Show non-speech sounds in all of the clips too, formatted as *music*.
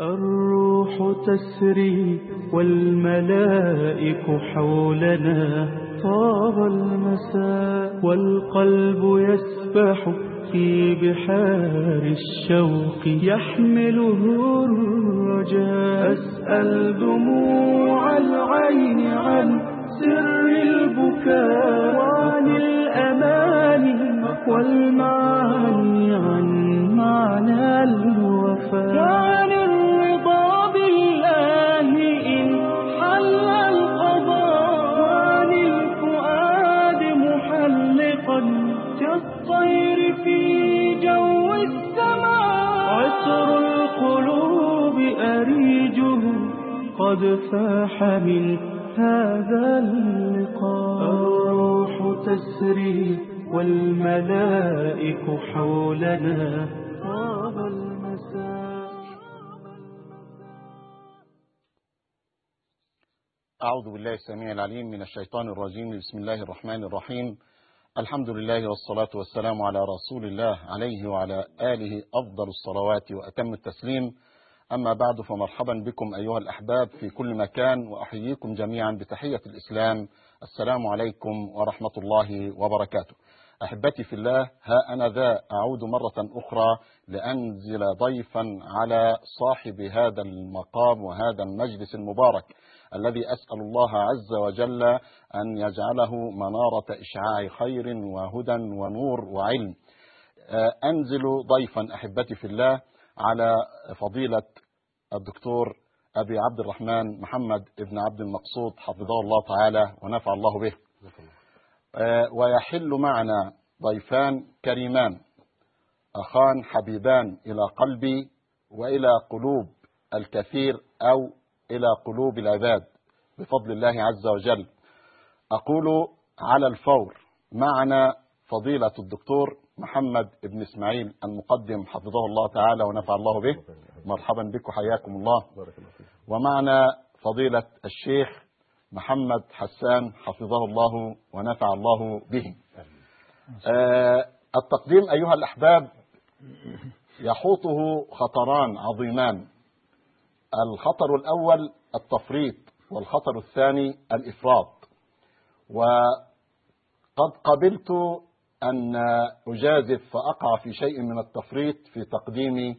الروح تسري والملائك حولنا طاب المساء والقلب يسبح. في بحار الشوق يحمله الرجاء. أسأل دموع العين عن سر البكاء وعن الأماني والمعاني قد فاح من هذا اللقاء. الروح تسري والملائك حولنا. طاب المساء. أعوذ بالله السميع العليم من الشيطان الرجيم. بسم الله الرحمن الرحيم. الحمد لله والصلاة والسلام على رسول الله عليه وعلى آله أفضل الصلوات وأتم التسليم. أما بعد فمرحبا بكم أيها الأحباب في كل مكان وأحييكم جميعا بتحية الإسلام. السلام عليكم ورحمة الله وبركاته. أحبتي في الله ها أنا ذا أعود مرة أخرى لأنزل ضيفا على صاحب هذا المقام وهذا المجلس المبارك الذي أسأل الله عز وجل أن يجعله منارة إشعاع خير وهدى ونور وعلم. أنزل ضيفا أحبتي في الله على فضيلة الدكتور أبي عبد الرحمن محمد ابن عبد المقصود حفظه الله تعالى ونفع الله به. ويحل معنا ضيفان كريمان أخان حبيبان إلى قلبي وإلى قلوب الكثير أو إلى قلوب العباد بفضل الله عز وجل. أقول على الفور معنا فضيلة الدكتور محمد بن إسماعيل المقدم حفظه الله تعالى ونفع الله به. مرحبا بك وحياكم الله. ومعنا فضيلة الشيخ محمد حسان حفظه الله ونفع الله به. آه التقديم أيها الأحباب يحوطه خطران عظيمان. الخطر الأول التفريط والخطر الثاني الإفراط. وقد قبلت أن أجازف فأقع في شيء من التفريط في تقديمي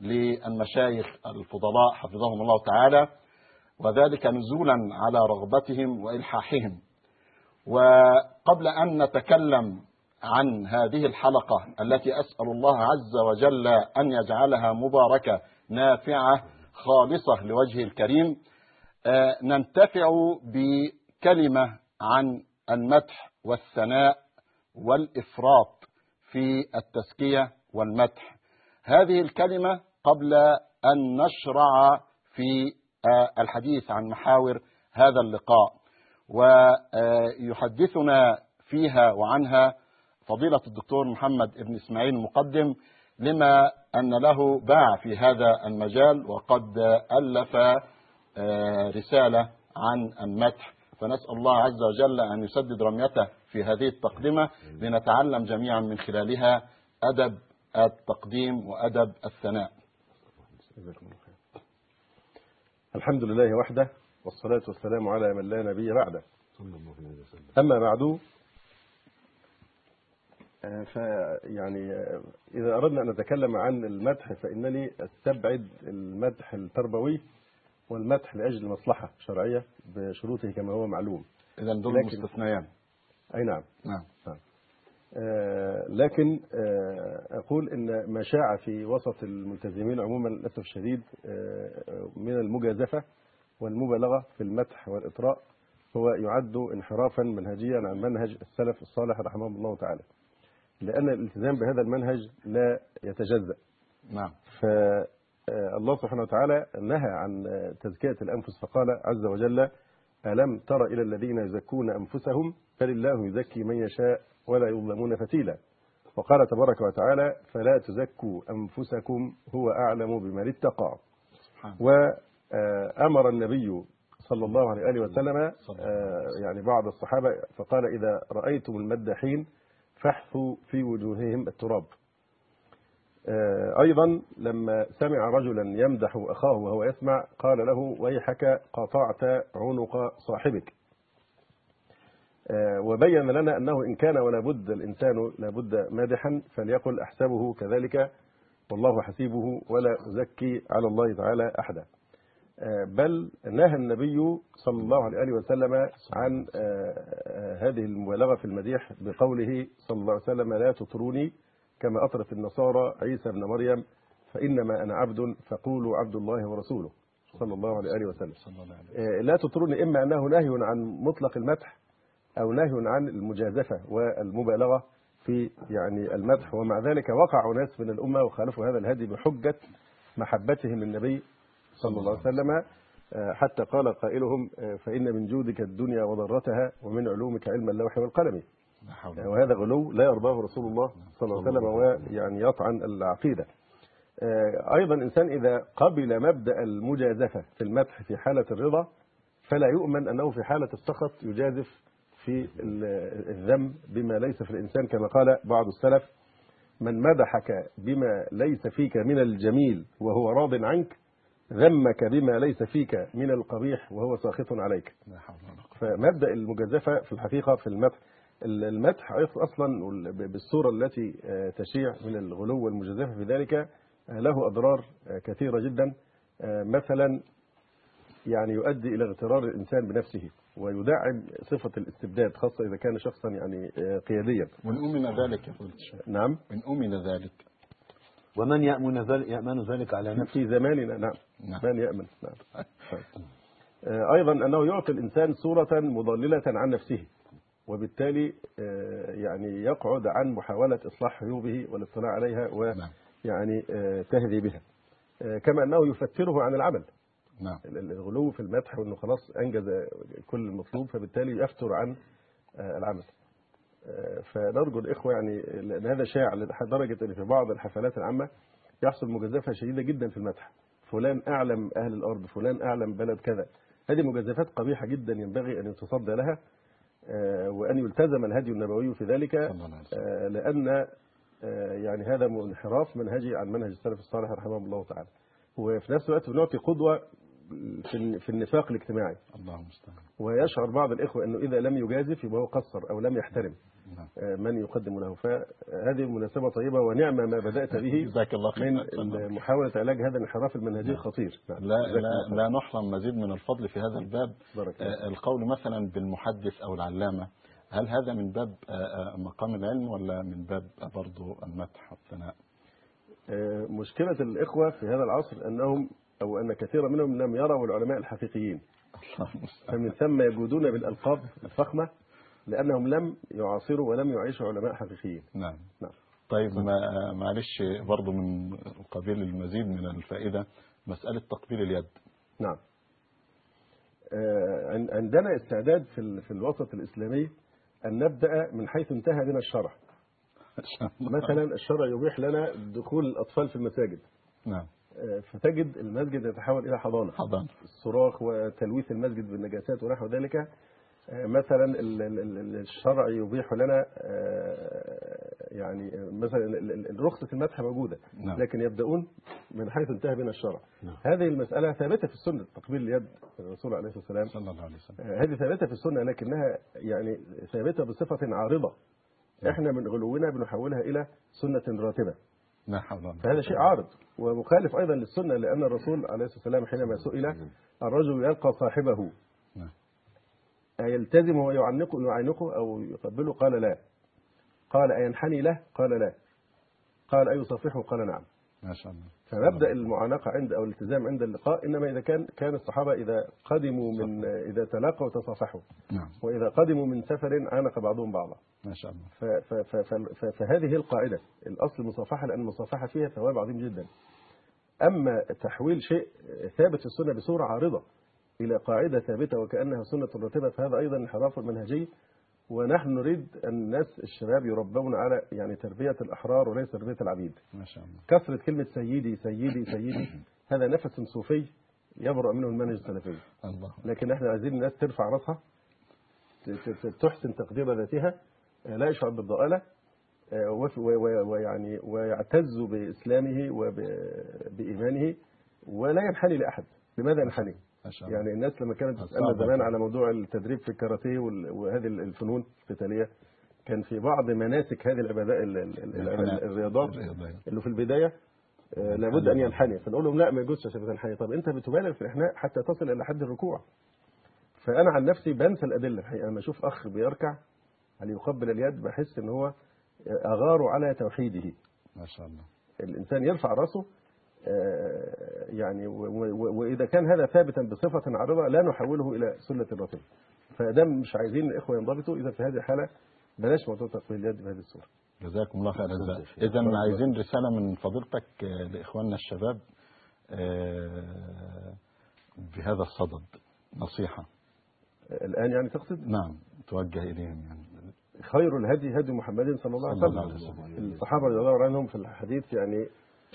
للمشايخ الفضلاء حفظهم الله تعالى وذلك نزولا على رغبتهم وإلحاحهم. وقبل أن نتكلم عن هذه الحلقة التي أسأل الله عز وجل أن يجعلها مباركة نافعة خالصة لوجهه الكريم ننتفع بكلمة عن المدح والثناء والإفراط في التزكية والمدح. هذه الكلمة قبل أن نشرع في الحديث عن محاور هذا اللقاء. ويحدثنا فيها وعنها فضيلة الدكتور محمد ابن إسماعيل المقدم لما أن له باع في هذا المجال وقد ألف رسالة عن المدح. فنسأل الله عز وجل أن يسدد رميته في هذه التقدمة لنتعلم جميعا من خلالها أدب التقديم وأدب الثناء. الحمد لله وحده والصلاة والسلام على من لا نبي بعده. أما بعد فيعني إذا أردنا أن نتكلم عن المدح فإنني أستبعد المدح التربوي والمدح لأجل مصلحة شرعية بشروطه كما هو معلوم. إذا دول مستثنيان أي نعم. نعم. نعم. آه لكن آه أقول إن ما شاع في وسط الملتزمين عموما للأسف الشديد آه من المجازفة والمبالغة في المدح والإطراء هو يعد انحرافا منهجيا عن منهج السلف الصالح رحمهم الله تعالى. لأن الالتزام بهذا المنهج لا يتجزأ. نعم. فالله سبحانه وتعالى نهى عن تزكية الأنفس فقال عز وجل ألم تر إلى الذين يزكون أنفسهم؟ فلله يزكي من يشاء ولا يظلمون فتيلا. وقال تبارك وتعالى فلا تزكوا أنفسكم هو أعلم بمن اتقى. وأمر النبي صلى الله عليه وآله وسلم الله آه، يعني بعض الصحابة فقال إذا رأيتم المداحين فاحثوا في وجوههم التراب. آه، أيضا لما سمع رجلا يمدح أخاه وهو يسمع قال له ويحك قطعت عنق صاحبك. آه، وبين لنا أنه إن كان ولا بد الإنسان لابد مادحا فليقل أحسبه كذلك والله حسيبه ولا أزكي على الله تعالى أحدا. آه، بل نهى النبي صلى الله عليه وسلم عن هذه المبالغة في المديح بقوله صلى الله عليه وسلم لا تطروني كما أطرت النصارى عيسى بن مريم فإنما أنا عبد فقولوا عبد الله ورسوله. صلى الله عليه وسلم. صلى الله عليه وسلم. آه، لا تطروني إما أنه نهي عن مطلق المدح أو نهي عن المجازفة والمبالغة في يعني المدح ومع ذلك وقع ناس من الأمة وخالفوا هذا الهدي بحجة محبتهم للنبي صلى الله عليه وسلم. آه، حتى قال قائلهم آه، فإن من جودك الدنيا وضرتها ومن علومك علم اللوح والقلم. وهذا غلو لا يرضاه رسول الله صلى الله عليه وسلم ويعني يطعن العقيدة. آه، أيضا إنسان إذا قبل مبدأ المجازفة في المدح في حالة الرضا فلا يؤمن أنه في حالة السخط يجازف في ال- الذم بما ليس في الإنسان كما قال بعض السلف من مدحك بما ليس فيك من الجميل وهو راض عنك ذمك بما ليس فيك من القبيح وهو ساخط عليك. فمبدأ المجازفة في الحقيقة في المدح المدح أصلا بالصورة التي آه، تشيع من الغلو والمجازفة في ذلك آه، له أضرار آه، كثيرة جدا مثلا يعني يؤدي إلى اغترار الإنسان بنفسه ويدعم صفة الاستبداد خاصة إذا كان شخصا يعني قياديا. من أمن ذلك؟ يا نعم. من أمن ذلك. ومن يأمن ذلك يأمن ذلك على نفسه؟ في زماننا نعم. نعم. من يأمن؟ نعم. آه، أيضا أنه يعطي الإنسان صورة مضللة عن نفسه. وبالتالي آه، يعني يقعد عن محاولة إصلاح عيوبه والاطلاع عليها نعم. ويعني آه، تهذيبها آه، كما أنه يفتره عن العمل. نعم. ال- ال- الغلو في المدح وإنه خلاص أنجز كل المطلوب فبالتالي يفتر عن العمل. فنرجو الإخوة يعني لأن هذا شائع لدرجة إن في بعض الحفلات العامة يحصل مجازفة شديدة جدا في المدح. فلان أعلم أهل الأرض فلان أعلم بلد كذا. هذه مجازفات قبيحة جدا ينبغي أن يتصدى لها. آه، وأن يلتزم الهدي النبوي في ذلك آه، لأن آه، يعني هذا انحراف منهجي عن منهج السلف الصالح رحمه الله تعالى. وفي نفس الوقت بنعطي قدوة في النفاق الاجتماعي. الله المستعان ويشعر بعض الإخوة أنه إذا لم يجازف يبقى هو قصر أو لم يحترم. من يقدم له. فهذه مناسبة طيبة ونعم ما بدأت به جزاك الله خير. من محاولة علاج هذا الانحراف المنهجي الخطير. نعم. لا لا. لا نحرم مزيد من الفضل في هذا الباب. بارك. آه، القول مثلا بالمحدث أو العلامة هل هذا من باب آه، آه، مقام العلم ولا من باب برضه المدح والثناء؟ آه، مشكلة الإخوة في هذا العصر أنهم أو أن كثيرا منهم لم يروا العلماء الحقيقيين. *laughs* فمن ثم يجودون بالألقاب الفخمة لأنهم لم يعاصروا ولم يعيشوا علماء حقيقيين. نعم. نعم. طيب ما معلش برضه من قبيل المزيد من الفائدة مسألة تقبيل اليد. نعم. آه، عن- عندنا استعداد في في الوسط الإسلامي أن نبدأ من حيث انتهى بنا الشرع. *laughs* مثلا الشرع يبيح لنا دخول الأطفال في المساجد. نعم. آه، فتجد المسجد يتحول إلى حضانة. حضان الصراخ وتلويث المسجد بالنجاسات ونحو ذلك. مثلا ال- ال- الشرع يبيح لنا آه، يعني آه، مثلا رخصة المدح موجودة نعم. لكن يبدأون من حيث انتهى بنا الشرع. نعم. هذه المسألة ثابتة في السنة تقبيل اليد الرسول عليه الصلاة والسلام. صلى الله عليه وسلم. آه، هذه ثابتة في السنة لكنها يعني ثابتة بصفة عارضة. إحنا من غلونا بنحولها إلى سنة راتبة. قوة فهذا شيء عارض ومخالف أيضا للسنة لأن الرسول عليه الصلاة والسلام حينما سئل الرجل يلقى صاحبه. نعم. أيلتزم ويعنقه يعانقه أو يقبله قال لا. قال أينحني له؟ قال لا. قال أيصافحه قال نعم. ما شاء الله. فمبدأ المعانقة عند أو الالتزام عند اللقاء إنما إذا كان كان الصحابة إذا قدموا من إذا تلاقوا تصافحوا. نعم. وإذا قدموا من سفر عانق بعضهم بعضا. ما شاء الله. فهذه القاعدة الأصل المصافحه لأن المصافحة فيها ثواب عظيم جدا. أما تحويل شيء ثابت في السنة بصورة عارضة إلى قاعدة ثابتة وكأنها سنة راتبه فهذا أيضا انحراف منهجي ونحن نريد أن الناس الشباب يربون على يعني تربية الأحرار وليس تربية العبيد. ما شاء الله. كثرة كلمة سيدي سيدي سيدي. هذا نفس صوفي يبرأ منه المنهج السلفي. الله. لكن إحنا عايزين الناس ترفع راسها تحسن تقدير ذاتها آه، لا يشعر بالضآلة آه، ويعني ويعتز بإسلامه وبإيمانه ولا ينحني لأحد. لماذا ينحني؟ يعني الناس لما كانت صعب تسألنا زمان جدا. على موضوع التدريب في الكاراتيه وهذه الفنون القتالية كان في بعض مناسك هذه الحناء. الرياضات. اللي في البداية آه، لابد أن ينحني. فنقول لهم لا ما يجوزش عشان تنحني طب أنت بتبالغ في الإحناء حتى تصل إلى حد الركوع. فأنا عن نفسي بنسى الأدلة الحقيقة. لما أشوف أخ بيركع يعني يقبل اليد؟ بحس إن هو أغار على توحيده. ما شاء الله. الإنسان يرفع رأسه آه، يعني و- و- وإذا كان هذا ثابتا بصفة عارضة لا نحوله إلى سنة الراتب فده مش عايزين الإخوة ينضبطوا. إذا في هذه الحالة بلاش موضوع تقبيل اليد بهذه الصورة. جزاكم الله خير. الله عايزين رسالة من فضيلتك آه، لإخواننا الشباب آه، بهذا الصدد نصيحة. الآن يعني تقصد؟ نعم توجه إليهم يعني. خير الهدي هدي محمد صلى الله عليه صلى الله وسلم عليه وسلم. الصحابة رضي الله عنهم في الحديث يعني آه،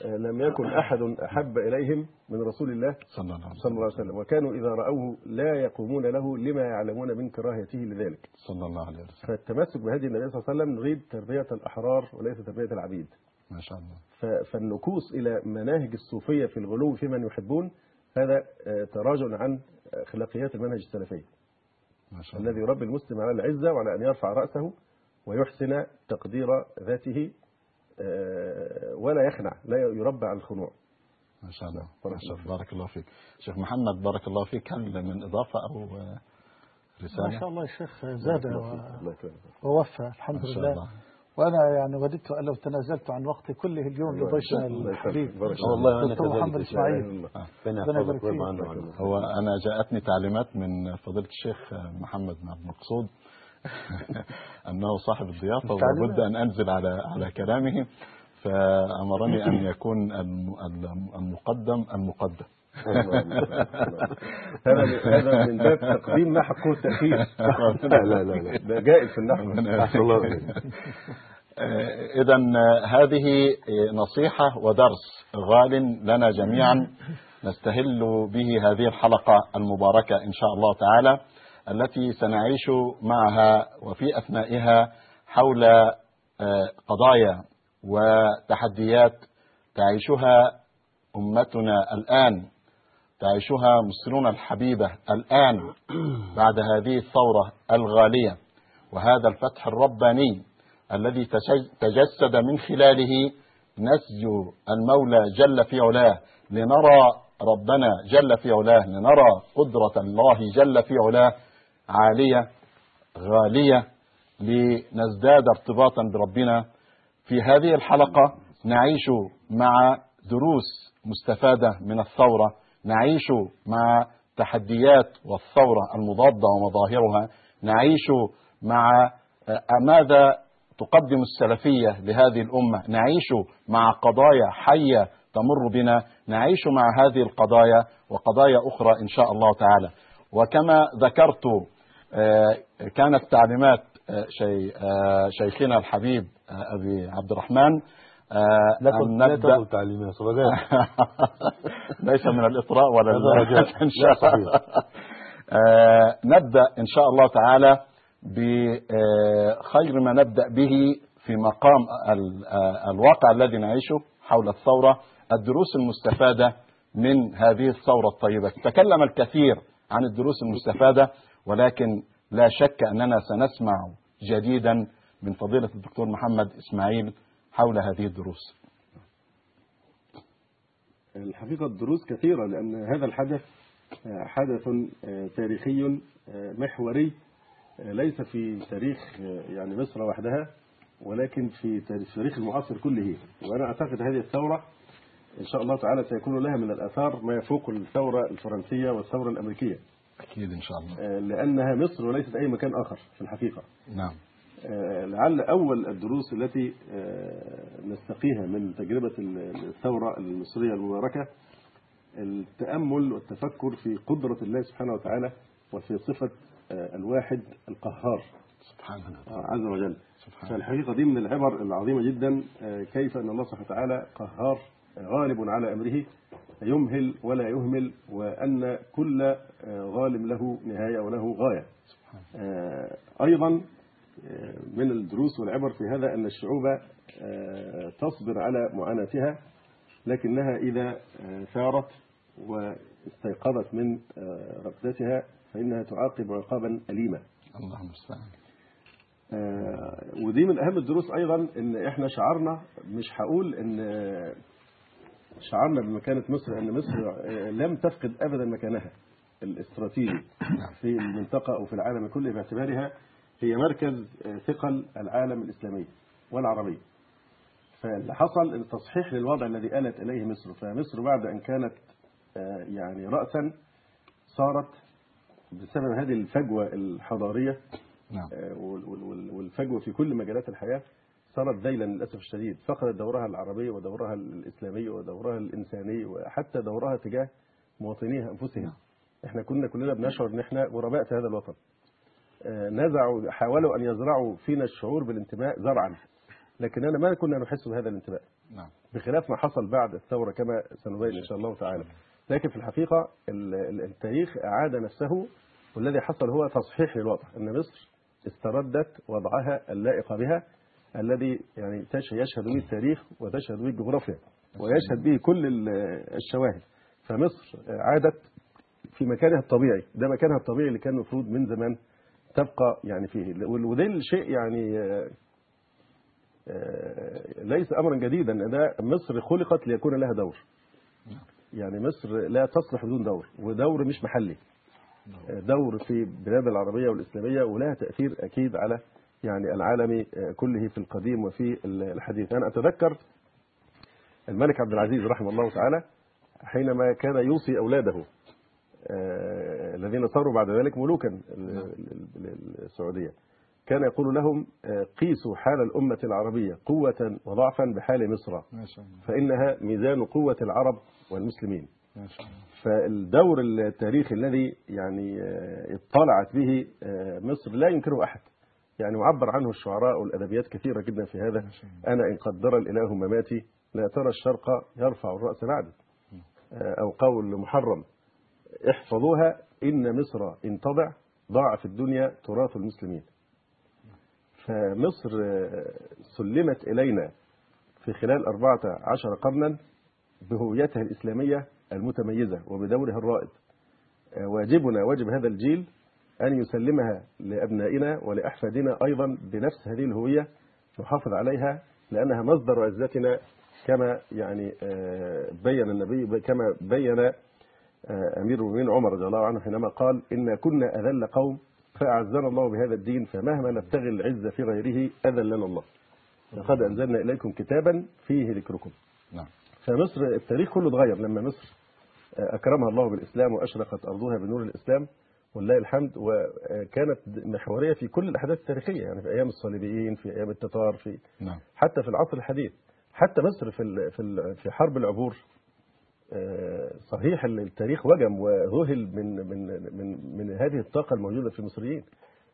لم يكن أحد أحب إليهم من رسول الله صلى الله عليه وسلم. وكانوا إذا رأوه لا يقومون له لما يعلمون من كراهيته لذلك. صلى الله عليه وسلم. فالتمسك بهدي النبي صلى الله عليه وسلم نريد تربية الأحرار وليس تربية العبيد. ما شاء الله. فالنكوص إلى مناهج الصوفية في الغلو في من يحبون هذا آه، تراجع عن أخلاقيات المنهج السلفي. ما شاء الله. الذي يربي المسلم على العزة وعلى أن يرفع رأسه ويحسن تقدير ذاته آه، ولا يخنع لا يربى على الخنوع. ما شاء الله. بارك ما شاء الله. بارك الله فيك. شيخ محمد بارك الله فيك. هل من إضافة أو آه، ما رسالة شاء الله الشيخ زاد ووفى الحمد ما شاء لله الله. وأنا يعني وددت أن لو تنازلت عن وقتي كله اليوم لضيفنا الله الحبيب آه والله أنا دكتور محمد إسماعيل. ربنا يبارك ويرضى فيك. هو أنا جاءتني تعليمات من فضيلة الشيخ محمد بن عبد المقصود *laughs* أنه صاحب الضيافة. ولابد أن أنزل على على كلامه فأمرني أن *laughs* يكون الم- الم- المقدم المقدم. *laughs* هذا من- هذا من باب تقديم ما حقه التأخير لا لا لا ده جائز في النحو الله إذا هذه نصيحة ودرس غال لنا جميعا. نستهل به هذه الحلقة المباركة إن شاء الله تعالى. التي سنعيش معها وفي أثنائها حول آه، قضايا وتحديات تعيشها أمتنا الآن تعيشها مصرنا الحبيبة الآن *clears throat* بعد هذه الثورة الغالية. وهذا الفتح الرباني الذي تجسد من خلاله نسج المولى جل في علاه لنرى ربنا جل في علاه لنرى قدرة الله جل في علاه عالية غالية لنزداد ارتباطا بربنا. في هذه الحلقة نعيش مع دروس مستفادة من الثورة نعيش مع تحديات والثورة المضادة ومظاهرها نعيش مع آه، ماذا تقدم السلفية لهذه الأمة نعيش مع قضايا حية تمر بنا نعيش مع هذه القضايا وقضايا أخرى إن شاء الله تعالى. وكما ذكرت كانت تعليمات آه، آه، شيخنا الحبيب آه، أبي عبد الرحمن آه، لا أن نبدأ تعليمات *laughs* ليس من الإطراء ولا. *laughs* إن شاء الله *laughs* آه، نبدأ إن شاء الله تعالى بخير ما نبدأ به في مقام ال- آه، الواقع الذي نعيشه حول الثورة الدروس المستفادة من هذه الثورة الطيبة. تكلم الكثير عن الدروس المستفادة. ولكن لا شك أننا سنسمع جديدا من فضيلة الدكتور محمد إسماعيل حول هذه الدروس. الحقيقة الدروس كثيرة لأن هذا الحدث آه، حدث آه، تاريخي آه، محوري ليس في تاريخ يعني مصر وحدها ولكن في تاريخ المعاصر كله. وأنا أعتقد هذه الثورة إن شاء الله تعالى سيكون لها من الآثار ما يفوق الثورة الفرنسية والثورة الأمريكية. أكيد إن شاء الله. آه، لأنها مصر وليست أي مكان آخر في الحقيقة. نعم. آه، لعل أول الدروس التي آه، نستقيها من تجربة الثورة المصرية المباركة التأمل والتفكر في قدرة الله سبحانه وتعالى وفي صفة آه، الواحد القهار. سبحانه عز وجل. سبحانه. فالحقيقة دي من العبر العظيمة جدا كيف أن الله سبحانه وتعالى قهار غالب على أمره يمهل ولا يهمل وأن كل آه، ظالم له نهاية وله غاية. آه، أيضا آه، من الدروس والعبر في هذا أن الشعوب تصبر على معاناتها لكنها إذا ثارت واستيقظت من رقدتها فإنها تعاقب عقابا أليما. اللهم المستعان. ودي من أهم الدروس أيضا إن إحنا شعرنا مش هقول إن آه، شعرنا بمكانه مصر إن مصر آه، لم تفقد ابدا مكانها الاستراتيجي في المنطقة أو في العالم كله باعتبارها هي مركز آه، ثقل العالم الإسلامي والعربي. فاللي حصل ان تصحيح للوضع الذي آلت إليه مصر. فمصر بعد أن كانت آه، يعني راسا صارت بسبب هذه الفجوة الحضارية نعم. وال- وال- وال- والفجوة في كل مجالات الحياة صارت ذيلا للأسف الشديد. فقدت دورها العربي ودورها الاسلامي ودورها الانساني وحتى دورها تجاه مواطنيها أنفسهم. إحنا كنا كلنا بنشعر إن إحنا غرباء في هذا الوطن. آه، نزعوا حاولوا أن يزرعوا فينا الشعور بالانتماء زرعا. لكننا ما كنا نحس بهذا الانتماء. نعم. بخلاف ما حصل بعد الثورة كما سنبين إن شاء الله تعالى. لكن في الحقيقة ال- ال- التاريخ أعاد نفسه والذي حصل هو تصحيح للوضع أن مصر استردت وضعها اللائق بها الذي يعني يشهد به التاريخ وتشهد به الجغرافيا ويشهد به كل ال- الشواهد. فمصر عادت في مكانها الطبيعي. ده مكانها الطبيعي اللي كان المفروض من زمان تبقى يعني فيه. وده الشيء يعني آه، ليس امرا جديدا. ده مصر خلقت ليكون لها دور. يعني مصر لا تصلح بدون دور. ودور مش محلي. آه، دور في البلاد العربية والإسلامية ولها تأثير أكيد على يعني العالم آه، كله في القديم وفي الحديث. أنا أتذكر الملك عبد العزيز رحمه الله تعالى حينما كان يوصي أولاده آه، الذين صاروا بعد ذلك ملوكا ال- السعوديه كان يقول لهم آه، قيسوا حال الأمة العربية قوة وضعفا بحال مصر. فإنها ميزان قوة العرب والمسلمين. فالدور التاريخي الذي يعني اطلعت به مصر لا ينكره أحد. يعني وعبر عنه الشعراء والأدبيات كثيرة جدا في هذا. أنا إن قدر الإله مماتي لا ترى الشرق يرفع الرأس بعدي آه، أو قول محرم احفظوها إن مصر إن تضع ضاع في الدنيا تراث المسلمين. فمصر آه، سلمت إلينا في خلال أربعة عشر قرنا بهويتها الإسلامية المتميزة وبدورها الرائد. آه، واجبنا واجب هذا الجيل أن يسلمها لأبنائنا ولأحفادنا أيضا بنفس هذه الهوية نحافظ عليها لأنها مصدر عزتنا كما يعني آه، بين النبي كما بين آه، أمير المؤمنين عمر رضي الله عنه حينما قال إن كنا أذل قوم فأعزنا الله بهذا الدين فمهما نبتغي العزة في غيره أذلنا الله. لقد أنزلنا إليكم كتابا فيه ذكركم. نعم. فمصر التاريخ كله اتغير لما مصر أكرمها الله بالإسلام وأشرقت أرضها بنور الإسلام. ولله الحمد وكانت محورية في كل الأحداث التاريخية يعني في أيام الصليبيين في أيام التتار في نعم. حتى في العصر الحديث. حتى مصر في في في حرب العبور آه، صحيح التاريخ وجم وذهل من من من من هذه الطاقة الموجودة في المصريين.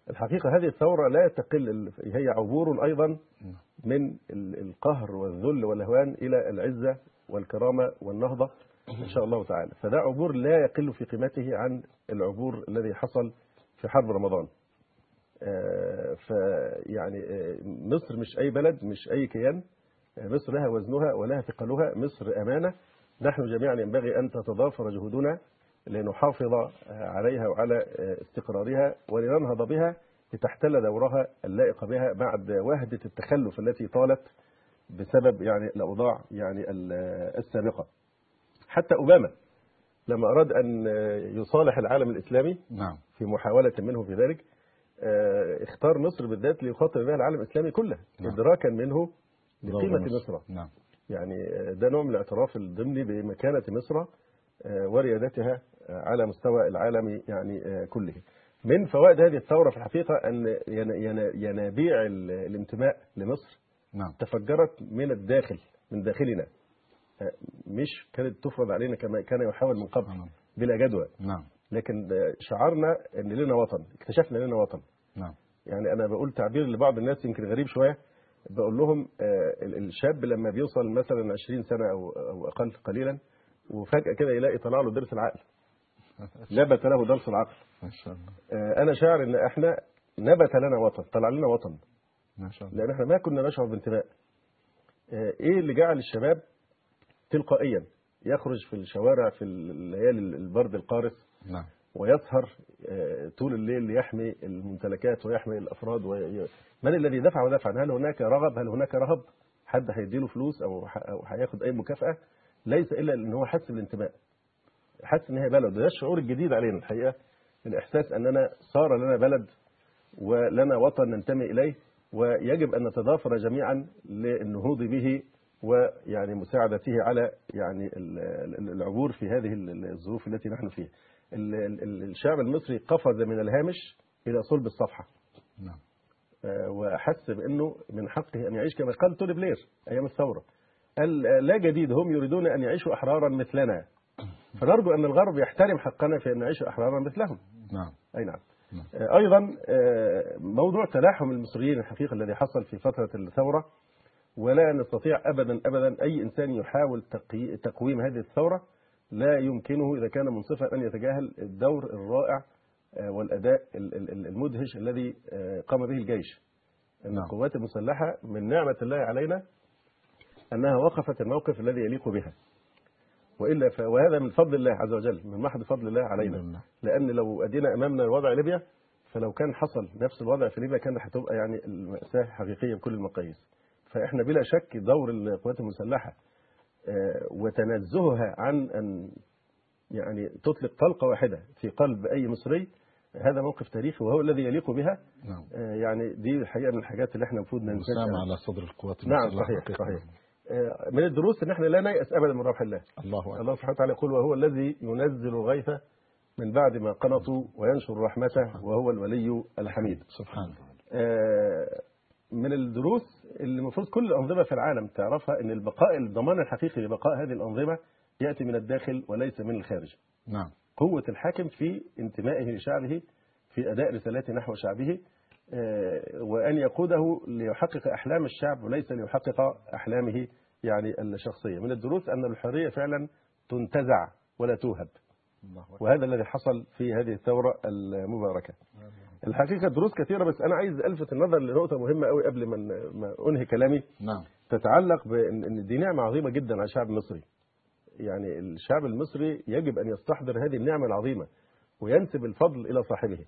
الحقيقة هذه الثورة لا تقل هي عبور أيضا من ال- القهر والذل والهوان إلى العزة والكرامة والنهضة. إن شاء الله تعالى. فده عبور لا يقل في قيمته عن العبور الذي حصل في حرب رمضان. آه، فيعني آه، مصر مش أي بلد مش أي كيان. آه، مصر لها وزنها ولها ثقلها. مصر أمانة. نحن جميعا ينبغي أن تتضافر جهودنا لنحافظ عليها وعلى استقرارها ولننهض بها لتحتل دورها اللائق بها بعد وهدة التخلف التي طالت بسبب يعني الأوضاع يعني ال- السابقة. حتى أوباما لما أراد أن يصالح العالم الإسلامي نعم. في محاولة منه في ذلك آه، اختار مصر بالذات ليخاطب بها العالم الإسلامي كله نعم. إدراكا منه لقيمة مصر. نعم. يعني آه، ده نوع من الاعتراف الضمني بمكانة مصر آه، وريادتها على مستوى العالم يعني كله. من فوائد هذه الثورة في الحقيقة أن ين- ين- ينابيع ال- الانتماء لمصر نعم. تفجرت من الداخل من داخلنا. مش كانت تفرض علينا كما كان يحاول من قبل نعم. بلا جدوى. نعم. لكن شعرنا إن لنا وطن اكتشفنا لنا وطن. نعم. يعني أنا بقول تعبير لبعض الناس يمكن غريب شوية بقول لهم آه، ال- الشاب لما بيوصل مثلا 20 سنة أو أو أقل قليلا وفجأة كده يلاقي طلع له ضرس العقل. *laughs* نبت له ضرس العقل. ما شاء الله. آه، أنا شاعر إن إحنا نبت لنا وطن طلع لنا وطن. ما شاء الله. لأن إحنا ما كنا نشعر بانتماء آه، إيه اللي جعل الشباب تلقائيا يخرج في الشوارع في الليالي البرد القارس نعم. ويسهر آه، طول الليل ليحمي الممتلكات ويحمي الأفراد وي... من الذي دفع ودفع هل هناك رغب؟ هل هناك رهب؟ حد هيديله فلوس أو أو هياخد أي مكافأة؟ ليس إلا إن هو حس بالانتماء حس إن هي بلد. وده الشعور الجديد علينا الحقيقة الإحساس أننا صار لنا بلد ولنا وطن ننتمي إليه ويجب أن نتضافر جميعا للنهوض به ويعني مساعدته على يعني ال- ال- العبور في هذه ال- الظروف التي نحن فيها. ال- ال- الشعب المصري قفز من الهامش إلى صلب الصفحة نعم آه، وحس بأنه من حقه أن يعيش كما قال توني بلير أيام الثورة. قال لا جديد هم يريدون أن يعيشوا أحرارا مثلنا. *coughs* فنرجو أن الغرب يحترم حقنا في أن نعيش أحرارا مثلهم. نعم أي نعم. نعم. آه، أيضا آه، موضوع تلاحم المصريين الحقيقة الذي حصل في فترة الثورة ولا نستطيع ابدا ابدا أي إنسان يحاول تقويم هذه الثورة لا يمكنه إذا كان منصفا أن يتجاهل الدور الرائع آه، ال- المدهش الذي آه، قام به الجيش. إن نعم. القوات المسلحة من نعمة الله علينا أنها وقفت الموقف الذي يليق بها. وإلا ف... وهذا من فضل الله عز وجل من محض فضل الله علينا. لله. لأن لو أدينا أمامنا وضع ليبيا فلو كان حصل نفس الوضع في ليبيا كان هتبقى يعني المأساة حقيقية بكل المقاييس فإحنا بلا شك دور القوات المسلحة آه، وتنزهها عن أن يعني تطلق طلقة واحدة في قلب أي مصري هذا موقف تاريخي وهو الذي يليق بها. نعم. آه، يعني دي الحقيقة من الحاجات اللي إحنا المفروض ننساها. على صدر القوات نعم المسلحة صحيح حقيقة. صحيح. آه، من الدروس إن إحنا لا نيأس ابدا من روح الله. الله أكبر. الله سبحانه وتعالى يقول وهو الذي ينزل الغيث من بعد ما قنطوا وينشر رحمته وهو الولي الحميد. سبحانه آه، من الدروس المفروض كل الأنظمة في العالم تعرفها أن البقاء الضمان الحقيقي لبقاء هذه الأنظمة يأتي من الداخل وليس من الخارج. نعم. قوة الحاكم في انتمائه لشعبه في أداء رسالته نحو شعبه آه، وأن يقوده ليحقق أحلام الشعب وليس ليحقق أحلامه يعني الشخصية. من الدروس أن الحرية فعلا تنتزع ولا توهب. وهذا الذي حصل في هذه الثورة المباركة. الحقيقة دروس كثيرة بس أنا عايز ألفت النظر لنقطة مهمة قوي قبل ما أنهي كلامي. نعم. تتعلق إن دي نعمة عظيمة جدا على الشعب المصري. يعني الشعب المصري يجب أن يستحضر هذه النعمة العظيمة وينسب الفضل إلى صاحبه.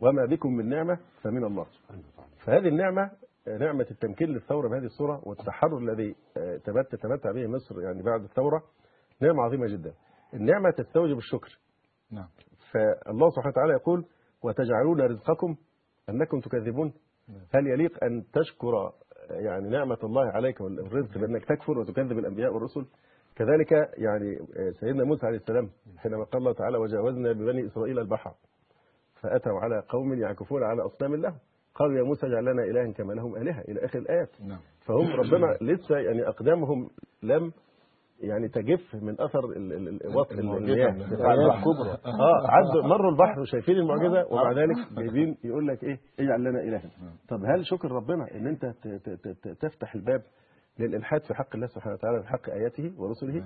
وما بكم من نعمة فمن الله. فهذه النعمة نعمة التمكين للثورة بهذه الصورة والتحرر الذي آه، تمت- تمتع به مصر يعني بعد الثورة نعمة عظيمة جدا. النعمة تستوجب الشكر. نعم. فالله سبحانه وتعالى يقول وتجعلون رزقكم أنكم تكذبون. هل يليق أن تشكر يعني نعمة الله عليك والرزق بأنك تكفر وتكذب الأنبياء والرسل؟ كذلك يعني سيدنا موسى عليه السلام حينما قال الله تعالى وجاوزنا ببني إسرائيل البحر فأتوا على قوم يعكفون على أصنام لهم قالوا يا موسى اجعل لنا إلها كما لهم آلهة إلى آخر الآيات. نعم. فهم ربنا *coughs* لسه يعني أقدامهم لم يعني تجف من ال- وطء المياه بتاع. الكبرى. آه عدوا مروا البحر وشايفين المعجزة ومع ذلك جايبين يقول لك إيه؟ اجعل لنا الها. طب هل شكر ربنا إن أنت تفتح الباب للإلحاد في حق الله سبحانه وتعالى في حق آياته ورسله؟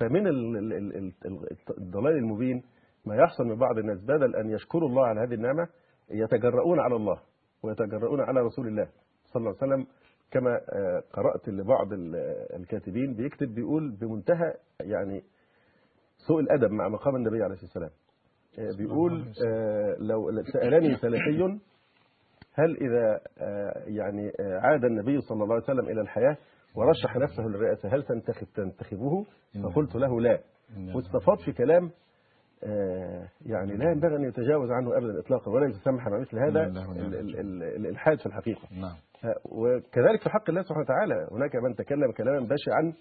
فمن ال- ال- ال- ال- ال- الضلال المبين ما يحصل من بعض الناس بدل أن يشكروا الله على هذه النعمة يتجرؤون على الله ويتجرؤون على رسول الله صلى الله عليه وسلم كما آه، قرأت لبعض ال- الكاتبين بيكتب بيقول بمنتهى يعني سوء الأدب مع مقام النبي عليه الصلاة والسلام. آه، بيقول آه، لو سألني سلفي هل إذا آه، يعني عاد النبي صلى الله عليه وسلم إلى الحياة ورشح نفسه للرئاسة هل تنتخب تنتخبه؟ فقلت له لا. واستفاض في كلام يعني لا ينبغي أن يتجاوز عنه ابدا اطلاقا ولا يتسمح مع مثل هذا إلا ونعم ال- ال- ال- الإلحاد في الحقيقة. نعم. وكذلك في حق الله سبحانه وتعالى هناك من تكلم كلاما بشعا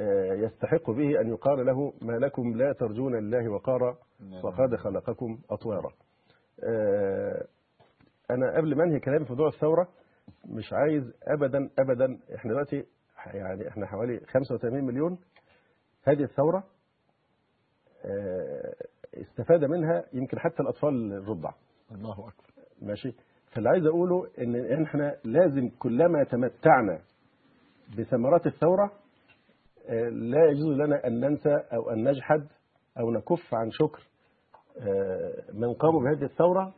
آه، يستحق به أن يقال له ما لكم لا ترجون لله وقارا وقد خلقكم أطوارا. آه، أنا قبل ما أنهي كلامي في موضوع الثورة مش عايز أبدا أبدا إحنا دلوقتي يعني إحنا حوالي 85 مليون هذه الثورة آه، استفاد منها يمكن حتى الأطفال الرضع. الله أكبر. ماشي؟ فاللي عايز اقوله ان إحنا لازم كلما تمتعنا بثمرات الثورة آه، لا يجوز لنا أن ننسى أو أن نجحد أو نكف عن شكر آه، من قاموا بهذه الثورة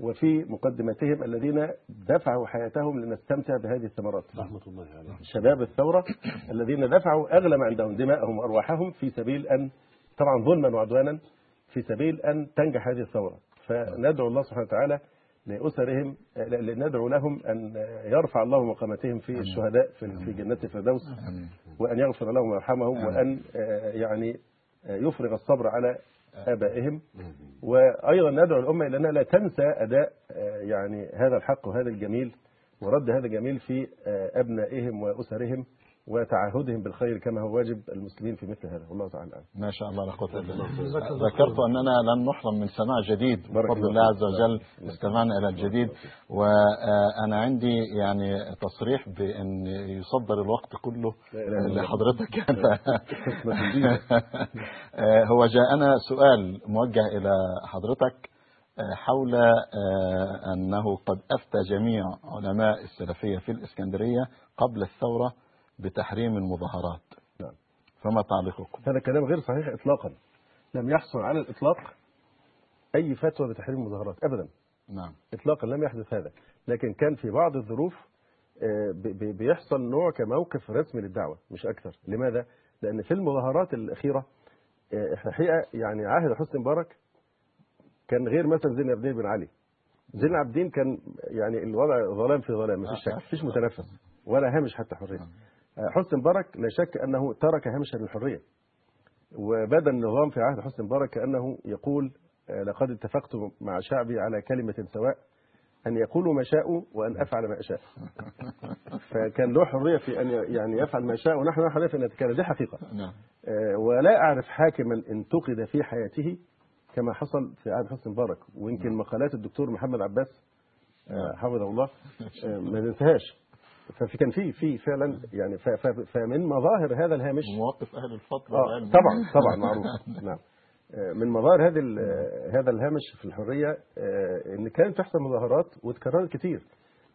وفي مقدمتهم الذين دفعوا حياتهم لنستمتع بهذه الثمرات. رحمة الله عليه شباب الثورة الذين دفعوا أغلى ما عندهم دماءهم وأرواحهم في سبيل أن طبعا ظلما وعدوانا في سبيل أن تنجح هذه الثورة. فندعو الله سبحانه وتعالى لأسرهم ندعو لهم أن يرفع الله مقامتهم في الشهداء في في جنات الفردوس وأن يغفر لهم ويرحمهم وأن آه، يعني آه، يفرغ الصبر على آبائهم. وأيضا ندعو الأمة إلى أنها لا تنسى أداء آه، يعني هذا الحق وهذا الجميل ورد هذا الجميل في أبنائهم وأسرهم. وتعهدهم بالخير كما هو واجب المسلمين في مثل هذا. والله تعالى أعلم. ما شاء الله لا قوة إلا بالله. ذكرت أننا لن نحرم من سماع جديد. بفضل الله عز. وجل استمعنا إلى الجديد. وأنا عندي يعني تصريح بأن يصدر الوقت كله. لحضرتك *laughs* *laughs* هو جاءنا سؤال موجه إلى حضرتك آه، حول آه، أنه قد أفتى جميع علماء السلفية في الإسكندرية قبل الثورة بتحريم المظاهرات. نعم. فما تعليقكم؟ هذا كلام غير صحيح إطلاقا. لم يحصل على الإطلاق أي فتوى بتحريم المظاهرات أبدا. نعم. إطلاقا لم يحدث هذا. لكن كان في بعض الظروف آه، بي- بي- بيحصل نوع كموقف رسمي للدعوة مش أكثر. لماذا؟ لأن في المظاهرات الأخيرة آه، إحنا حقيقة يعني عهد حسني مبارك كان غير مثلا زين العابدين بن علي. زين العابدين كان يعني الوضع ظلام في ظلام مفيش شك. مفيش متنفس ولا هامش حتى حرية. آه، حسني مبارك لا شك أنه ترك هامشا للحرية وبدا النظام في عهد حسني مبارك كأنه يقول آه، لقد اتفقت مع شعبي على كلمة سواء أن يقولوا ما شاءوا وأن أفعل ما أشاء. *laughs* فكان له حرية في أن يعني يفعل ما شاء ونحن له حرية في أن نتكلم دي حقيقة. نعم. آه، ولا أعرف حاكما انتقد في حياته كما حصل في عهد حسني مبارك ويمكن مقالات الدكتور محمد عباس آه، حفظه الله *laughs* ما ننساهاش. ففي كان في في فعلا يعني فمن مظاهر هذا الهامش مواقف أهل الفترة آه. طبعا *laughs* طبعا معروف. نعم. آه، من مظاهر هذه آه، هذا الهامش في الحرية آه، إن كانت تحصل مظاهرات وتكررت كتير.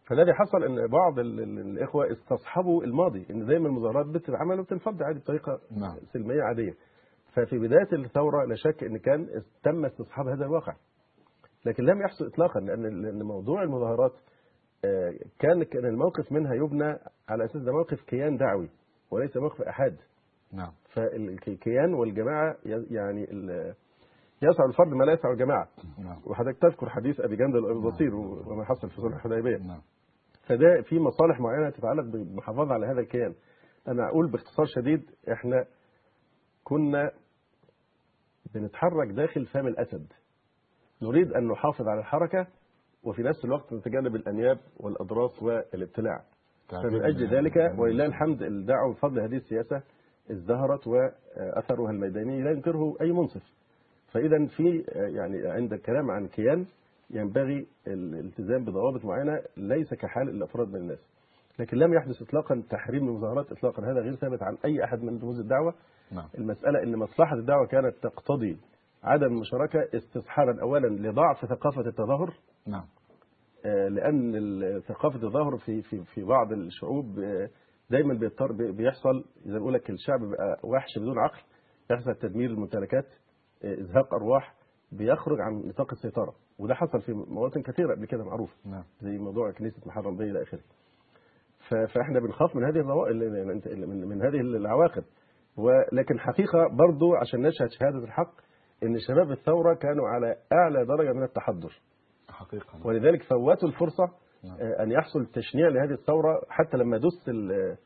فالذي حصل إن بعض ال- ال- الإخوة استصحبوا الماضي إن دايما المظاهرات بتتعمل وبتنفض عادي بطريقة نعم. سلمية عادية. ففي بداية الثورة لا شك إن كان تم استصحاب هذا الواقع. لكن لم يحصل اطلاقا لأن لأن موضوع المظاهرات كان كان الموقف منها يبنى على أساس ده موقف كيان دعوي وليس موقف أحاد. نعم. فالكيان والجماعة ي- يعني يسع الفرد ما لا يسع الجماعة. نعم. وحضرتك تذكر حديث أبي جندل البصير وما حصل في صلح الحديبية. نعم. فده في مصالح معينة تتعلق بالمحافظة على هذا الكيان. أنا أقول باختصار شديد إحنا كنا بنتحرك داخل فم الأسد. نريد أن نحافظ على الحركة وفي نفس الوقت نتجنب الأنياب والأضراس والابتلاع. فمن أجل ذلك ولله الحمد الدعوة بفضل هذه السياسة ازدهرت وأثرها الميداني لا ينكره أي منصف. فإذا في يعني عند الكلام عن كيان ينبغي الالتزام بضوابط معينة ليس كحال الأفراد من الناس. لكن لم يحدث إطلاقا تحريم المظاهرات إطلاقا. هذا غير ثابت عن أي أحد من رموز الدعوة. نعم. المسألة أن مصلحة الدعوة كانت تقتضي عدم المشاركة استصحابا. أولا لضعف ثقافة التظاهر. نعم. آه، لأن ال- ثقافة الظهر في في في بعض الشعوب آه، دايما بيضطر بي- بيحصل زي ما بقول لك الشعب بيبقى وحش بدون عقل يحصل تدمير الممتلكات آه، إزهاق أرواح بيخرج عن نطاق السيطرة. وده حصل في مواطن كثيرة قبل كده معروف نعم. زي موضوع كنيسة محرم بيه إلى آخره. ف- فإحنا بنخاف من هذه من, من هذه العواقب. ولكن حقيقة برضو عشان نشهد شهادة الحق إن شباب الثورة كانوا على أعلى درجة من التحضر حقيقة ولذلك فوتوا الفرصة نعم. آه، أن يحصل تشنيع لهذه الثورة حتى لما دس ال-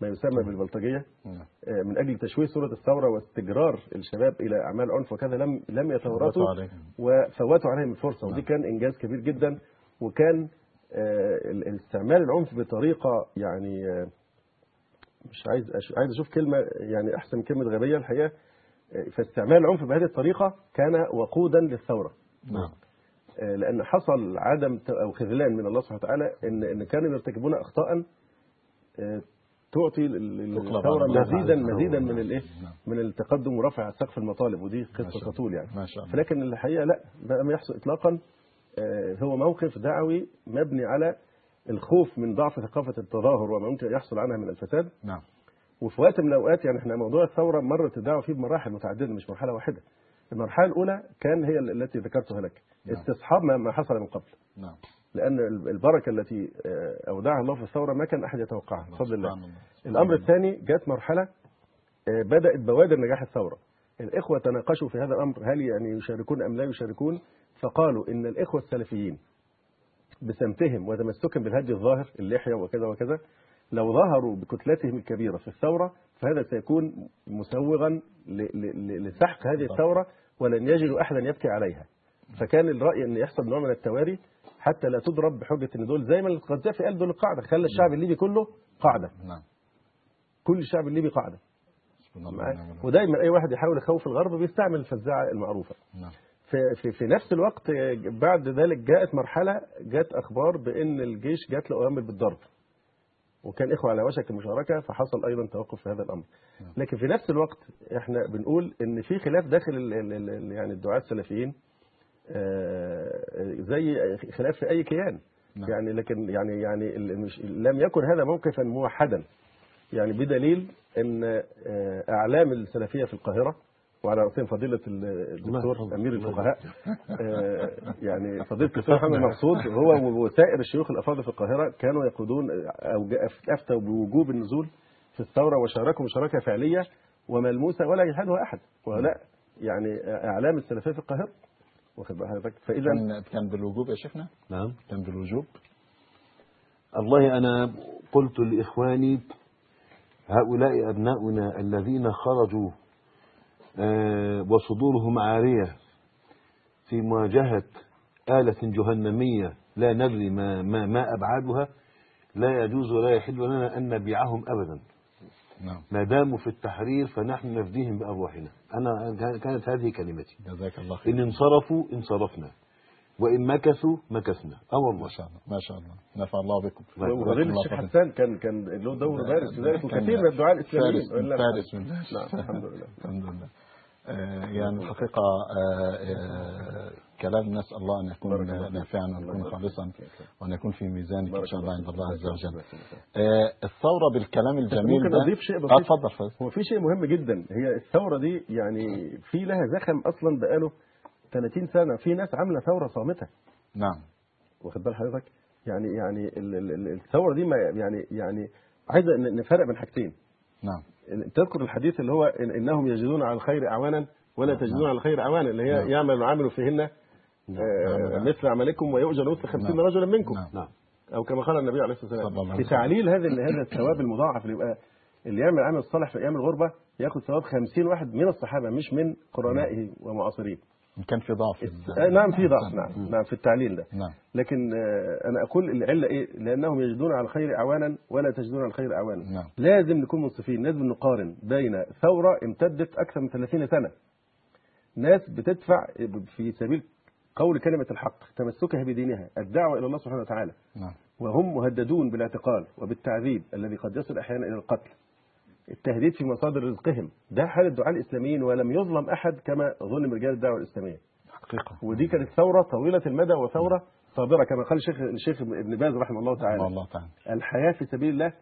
ما يسمى بالبلطجية نعم آه، من أجل تشويه صورة الثورة واستجرار الشباب إلى أعمال عنف وكذا لم لم يتورطوا عليهم. وفوتوا عليهم الفرصة ودي نعم. كان إنجاز كبير جدا وكان آه، ال- استعمال العنف بطريقة يعني آه، مش عايز عايز أشوف كلمة يعني كلمة غبية الحقيقة آه، فاستعمال العنف بهذه الطريقة كان وقودا للثورة. نعم. آه، لأن حصل عدم أو خذلان من الله سبحانه وتعالى ان إن كانوا يرتكبون أخطاء آه، تعطي لل- تقلب للثوره على مزيدا. مزيدا من الإيه؟ نعم. من التقدم ورفع سقف المطالب ودي الله. تطول يعني. ما شاء الله. فلكن الحقيقة لا ده لم يحصل اطلاقا. آه، هو موقف دعوي مبني على الخوف من ضعف ثقافة التظاهر وما ممكن يحصل عنها من الفساد. نعم. وفي وقت من الأوقات يعني إحنا موضوع الثورة مرت الدعوه فيه بمراحل متعددة مش مرحلة واحدة. المرحلة الأولى كان هي التي ذكرتها لك نعم. استصحاب ما ما حصل من قبل. نعم. لأن البركة التي آه، أودعها الله في الثورة ما كان أحد يتوقعها بفضل الله. الله. الأمر الثاني جت مرحلة آه، بدأت بوادر نجاح الثورة. الإخوة تناقشوا في هذا الأمر هل يعني يشاركون أم لا يشاركون؟ فقالوا إن الإخوة السلفيين بسمتهم وتمسكهم بالهدي الظاهر اللحية وكذا وكذا لو ظهروا بكتلتهم الكبيرة في الثورة فهذا سيكون مسوغا لسحق هذه الثورة ولن يجدوا احدا يبكي عليها. فكان الرأي أن يحصل نوع من التواري حتى لا تضرب بحجة أن دول زي ما القذافي قال دول القاعده خلى الشعب الليبي كله قاعدة. نعم. كل الشعب الليبي؟ ونعم الوكيل. ودايما أي واحد يحاول يخوف الغرب بيستعمل الفزاعة المعروفة. نعم. في, في, في نفس الوقت بعد ذلك جاءت مرحلة جاءت أخبار بأن الجيش جات له اوامر بالضرب. وكان إخوة على وشك المشاركة فحصل أيضا توقف في هذا الأمر. لكن في نفس الوقت إحنا بنقول إن في خلاف داخل ال ال يعني الدعاة السلفيين آه، زي خلاف في أي كيان. نعم. يعني لكن يعني يعني لم يكن هذا موقفا موحدا. يعني بدليل إن آه، أعلام السلفية في القاهرة وعلى راسهم فضيلة الدكتور الله أمير الله الفقهاء. آه، يعني فضيلة الدكتور محمد مقصود هو وسائر الشيوخ الافاضل في القاهرة كانوا يقودون أو جاء- افتوا بوجوب النزول في الثورة وشاركوا مشاركة فعلية وملموسة ولا يجحدها أحد. ولا يعني أعلام السلفية في القاهرة. واخد حضرتك؟ فإذا كان بالوجوب يا شيخنا؟ نعم. كان بالوجوب؟ والله أنا قلت لإخواني هؤلاء أبناؤنا الذين خرجوا وصدورهم عارية في مواجهة آلة جهنمية لا ندري ما, ما, ما أبعادها لا يجوز ولا يحل لنا أن نبيعهم أبدا. نعم. ما داموا في التحرير فنحن نفديهم بأرواحنا. أنا كانت هذه كلمتي. جزاك الله خير إن انصرفوا انصرفنا. وإن مكثوا مكثنا ما والله شاء الله ما شاء الله نفع الله بكم الله الشيخ. حسان كان كان له دور بارز في ذلك وكثير من الدعاء الاسلاميين فارس من فارس نعم *laughs* الحمد لله الحمد لله آه، يعني الحقيقة آه، آه، كلام نسأل الله أن يكون. نافعا وأن يكون خالصا. وأن يكون في ميزانك إن شاء الله عند الله. عز وجل الثورة بالكلام الجميل ممكن ده أضيف شيء بسيط؟ اتفضل. هو في شيء مهم جدا هي الثورة دي يعني في لها زخم أصلا بقاله 30 سنة في ناس عاملة ثورة صامتة. نعم. واخد بال حضرتك؟ يعني يعني ال- ال- ال- الثورة دي ما يعني يعني عايزه ن- نفرق بين حاجتين. نعم. تذكر الحديث اللي هو إن إنهم يجدون على الخير أعوانا ولا تجدون على الخير أعوانا اللي هي نعم. يعمل العامل فيهن آه، نعم. مثل عملكم ويؤجر مثل 50 نعم. رجلا منكم. نعم. نعم. أو كما قال النبي عليه الصلاة والسلام. في تعليل هذا هذا الثواب المضاعف اللي يبقى اللي يعمل عمل صالح في أيام الغربة يأخذ ثواب 50 واحد من الصحابة مش من قرنائه ومعاصريه إن كان في ضعف آه، نعم في ضعف نعم. نعم. في التعليل ده. نعم. لكن آه، أنا أقول العلة إيه؟ لأنهم يجدون على الخير أعوانا ولا تجدون على الخير أعوانا. نعم. لازم نكون منصفين لازم نقارن بين ثورة امتدت أكثر من 30 سنة. ناس بتدفع في سبيل قول كلمة الحق تمسكها بدينها الدعوة إلى الله سبحانه وتعالى. نعم. وهم مهددون بالاعتقال وبالتعذيب الذي قد يصل أحيانا إلى القتل. التهديد في مصادر رزقهم. ده حال الدعاء الإسلاميين ولم يظلم أحد كما ظلم رجال الدعوة الإسلامية. حقيقة. ودي كانت ثورة طويلة المدى وثورة صابرة كما قال الشيخ الشيخ ابن باز رحمه الله تعالى. الله تعالى. الحياة في سبيل الله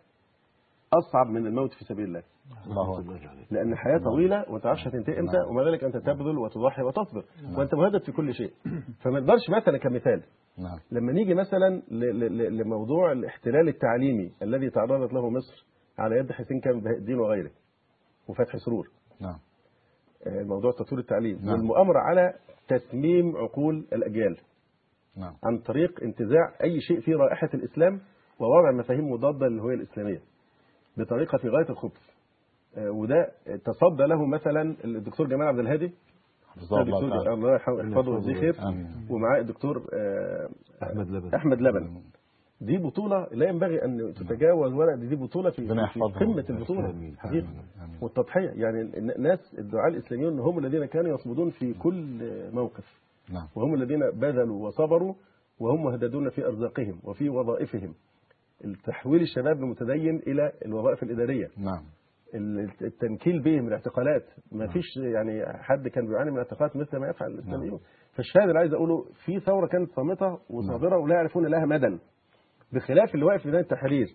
أصعب من الموت في سبيل الله. الله أكبر. لأن الحياة طويلة وما تعرفش هتنتهي إمتى نعم. وما ذلك أنت تبذل وتضحي وتصبر. وأنت مهدد في كل شيء. فما نقدرش مثلا كمثال. نعم. لما نيجي مثلا لموضوع الاحتلال التعليمي الذي تعرضت له مصر على يد حسين بهاء الدين وغيره وفتحي سرور. نعم. آه، موضوع تطوير التعليم. نعم. والمؤامرة على تسميم عقول الأجيال. نعم. عن طريق انتزاع أي شيء فيه رائحة الإسلام ووضع مفاهيم مضادة للهوية الإسلامية بطريقة في غاية الخبث. آه، وده تصدى له مثلا الدكتور جمال عبد الهادي. الله يحفظه ويجزيه خير. ومعاه الدكتور آه، أحمد لبن. أحمد لبن. دي بطولة لا ينبغي أن تتجاوز ولا دي بطولة في. حقيقه آمين. آمين. والتضحية. يعني الناس الدعاء الإسلاميون هم الذين كانوا يصمدون في كل موقف. نعم. وهم الذين بذلوا وصبروا وهم مهددون في أرزاقهم وفي وظائفهم. تحويل الشباب المتدين إلى الوظائف الإدارية. نعم. التنكيل بهم الاعتقالات. ما فيش يعني حد كان بيعاني من اعتقالات مثل ما يفعل الإسلاميون. فالشاهد اللي عايز أقوله في ثورة كانت صامتة وصابرة ولا يعرفون لها مدى. بخلاف اللي واقف في ميدان التحرير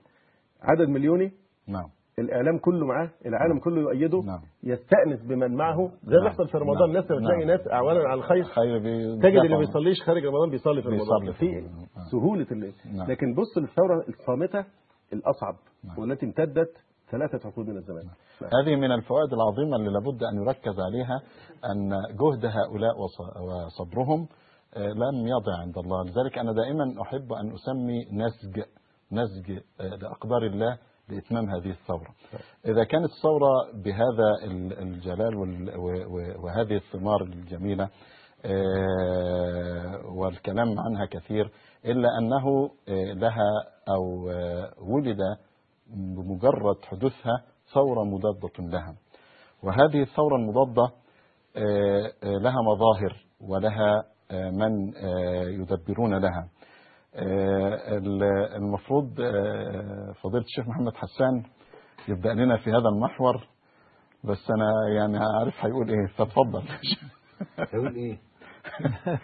عدد مليوني نعم الإعلام كله معاه العالم كله يؤيده نعم. يستأنس بمن معه زي ما نعم. بيحصل في رمضان نعم. ناس لما تلاقي نعم. ناس أعوانا على الخير تجد اللي دفع. بيصليش خارج رمضان بيصلي في رمضان في. سهولة الليل نعم. لكن بص للثوره الصامتة الأصعب نعم. والتي امتدت ثلاثة عقود من الزمان هذه من الفوائد العظيمة اللي لابد أن يركز عليها أن جهد هؤلاء وص- وصبرهم لم يضع عند الله. لذلك أنا دائما أحب أن أسمي نسج نسج آه، لأقدار الله لإتمام هذه الثورة. إذا كانت الثورة بهذا ال- الجلال وهذه الثمار الجميلة آه، والكلام عنها كثير إلا أنه آه، لها أو آه، ولد بمجرد حدوثها ثورة مضادة لها. وهذه الثورة المضادة آه، آه، لها مظاهر ولها آه، من آه، يدبرون لها آه، ال- المفروض آه، فضيلة الشيخ محمد حسان يبدأ لنا في هذا المحور بس أنا يعني عارف هيقول إيه فاتفضل *laughs* هيقول إيه؟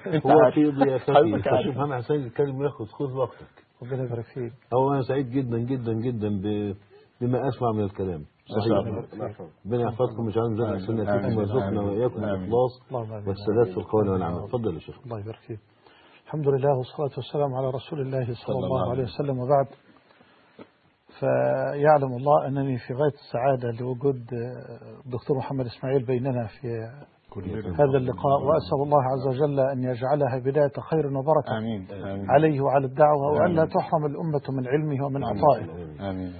أنت *laughs* هو. في ضيافتي. فشوف محمد حسين يتكلم وياخد خذ وقتك ربنا يبارك فيك هو أنا سعيد جدا جدا جدا ب- بما أسمع من الكلام. ربنا يحفظكم ويجعلنا من آمين. فيكم آمين. ويرزقنا آمين. وإياكم آمين. الإخلاص آمين. والسداد في القول والعمل اتفضل يا شيخ الله يبارك فيك الحمد لله والصلاة والسلام على رسول الله صلى, الله عليه وسلم وبعد فيعلم الله أنني في غاية السعادة لوجود الدكتور محمد إسماعيل بيننا في هذا اللقاء وأسأل الله عز وجل أن يجعلها بداية خير وبركة آمين آمين عليه وعلى الدعوة وأن لا آمين. تحرم الأمة من علمه ومن آمين. عطائه آمين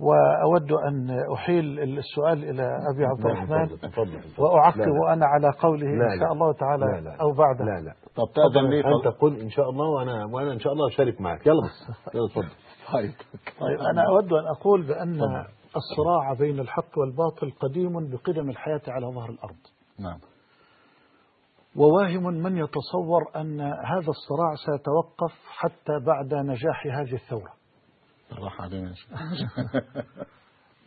وأود أن أحيل السؤال إلى أبي عبد الرحمن وأعقب. أنا على قوله لا، إن شاء. الله تعالى لا، لا. أو بعده. لا لا. طب تأذن لي فضل- قل إن شاء الله وأنا وأنا إن شاء الله اشارك معك. يلا. بس *laughs* يلا اتفضل طيب. طيب أنا أود أن أقول بأن. الصراع بين الحق والباطل قديم بقدم الحياة على ظهر الأرض. نعم. وواهم من يتصور أن هذا الصراع سيتوقف حتى بعد نجاح هذه الثورة. راح علينا يا شيخ.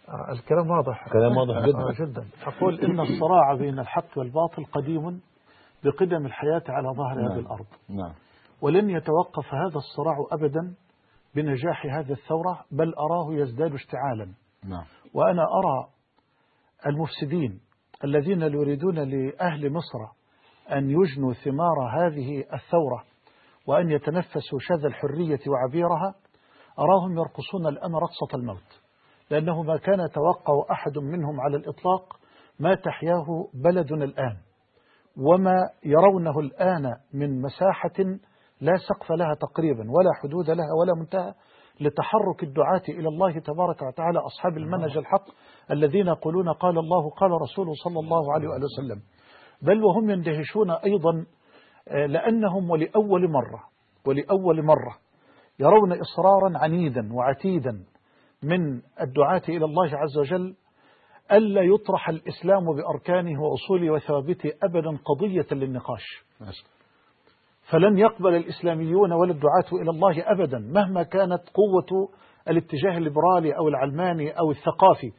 آه، الكلام واضح كلام واضح جدا. آه، جدا أقول إن *laughs* الصراع بين الحق والباطل قديم بقدم الحياة على ظهر هذه نعم. الأرض نعم ولن يتوقف هذا الصراع أبدا بنجاح هذه الثورة بل أراه يزداد اشتعالا نعم وأنا أرى المفسدين الذين يريدون لأهل مصر أن يجنوا ثمار هذه الثورة وأن يتنفسوا شذا الحرية وعبيرها أراهم يرقصون الآن رقصة الموت. لأنه ما كان يتوقع أحد منهم على الإطلاق ما تحياه بلدنا الآن. وما يرونه الآن من مساحة لا سقف لها تقريبا ولا حدود لها ولا منتهى لتحرك الدعاة إلى الله تبارك وتعالى أصحاب المنهج الحق الذين يقولون قال الله قال رسوله صلى الله عليه وآله وسلم. بل وهم يندهشون أيضا آه، لأنهم ولأول مرة ولأول مرة يرون إصرارا عنيدا وعتيدا من الدعاة إلى الله عز وجل ألا يطرح الإسلام بأركانه وأصوله وثوابته أبدا قضية للنقاش. ماشي فلن يقبل الإسلاميون ولا الدعاة إلى الله أبدا مهما كانت قوة الاتجاه الليبرالي أو العلماني أو الثقافي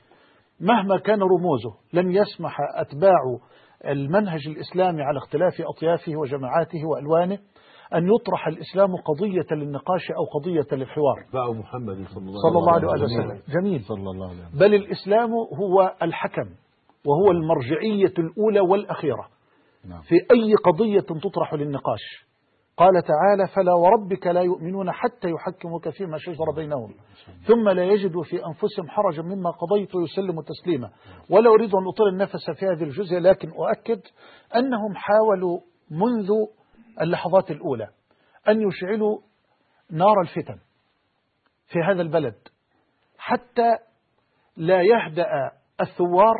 مهما كان رموزه لن يسمح أتباع المنهج الإسلامي على اختلاف أطيافه وجماعاته وألوانه. أن يطرح الإسلام قضية للنقاش أو قضية للحوار. باع محمد صلى الله, صلى الله عليه وسلم. جميل. صلى الله عليه وسلم. بل الإسلام هو الحكم وهو المرجعية الأولى والأخيرة. نعم. في أي قضية تطرح للنقاش. قال تعالى فلا وربك لا يؤمنون حتى يحكموك فيما شجر بينهم. ثم لا يجدوا في أنفسهم حرجا مما قضيت ويسلموا تسليما. ولا أريد أن أطيل النفس في هذه الجزء لكن أؤكد أنهم حاولوا منذ اللحظات الأولى أن يشعلوا نار الفتن في هذا البلد حتى لا يهدأ الثوار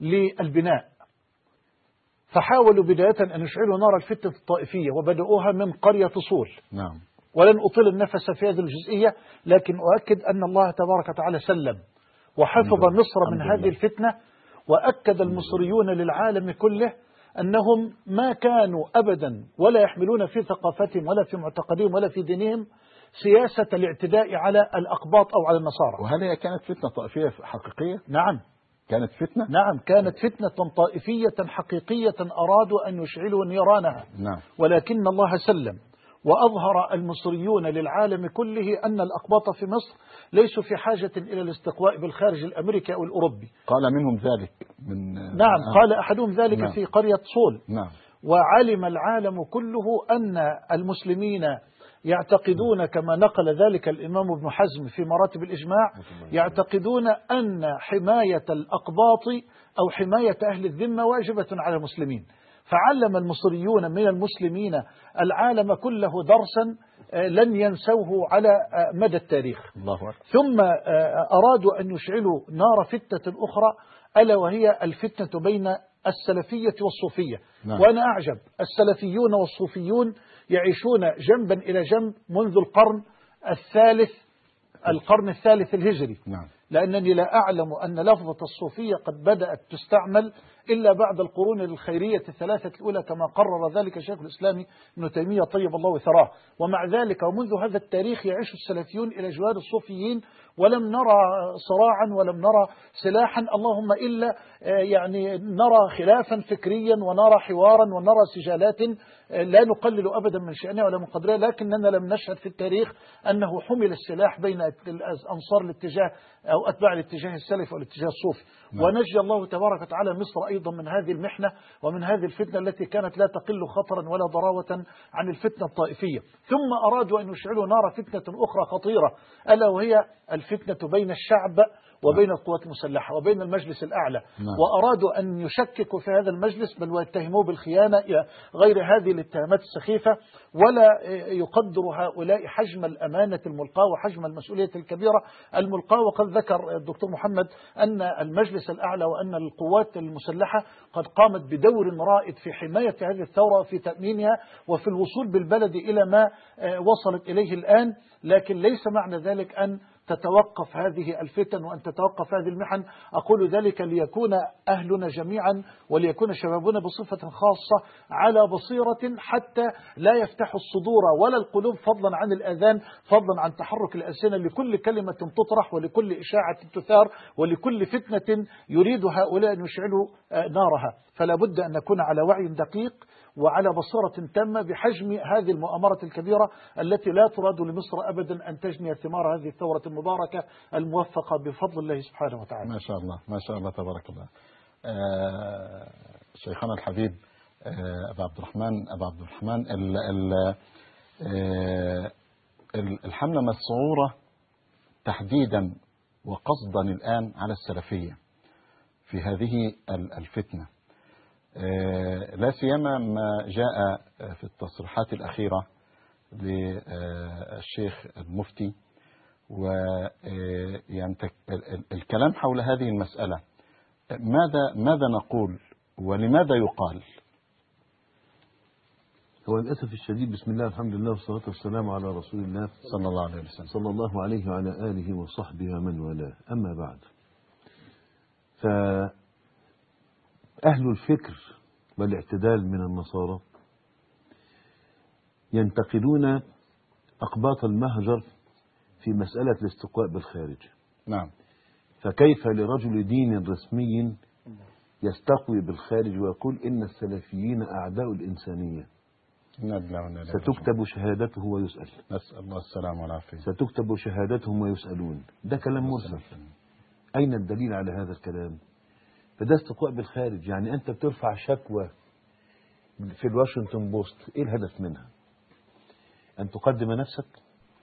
للبناء فحاولوا بداية أن يشعلوا نار الفتنة الطائفية وبدأوها من قرية صول نعم ولن أطيل النفس في هذه الجزئية لكن أؤكد أن الله تبارك وتعالى سلم وحفظ. مصر من هذه. الفتنة وأكد المصريون للعالم كله أنهم ما كانوا أبدا ولا يحملون في ثقافتهم ولا في معتقدهم ولا في دينهم سياسة الاعتداء على الأقباط أو على النصارى. وهل هي كانت فتنة طائفية حقيقية؟ نعم. كانت فتنة؟ نعم كانت فتنة طائفية حقيقية أرادوا أن يشعلوا نيرانها. نعم. ولكن الله سلم. وأظهر المصريون للعالم كله أن الأقباط في مصر ليسوا في حاجة إلى الاستقواء بالخارج الأمريكي أو الأوروبي. قال منهم ذلك من نعم آه. قال أحدهم ذلك نعم. في قرية صول. نعم. وعلم العالم كله أن المسلمين يعتقدون كما نقل ذلك الإمام ابن حزم في مراتب الإجماع يعتقدون أن حماية الأقباط أو حماية أهل الذمة واجبة على المسلمين. فعلم المصريون من المسلمين العالم كله درسا آه، لن ينسوه على آه، مدى التاريخ. الله ثم آه، أرادوا أن يشعلوا نار فتنة أخرى ألا وهي الفتنة بين السلفية والصوفية. نعم. وأنا أعجب السلفيون والصوفيون يعيشون جنبا إلى جنب منذ القرن الثالث القرن الثالث الهجري. نعم. لأنني لا أعلم أن لفظة الصوفية قد بدأت تستعمل إلا بعد القرون الخيرية الثلاثة الأولى كما قرر ذلك الشيخ الإسلامي ابن تيمية طيب الله ثراه ومع ذلك ومنذ هذا التاريخ يعيش السلفيون إلى جوار الصوفيين ولم نرى صراعا ولم نرى سلاحا اللهم إلا آه، يعني نرى خلافا فكريا ونرى حوارا ونرى سجالات آه، لا نقلل أبدا من شأنها ولا من قدرها لكننا لم نشهد في التاريخ أنه حمل السلاح بين أنصار الاتجاه أو أتباع الاتجاه السلفي والاتجاه الصوفي نعم. ونجي الله تبارك وتعالى مصر أيضا من هذه المحنة ومن هذه الفتنة التي كانت لا تقل خطرا ولا ضراوة عن الفتنة الطائفية. ثم أرادوا أن يشعلوا نار فتنة أخرى خطيرة ألا وهي الفتنة بين الشعب وبين القوات المسلحة وبين المجلس الأعلى. نعم. وأرادوا أن يشككوا في هذا المجلس بل ويتهموه بالخيانة إلى غير هذه الاتهامات السخيفة ولا يقدر هؤلاء حجم الأمانة الملقاة وحجم المسؤولية الكبيرة الملقاة. وقد ذكر الدكتور محمد أن المجلس الأعلى وأن القوات المسلحة قد قامت بدور رائد في حماية هذه الثورة وفي تأمينها وفي الوصول بالبلد إلى ما آه، وصلت إليه الآن. لكن ليس معنى ذلك أن تتوقف هذه الفتن وأن تتوقف هذه المحن أقول ذلك ليكون أهلنا جميعا وليكون شبابنا بصفة خاصة على بصيرة حتى لا يفتحوا الصدور ولا القلوب فضلا عن الأذان فضلا عن تحرك الألسنة. لكل كلمة تطرح ولكل إشاعة تثار ولكل فتنة يريد هؤلاء أن يشعلوا آه، نارها. فلا بد أن نكون على وعي دقيق وعلى بصيرة تامة بحجم هذه المؤامرة الكبيرة التي لا تراد لمصر أبدا أن تجني ثمار هذه الثورة المباركة الموفقة بفضل الله سبحانه وتعالى. ما شاء الله ما شاء الله تبارك الله. آه، شيخنا الحبيب آه، أبا عبد الرحمن أبا عبد الرحمن ال ال آه، ال- الحملة مسعورة تحديدا وقصدا الآن على السلفية في هذه ال- الفتنة. لا سيما ما جاء في التصريحات الأخيرة للشيخ المفتي ويعني الكلام حول هذه المسألة ماذا ماذا نقول ولماذا يقال؟ هو للأسف الشديد بسم الله الحمد لله والصلاة والسلام على رسول الله صلى الله عليه وسلم. صلى الله عليه وعلى آله وصحبه ومن والاه. أما بعد فأهل الفكر والاعتدال من النصارى. ينتقدون أقباط المهجر في مسألة الاستقواء بالخارج. نعم. فكيف لرجل دين رسمي يستقوي بالخارج ويقول إن السلفيين أعداء الإنسانية. ستكتب شهادته ويسأل. نسأل الله السلامة والعافية. ستكتب شهادتهم ويسألون. ده كلام مرسل. أين الدليل على هذا الكلام؟ فده استقواء بالخارج. يعني أنت بترفع شكوى في الواشنطن بوست إيه الهدف منها؟ أن تقدم نفسك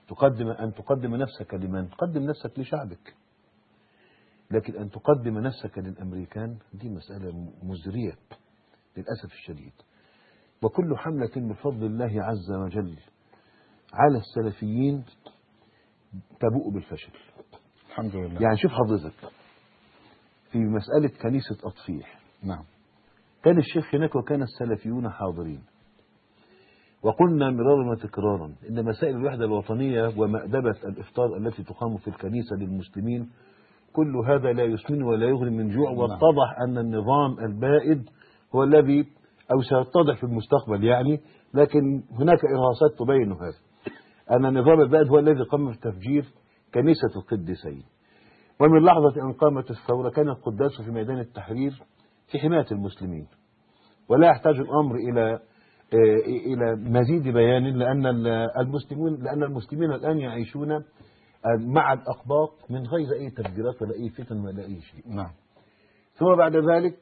تقدم أن تقدم نفسك لمن؟ تقدم نفسك لشعبك. لكن أن تقدم نفسك للأمريكان دي مسألة مزرية للأسف الشديد. وكل حملة بفضل الله عز وجل على السلفيين تبوء بالفشل. الحمد لله. يعني شوف حضرتك في مسألة كنيسة أطفيح. نعم. كان الشيخ هناك وكان السلفيون حاضرين. وقلنا مرارا وتكرارا إن مسائل الوحدة الوطنية ومأدبة الإفطار التي تقام في الكنيسة للمسلمين كل هذا لا يسمن ولا يغني من جوع نعم. واتضح أن النظام البائد هو الذي أو سيتضح في المستقبل يعني لكن هناك إرهاصات تبين هذا. أن النظام البائد هو الذي قام بتفجير كنيسة القديسين. ومن لحظة أن قامت الثورة كان القداس في ميدان التحرير في حماية المسلمين. ولا يحتاج الأمر إلى آه، إلى مزيد بيان لأن ال- المسلمون لأن المسلمين الآن يعيشون آه، مع الأقباط من غير أي تفجيرات ولا أي فتن ولا أي شيء. نعم. ثم بعد ذلك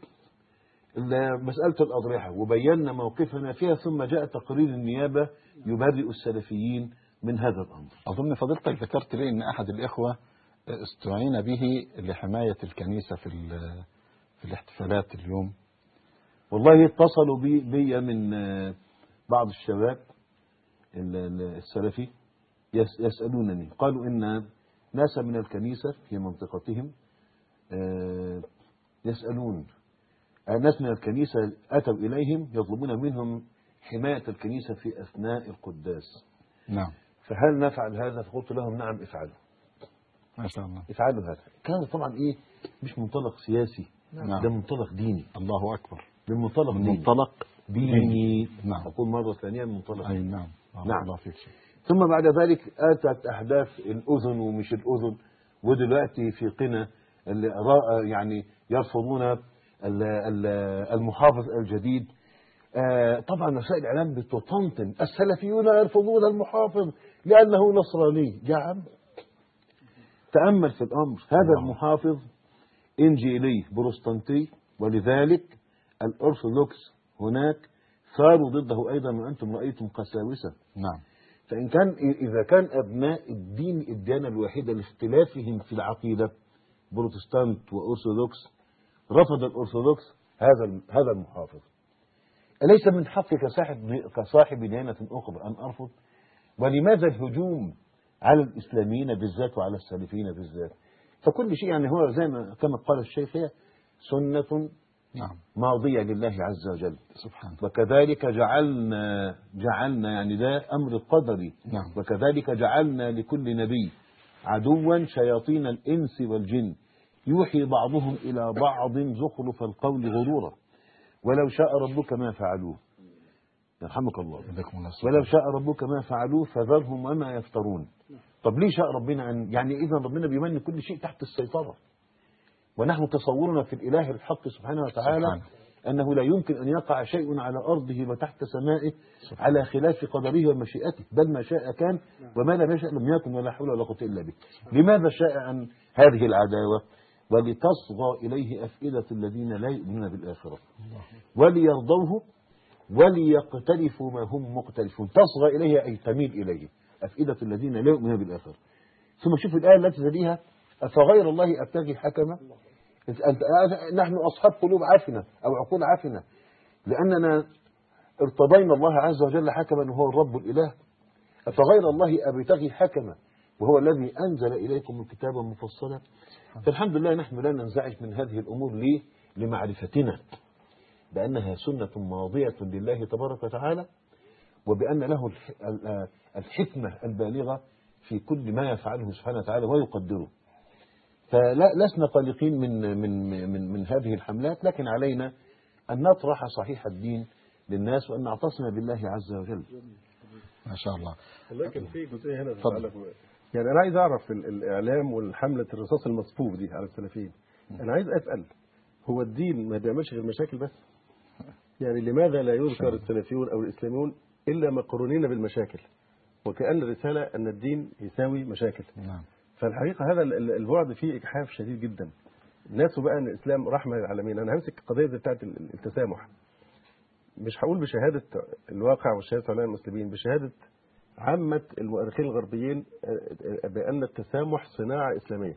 مسألة الأضرحة وبينا موقفنا فيها ثم جاء تقرير النيابة يبرئ السلفيين من هذا الأمر. أظن فضيلتك ذكرت لي أن أحد الإخوة استعين به لحماية الكنيسة في ال- في الاحتفالات اليوم. والله اتصلوا بي, بي من آه، بعض الشباب ال- ال- السلفي يس- يسألونني. قالوا إن ناس من الكنيسة في منطقتهم آه، يسألون آه، ناس من الكنيسة أتوا إليهم يطلبون منهم حماية الكنيسة في أثناء القداس. نعم. فهل نفعل هذا؟ فقلت لهم نعم افعلوا. ما شاء الله. افعلوا هذا كان طبعا إيه؟ مش منطلق سياسي. نعم. ده منطلق ديني. الله أكبر. ده منطلق من ديني. منطلق ديني. نعم. أقول مرة ثانية من منطلق. ديني نعم. نعم. الله فيك. ثم بعد ذلك أتت أحداث الأذن ومش الأذن. ودلوقتي في قنا اللي يعني يرفضون ال- ال- المحافظ الجديد. آه، طبعا وسائل الإعلام بتطنطن. السلفيون يرفضون المحافظ لأنه نصراني. يا عم تأمل في الأمر. هذا الله. المحافظ إنجيلي بروستانتي ولذلك الأرثوذكس هناك ثاروا ضده أيضا وأنتم رأيتم قساوسة. نعم. فإن كان إذا كان أبناء الدين الديانة الواحدة لاختلافهم في العقيدة بروتستانت وأرثوذكس رفض الأرثوذكس هذا هذا المحافظ. أليس من حقي كصاحب كصاحب ديانة أخرى أن أرفض؟ ولماذا الهجوم على الإسلاميين بالذات وعلى السلفيين بالذات. فكل شيء يعني هو زي ما كما قال الشيخ هي سنة نعم. ماضية لله عز وجل. سبحان وكذلك جعلنا جعلنا يعني ده أمر قدري. نعم. وكذلك جعلنا لكل نبي عدوا شياطين الإنس والجن. يوحي بعضهم إلى بعض زخرف القول غرورا. ولو شاء ربك ما فعلوه. يرحمك الله. ولو شاء ربك ما فعلوه فذرهم وما يفترون. طب ليه شاء ربنا أن يعني إذا ربنا بيمن كل شيء تحت السيطرة. ونحن تصورنا في الإله الحق سبحانه وتعالى سبحانه. أنه لا يمكن أن يقع شيء على أرضه وتحت سمائه على خلاف قدره ومشيئته. بل ما شاء كان وما لم يشاء لم يكن ولا حول ولا قوة إلا به لماذا شاء هذه العداوة؟ ولتصغى إليه أفئدة الذين لا يؤمنون بالآخرة. وليرضوه وليقترفوا ما هم مقترفون. تصغى إليه أي تميل إليه. أفئدة الذين لا يؤمنون بالآخرة. ثم شوف الآية التي تليها أفغير الله أبتغي حكما؟ نحن أصحاب قلوب عافنة أو عقول عافنة. لأننا ارتضينا الله عز وجل حكما وهو الرب الإله. أفغير الله أبتغي حكما وهو الذي أنزل إليكم الكتاب مفصلا. فالحمد لله نحن لا ننزعج من هذه الأمور ليه؟ لمعرفتنا. بأنها سنة ماضية لله تبارك وتعالى وبأن له الح- ال- الحكمة البالغة في كل ما يفعله سبحانه وتعالى ويقدره. فلسنا قلقين من من من من هذه الحملات لكن علينا أن نطرح صحيح الدين للناس وأن نعتصم بالله عز وجل. ما شاء الله. لكن في جزئية هنا يعني أنا عايز أعرف ال- الإعلام والحملة الرصاص المصفوف دي على السلفيين. أنا عايز أسأل هو الدين ما بيعملش غير مشاكل بس؟ يعني لماذا لا يذكر السلفيون أو الإسلاميون إلا مقرونين بالمشاكل؟ وكأن الرسالة أن الدين يساوي مشاكل. نعم. فالحقيقة هذا ال- ال- البعد فيه إجحاف شديد جدا. الناس بقى أن الإسلام رحمة للعالمين. أنا همسك القضية دي بتاعت ال- ال- التسامح. مش هقول بشهادة الواقع وشهادة علماء المسلمين بشهادة عامة المؤرخين الغربيين آه، آه، بأن التسامح صناعة إسلامية.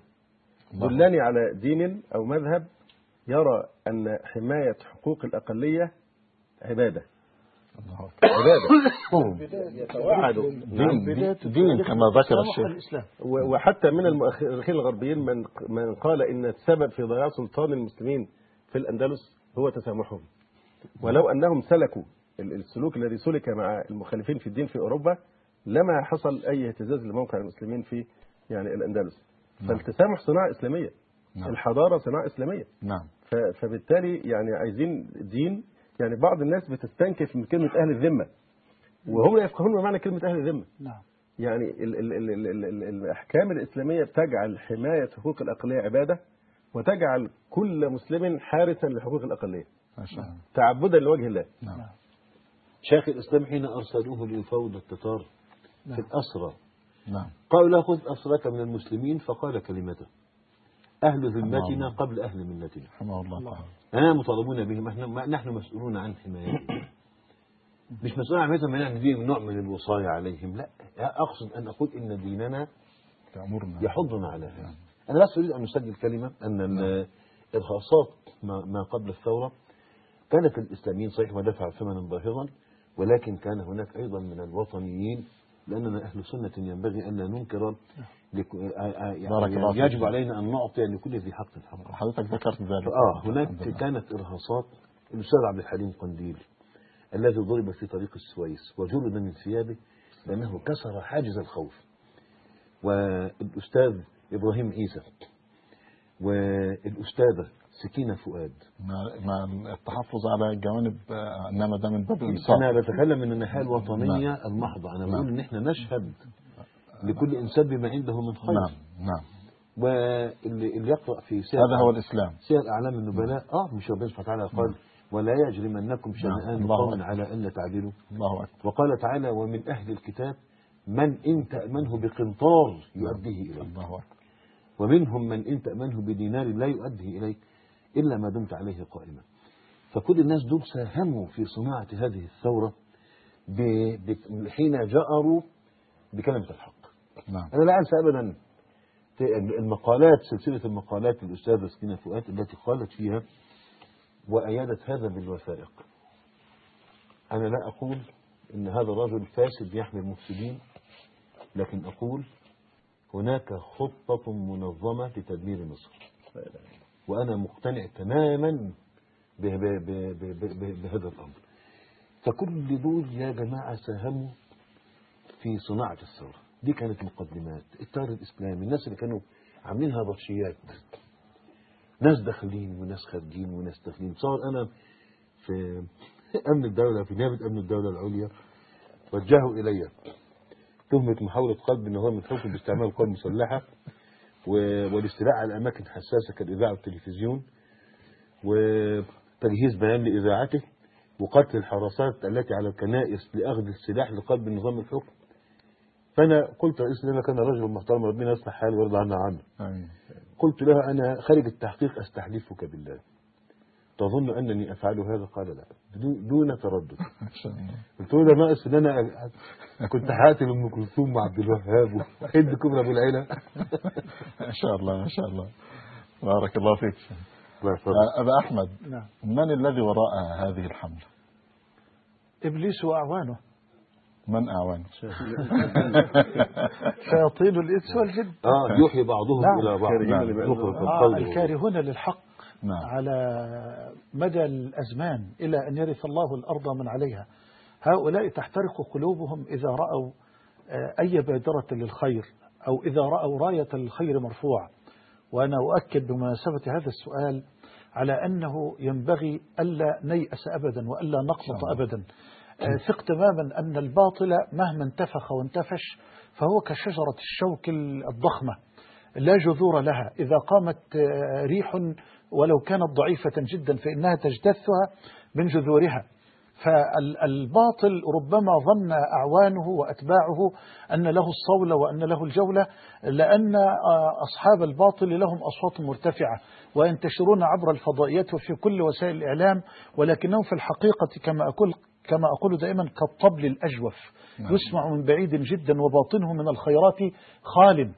الله. دلني على دين أو مذهب يرى أن حماية حقوق الأقلية عبادة. الله. عبادة. يتوعدوا دين دين, دين كما ذكر تسامح الشيخ. وحتى من المؤرخين الغربيين من من قال إن السبب في ضياع سلطان المسلمين في الأندلس هو تسامحهم. ولو أنهم سلكوا ال- السلوك الذي سلك مع المخالفين في الدين في أوروبا لما حصل أي اهتزاز لموقع المسلمين في يعني الأندلس. نعم. فالتسامح صناعة إسلامية. نعم. الحضارة صناعة إسلامية. نعم. فبالتالي يعني عايزين دين يعني بعض الناس بتستنكف من كلمة أهل الذمة. وهم لا يفقهون ما معنى كلمة أهل الذمة. نعم. يعني ال ال ال ال ال ال الأحكام الإسلامية بتجعل حماية حقوق الأقلية عبادة وتجعل كل مسلم حارسا لحقوق الأقلية. ما شاء الله. تعبدا لوجه الله. نعم. شيخ الإسلام حين أرسلوه ليفاوض التتار في نعم. الأسرى نعم. قالوا له خذ أسرك من المسلمين فقال كلمته. أهل ذمتنا. قبل أهل ملتنا. الله أنا مطالبون بهم. إحنا ما- نحن مسؤولون عن حمايتهم. مش مسؤول عن حمايتهم يعني دي نوع من الوصاية عليهم. لا أقصد أن أقول إن ديننا تأمرنا يحضنا على هذا. أنا بس أريد أن أسجل كلمة أن ال- الخاصات ما ما قبل الثورة. كانت الإسلاميين صحيح ودفع ثمنا باهظا ولكن كان هناك أيضا من الوطنيين لأننا أهل سنة ينبغي أن لا ننكر لك- آه، آه، يعني. يجب علينا أن نعطي لكل ذي حق حقه حضرتك ذكرت ذلك آه هناك. كانت إرهاصات الأستاذ عبد الحليم قنديل الذي ضرب في طريق السويس وجلد من ثيابه لأنه كسر حاجز الخوف والأستاذ إبراهيم عيسى والأستاذة سكينة فؤاد. مع التحفظ على جوانب إنما ده من باب الإنصاف. أنا بتكلم من الناحية الوطنية المحضة. أنا بقول إن إحنا نشهد لكل إنسان بما عنده من خير. نعم نعم. واللي اللي يقرأ في سير هذا هو الإسلام. سير أعلام النبلاء. آه مش ربنا سبحانه وتعالى قال ولا يجرمنكم شنآن قوم أكبر. على ألا تعدلوا. الله أكبر. وقال تعالى ومن أهل الكتاب من إن تأمنه بقنطار يؤديه إليك. الله أكبر. ومنهم من إن تأمنه بدينار لا يؤديه إليك. إلا ما دمت عليه قائما. فكل الناس دول ساهموا في صناعة هذه الثورة ب... ب... حين جأروا بكلمة الحق. نعم. أنا لا أنسى أبدا المقالات سلسلة المقالات للأستاذة سكينة فؤاد التي قالت فيها وأيدت هذا بالوثائق. أنا لا أقول إن هذا الرجل فاسد يحمي المفسدين لكن أقول هناك خطة منظمة لتدمير مصر. وأنا مقتنع تماما به- به- به- به- به- بهذا الأمر. فكل دول يا جماعة ساهموا في صناعة الثورة. دي كانت مقدمات. التيار الإسلامي الناس اللي كانوا عاملين هبطشيات ناس داخلين وناس خارجين وناس داخلين. صار أنا في أمن الدولة في نيابة أمن الدولة العليا وجهوا إلي تهمة محاولة قلب إن هو متحكم باستعمال القوى المسلحة والاستيلاء على أماكن حساسة كالإذاعة والتلفزيون وتجهيز بيان لإذاعته وقتل الحراسات التي على الكنائس لأخذ السلاح لقلب نظام الحكم. فأنا قلت رئيس لنا كان رجل محترم ربنا يصلح حاله ويرضى عنا عنه. قلت له أنا خارج التحقيق أستحلفك بالله. تظن أنني أفعل هذا؟ قال لا. دون- تردد. ما شاء الله قلت له ده ناقص ان أنا *laughs* كنت هقتل أم كلثوم وعبد الوهاب وهند كبرى أبو العيلة. *laughs* ما شاء الله ما شاء الله. بارك الله فيك. آه، أبا أحمد نعم. من الذي وراء هذه الحملة؟ إبليس وأعوانه. من أعوانه؟ *laughs* شياطين الإنس والجن. آه يوحي بعضهم نعم. إلى بعض. نعم. آه الكارهون للحق. نعم. على مدى الأزمان إلى أن يرث الله الأرض من عليها. هؤلاء تحترق قلوبهم إذا رأوا آه، أي بادرة للخير أو إذا رأوا راية الخير مرفوعة. وأنا أؤكد بمناسبة هذا السؤال على أنه ينبغي ألا نيأس أبدا وألا نقنط الله. أبدا. آه، ثق تماما أن الباطل مهما انتفخ وانتفش فهو كشجرة الشوك الضخمة لا جذور لها. إذا قامت آه، ريح ولو كانت ضعيفة جدا فإنها تجتثها من جذورها. فالباطل ربما ظن أعوانه وأتباعه أن له الصولة وأن له الجولة لأن أصحاب الباطل لهم أصوات مرتفعة وينتشرون عبر الفضائيات وفي كل وسائل الإعلام ولكنهم في الحقيقة كما أقول كما أقول دائما كالطبل الأجوف. يسمع من بعيد جدا وباطنه من الخيرات خال.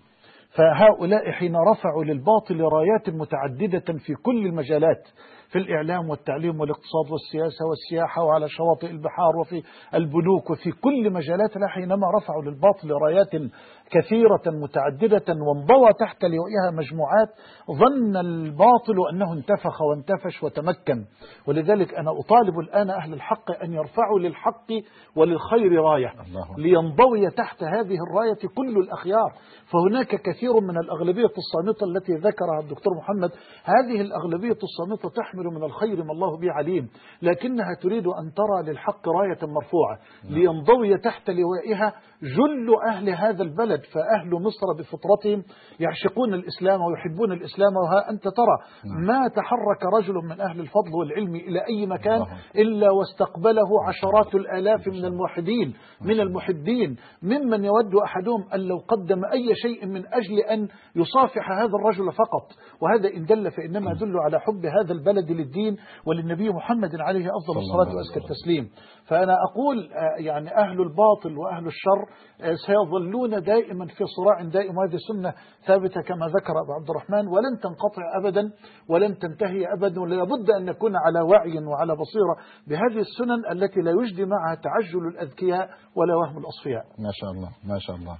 فهؤلاء حين رفعوا للباطل رايات متعددة في كل المجالات في الإعلام والتعليم والاقتصاد والسياسة والسياحة وعلى شواطئ البحار وفي البنوك وفي كل مجالاتها حينما رفعوا للباطل رايات كثيرة متعددة وانضوى تحت لوائها مجموعات ظن الباطل أنه انتفخ وانتفش وتمكن ولذلك أنا أطالب الآن أهل الحق أن يرفعوا للحق وللخير راية. لينضوي تحت هذه الراية كل الأخيار فهناك كثير من الأغلبية الصامتة التي ذكرها الدكتور محمد هذه الأغلبية الصامتة تحمل تحمل من الخير ما الله به عليم لكنها تريد أن ترى للحق راية مرفوعة لينضوي تحت لوائها جل أهل هذا البلد فأهل مصر بفطرتهم يعشقون الإسلام ويحبون الإسلام وها أنت ترى ما تحرك رجل من أهل الفضل والعلم إلى أي مكان. إلا واستقبله عشرات الآلاف من الموحدين من المحبين ممن يود أحدهم أن لو قدم أي شيء من أجل أن يصافح هذا الرجل فقط وهذا إن دل فإنما يدل على حب هذا البلد للدين وللنبي محمد عليه أفضل الصلاة وأزكى التسليم. فأنا أقول آه، يعني أهل الباطل وأهل الشر آه، سيظلون دائما في صراع دائم. وهذه سنة ثابتة كما ذكر أبو عبد الرحمن. ولن تنقطع أبدا ولن تنتهي أبدا. ولا بد أن نكون على وعي وعلى بصيرة بهذه السنن التي لا يجدي معها تعجل الأذكياء ولا وهم الأصفياء. ما شاء الله ما شاء الله.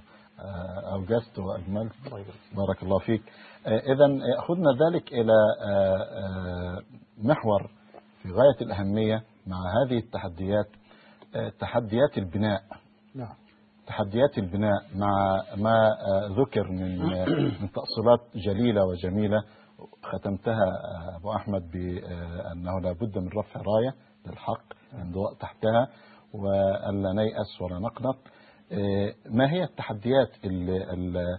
أوجزت وأجملت. بارك الله فيك. إذا أخذنا ذلك إلى آه، آه، محور في غاية الأهمية مع هذه التحديات آه، تحديات البناء. نعم. تحديات البناء مع ما آه، ذكر من آه، *clears throat* من تأصيلات جليلة وجميلة ختمتها آه، أبو أحمد بأنه لا بد من رفع راية للحق الانضواء تحتها وألا نيأس ولا نقنط. آه، ما هي التحديات ال- ال-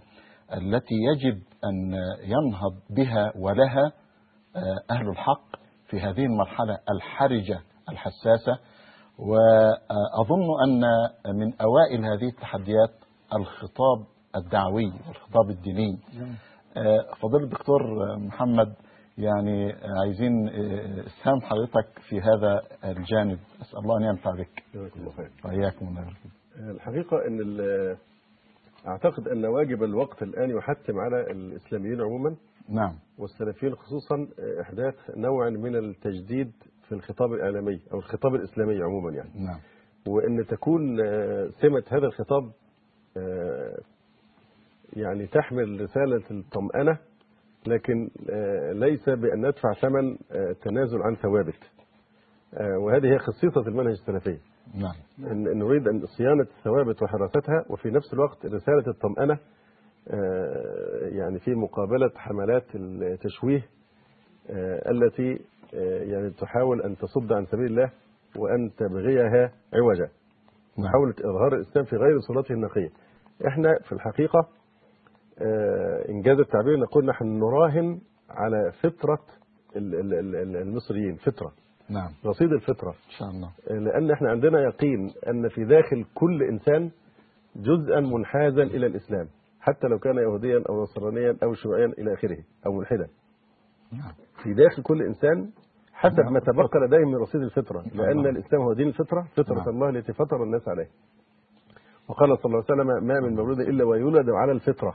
التي يجب أن ينهض بها ولها آه، أهل الحق في هذه المرحلة الحرجة الحساسة؟ وأظن أن من أوائل هذه التحديات الخطاب الدعوي والخطاب الديني. آه، فضيلة الدكتور محمد يعني عايزين آه، اسهام حضرتك في هذا الجانب. أسأل الله أن ينفع بك. جزاكم الله خير. وإياكم. الله. الحقيقة أن أعتقد أن واجب الوقت الآن يحتم على الإسلاميين عموما نعم. والسلفيين خصوصا إحداث نوع من التجديد في الخطاب الإعلامي أو الخطاب الإسلامي عموما يعني. نعم. وأن تكون آه، سمة هذا الخطاب آه، يعني تحمل رسالة الطمأنة لكن آه، ليس بأن ندفع ثمن تنازل عن ثوابت. وهذه هي خصيصة المنهج السلفي. نعم. نريد أن صيانة الثوابت وحراستها وفي نفس الوقت رسالة الطمأنة آه، يعني في مقابلة حملات التشويه آه، التي آه، يعني تحاول أن تصد عن سبيل الله وأن تبغيها عوجا. نعم. محاولة إظهار الإسلام في غير صورته النقية. إحنا في الحقيقة إنجاز التعبير نقول نحن نراهن على فطرة ال- ال- ال- ال- المصريين فطرة. نعم. رصيد الفطرة. إن شاء الله. لأن إحنا عندنا يقين أن في داخل كل إنسان جزءا منحازا إلى الإسلام حتى لو كان يهوديا أو نصرانيا أو شيوعيا إلى آخره أو ملحدا. نعم. في داخل كل إنسان حسب ما تبقى لديه من رصيد الفطرة لأن الإسلام هو دين الفطرة فطرة نعم. الله التي فطر الناس عليه وقال صلى الله عليه وسلم ما من مولود إلا ويولد على الفطرة.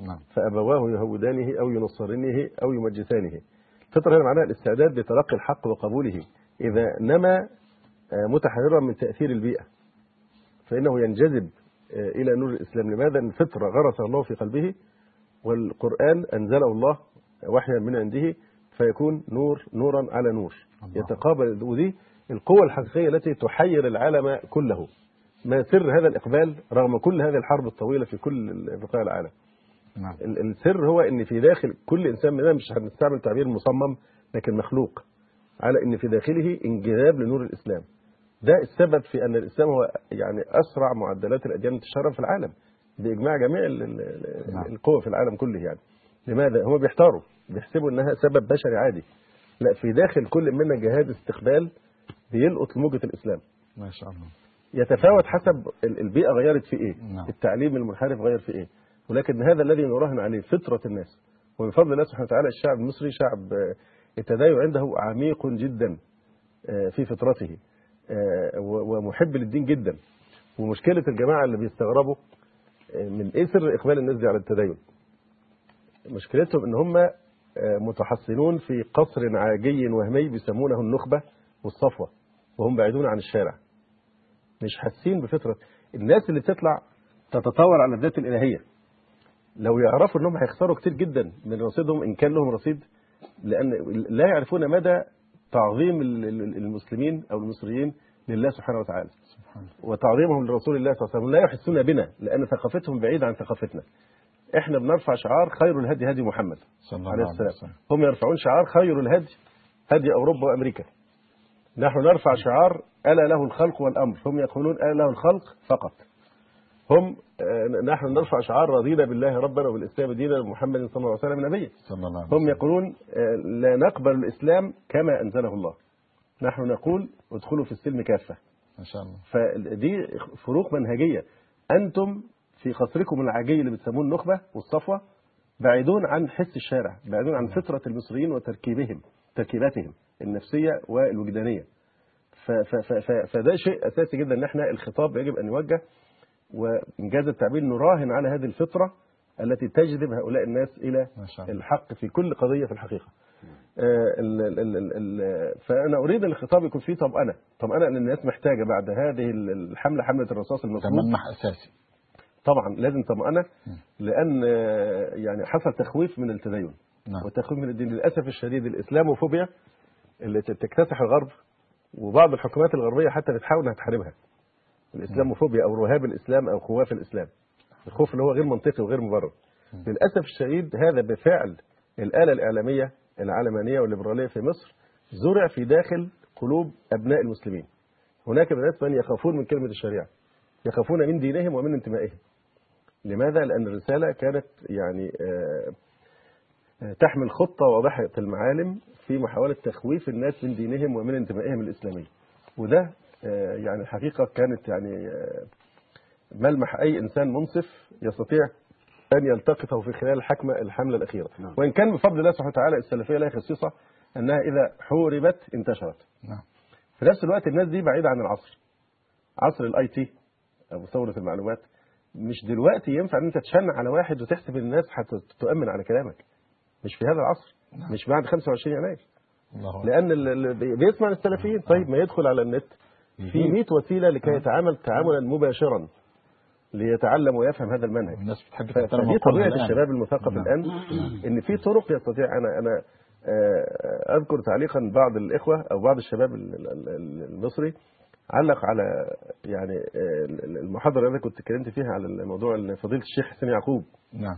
نعم. فأبواه يهودانه أو ينصرنه أو يمجسانه. الفطرة هنا معناها الاستعداد لتلقي الحق وقبوله إذا نما آه، متحررا من تأثير البيئة فإنه ينجذب آه، إلى نور الإسلام. لماذا؟ الفطرة غرسها الله في قلبه والقرآن أنزله الله وحيا من عنده فيكون نور نورا على نور. يتقابل ودي القوة الحقيقية التي تحير العالم كله. ما سر هذا الإقبال رغم كل هذه الحرب الطويلة في كل بقاع العالم. نعم. ال- السر هو إن في داخل كل إنسان مننا مش هنستعمل تعبير مصمم لكن مخلوق على إن في داخله انجذاب لنور الإسلام. ده السبب في أن الإسلام هو يعني أسرع معدلات الأديان انتشارا في العالم باجماع جميع نعم. القوى في العالم كله يعني. لماذا؟ هم بيحتاروا بيحسبوا إنها سبب بشري عادي. لا في داخل كل منا جهاد استقبال بيلقط موجة الإسلام. ما شاء الله. يتفاوت حسب ال- البيئة غيرت في إيه؟ نعم. التعليم المنحرف غير في إيه؟ ولكن هذا الذي نراهن عليه فطرة الناس ومن فضل الله سبحانه وتعالى الشعب المصري شعب آه، التدين عنده عميق جدا آه، في فطرته آه، ومحب للدين جدا. ومشكلة الجماعة اللي بيستغربوا من سر إقبال الناس دي على التدين مشكلتهم إن هم متحصنون في قصر عاجي وهمي بيسمونه النخبة والصفوة وهم بعيدون عن الشارع. مش حاسين بفطرة. الناس اللي بتطلع تتطاول على الذات الإلهية. لو يعرفوا إنهم هيخسروا كتير جدا من رصيدهم إن كان لهم رصيد لأن لا يعرفون مدى تعظيم ال- ال- المسلمين أو المصريين لله سبحانه وتعالى. وتعظيمهم لرسول الله صلى الله عليه وسلم لا يحسون بنا لأن ثقافتهم بعيدة عن ثقافتنا. إحنا بنرفع شعار خير الهدي هدي محمد صلى الله عليه وسلم. هم يرفعون شعار خير الهدي هدي أوروبا وأمريكا. نحن نرفع شعار ألا له الخلق والأمر. هم يقولون ألا له الخلق فقط. هم نحن نرفع شعار رضينا بالله ربنا وبالإسلام دينا ومحمد صلى الله عليه وسلم نبيا هم يقولون آه، لا نقبل الإسلام كما أنزله الله. نحن نقول ادخلوا في السلم كافة. ما شاء الله. فدي فروق منهجية. أنتم في قصركم العاجي اللي بتسموه النخبة والصفوة بعيدون عن حس الشارع بعيدون عن فطرة المصريين وتركيبهم تركيباتهم ف- ف- فده شيء أساسي جدا. أن إحنا الخطاب يجب أن يوجه وإنجاز التعبير نراهن على هذه الفطرة التي تجذب هؤلاء الناس إلى الحق في كل قضية في الحقيقة. آه، ال- فأنا أريد أن الخطاب يكون فيه طمأنة. طمأنة لأن الناس محتاجة بعد هذه ال- الحملة حملة الرصاص ده المصروف ملمح أساسي. طبعا لازم طمأنة لأن آه، يعني حصل تخويف من التدين. نعم. وتخويف من الدين للأسف الشديد الإسلاموفوبيا اللي تكتسح الغرب وبعض الحكومات الغربية حتى بتحاول إنها تحاربها. الإسلاموفوبيا أو رهاب الإسلام أو خواف الإسلام. الخوف اللي هو غير منطقي وغير مبرر. للأسف الشديد هذا بفعل الآلة الإعلامية العلمانية والليبرالية في مصر زرع في داخل قلوب أبناء المسلمين. هناك ناس من يخافون من كلمة الشريعة يخافون من دينهم ومن انتمائهم. لماذا؟ لأن الرسالة كانت يعني آه، آه، تحمل خطة واضحة المعالم في محاولة تخويف الناس من دينهم ومن انتمائهم الإسلامي. وده يعني الحقيقة كانت يعني آه، ملمح أي إنسان منصف يستطيع أن يلتقطه في خلال الحكمة الحملة الأخيرة. نعم. وإن كان بفضل الله سبحانه وتعالى السلفية لها خصيصة أنها إذا حوربت انتشرت. نعم. في نفس الوقت الناس دي بعيدة عن العصر. عصر ال IT أو ثورة المعلومات. مش دلوقتي ينفع إن أنت تشن على واحد وتحسب الناس هتؤمن على كلامك. مش في هذا العصر. مش بعد 25 يناير. اللي بيسمع السلفيين. طيب ما يدخل على النت. في 100 وسيلة لكي يتعامل تعاملا مباشرا ليتعلم ويفهم هذا المنهج. الناس بتحب أقوالها طبيعة الآن. الشباب المثقف نعم. الآن إن في طرق يستطيع أنا أنا آه، أذكر تعليقا بعض الإخوة أو بعض الشباب ال- ال- ال- المصري علق على يعني آه، المحاضرة اللي أنا كنت اتكلمت فيها على الموضوع فضيلة الشيخ حسين يعقوب. نعم.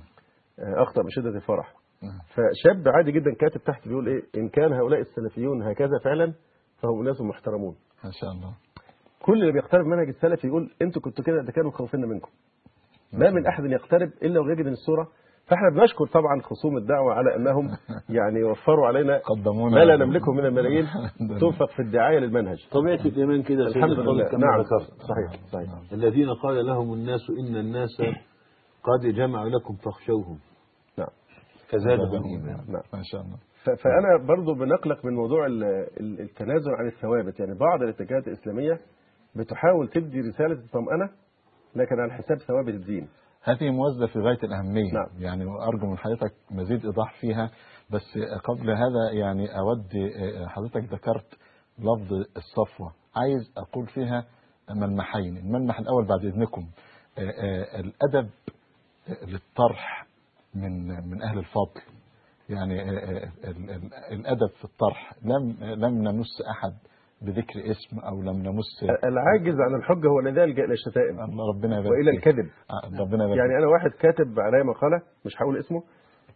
آه، أخطأ بشدة الفرح. نعم. فشاب عادي جدا كاتب تحت بيقول إيه إن كان هؤلاء السلفيون هكذا فعلا فهم ناس محترمون. ما شاء الله. كل اللي بيقترب منهج السلف يقول أنتوا كنتوا كده ده كانوا خوفين منكم. ما من أحد يقترب إلا ويجد إن الصورة فإحنا بنشكر طبعا خصوم الدعوة على أنهم *laughs* يعني وفروا علينا قدمونا ما لا نملكه من الملايين. *laughs* تنفق في الدعاية للمنهج. طبيعة الإيمان كده الحمد لله. نعم صحيح. صحيح الذين قال لهم الناس إن الناس قد جمعوا لكم فاخشوهم. نعم. فزادهم إيمانا نعم. ما شاء الله. فأنا برضو بنقلق من موضوع ال- ال- التنازل عن الثوابت. يعني بعض الاتجاهات الإسلامية بتحاول تدي رسالة الطمأنة لكن على حساب ثوابت الدين. هذه موازنة في غاية الأهمية. نعم. يعني وأرجو من حضرتك مزيد إيضاح فيها بس قبل هذا يعني أود حضرتك ذكرت لفظ الصفوة. عايز أقول فيها ملمحين الملمح الأول بعد إذنكم آه، آه، الأدب للطرح من من أهل الفضل. يعني ال- ال- الأدب في الطرح. لم لم نمس أحد بذكر اسم أو لم نمس العاجز عن الحجه هو الذي يلجا إلى الشتائم ربنا يبارك فيك. الكذب. آه، ربنا يبارك يعني أنا واحد كاتب عليا مقالة مش هقول اسمه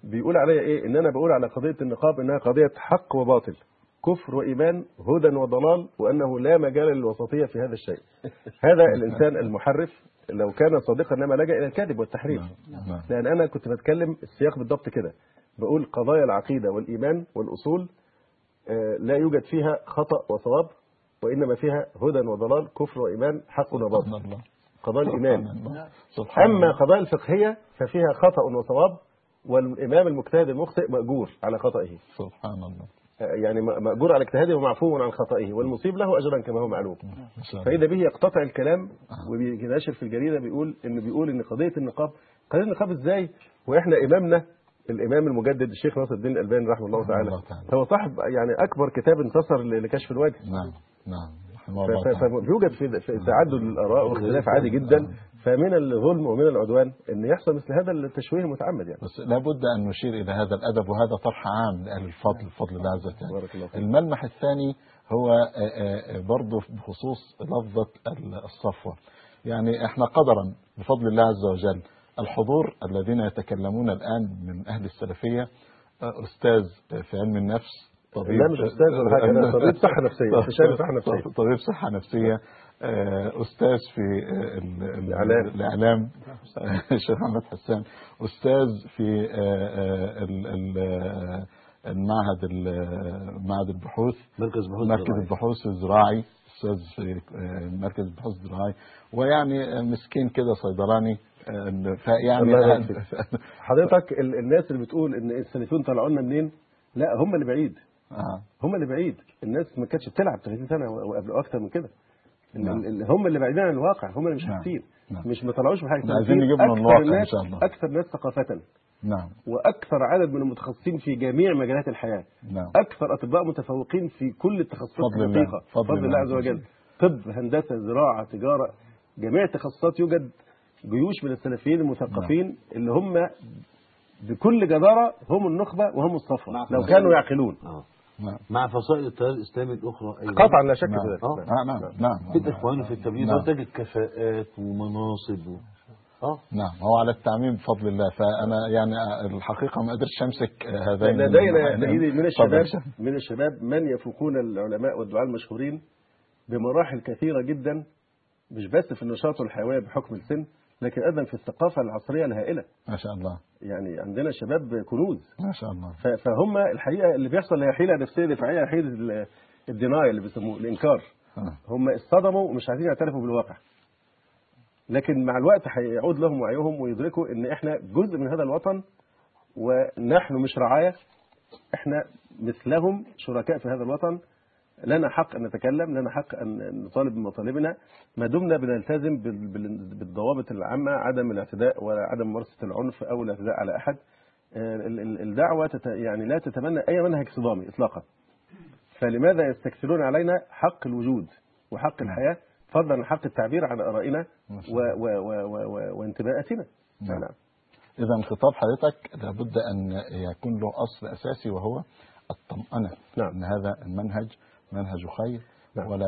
بيقول عليا إيه؟ إن أنا بقول على قضية النقاب إنها قضية حق وباطل. كفر وإيمان هدى وضلال وأنه لا مجال للوسطية في هذا الشيء. *laughs* هذا الإنسان المحرف لو كان صادقا انما لجأ إلى الكذب والتحريف. نعم. نعم. لأن أنا كنت بتكلم السياق بالضبط كده. بقول قضايا العقيدة والإيمان والأصول آه، لا يوجد فيها خطأ وصواب وإنما فيها هدى وضلال كفر وإيمان حق وباطل سبحان الله. قضايا الإيمان. سبحان الله. سبحان أما. قضايا الفقهية ففيها خطأ وصواب والإمام المجتهد المخطئ مأجور على خطئه. سبحان الله. آه، يعني مأجور على اجتهاده ومعفو عن خطئه والمصيب له أجرا كما هو معلوم. الله. فإذا به يقتطع الكلام وبيناشر في الجريدة بيقول إن بيقول إن قضية النقاب قضية النقاب إزاي؟ وإحنا إمامنا الإمام المجدد الشيخ ناصر الدين الألباني رحمه الله تعالى الله تعالى. هو صاحب يعني أكبر كتاب انتصر لكشف الوجه نعم نعم رحمه الله. فيوجد في تعدد الآراء واختلاف عادي جدا فمن الظلم ومن العدوان إن يحصل مثل هذا التشويه المتعمد يعني بس لابد أن نشير إلى هذا الأدب وهذا طرح عام لأهل الفضل بفضل الله عز وجل. الملمح الثاني هو آه، آه، برضه بخصوص لفظة ال- الصفوة يعني إحنا قدرا بفضل الله عز وجل الحضور الذين يتكلمون الآن من أهل السلفية آه، أستاذ في علم النفس طبيب لا مش أستاذ ولا حاجة، أنا طبيب صحة *laughs* نفسية، استشاري صحة نفسية. طبيب صحة نفسية آه، أستاذ في آه، ال- ال- الإعلام. الإعلام آه، *laughs* الشيخ محمد حسان أستاذ في آه، آه، ال- ال- آه، المعهد ال- معهد البحوث مركز بحوث مركز. البحوث الزراعي أستاذ في آه، مركز البحوث الزراعي ويعني آه، مسكين كده صيدلاني آه، فيعني. *laughs* حضرتك ال- الناس اللي بتقول إن السلفيون طلعوا لنا منين؟ لا هم اللي بعيد. آه، هم اللي بعيد. الناس ما كانتش بتلعب 30 سنة وقبل أكتر من كده. نعم. هم اللي بعيدين عن الواقع. هم اللي مش نعم. حاسين نعم. مش ما طلعوش بحاجة عايزين نجيب من أكثر الواقع الناس- شاء الله. أكثر ناس ثقافة. نعم. وأكثر عدد من المتخصصين في جميع مجالات الحياة. نعم. أكثر أطباء متفوقين في كل التخصصات. الدقيقة. فضل فضل الله عز وجل. طب هندسة زراعة تجارة جميع التخصصات يوجد جيوش من السلفيين المثقفين اللي هم بكل جدارة هم النخبة وهم الصفوة نعم. لو كانوا يعقلون آه. نعم مع فصائل التيار الإسلامي الأخرى أيضا قطعا لا شك نعم. في ذلك آه. نعم. آه، نعم نعم في الإخوان في التبليغ نعم. تجد كفاءات ومناصب و... آه نعم هو على التعميم بفضل الله فأنا يعني الحقيقة ما قدرتش أمسك هذين لدينا من الشباب. من الشباب من يفوقون العلماء والدعاء المشهورين بمراحل كثيرة جدا مش بس في النشاط والحيوية بحكم السن لكن أيضا في الثقافة العصرية الهائلة. ما شاء الله. يعني عندنا شباب كنوز. ما شاء الله. فهم الحقيقة اللي بيحصل هي حيلة نفسية دفاعية حيلة ال- الديناي اللي بيسموه الإنكار. آه. هم اصطدموا ومش عايزين يعترفوا بالواقع. لكن مع الوقت هيعود لهم وعيهم ويدركوا إن إحنا جزء من هذا الوطن ونحن مش رعاية. إحنا مثلهم شركاء في هذا الوطن. لنا حق أن نتكلم لنا حق أن نطالب بمطالبنا. ما دمنا بنلتزم بال- بال- بالضوابط العامة عدم الاعتداء ولا عدم ممارسة العنف أو الاعتداء على أحد. آه، ال- ال- الدعوة يعني لا تتبنى أي منهج صدامي اطلاقا. فلماذا يستكثرون علينا حق الوجود وحق الحياة؟ فضلا عن حق التعبير عن آرائنا وانتماءاتنا نعم. نعم. إذا خطاب حضرتك لابد أن يكون له أصل أساسي وهو الطمأنة. نعم. أن هذا المنهج منهج خير نعم. ولا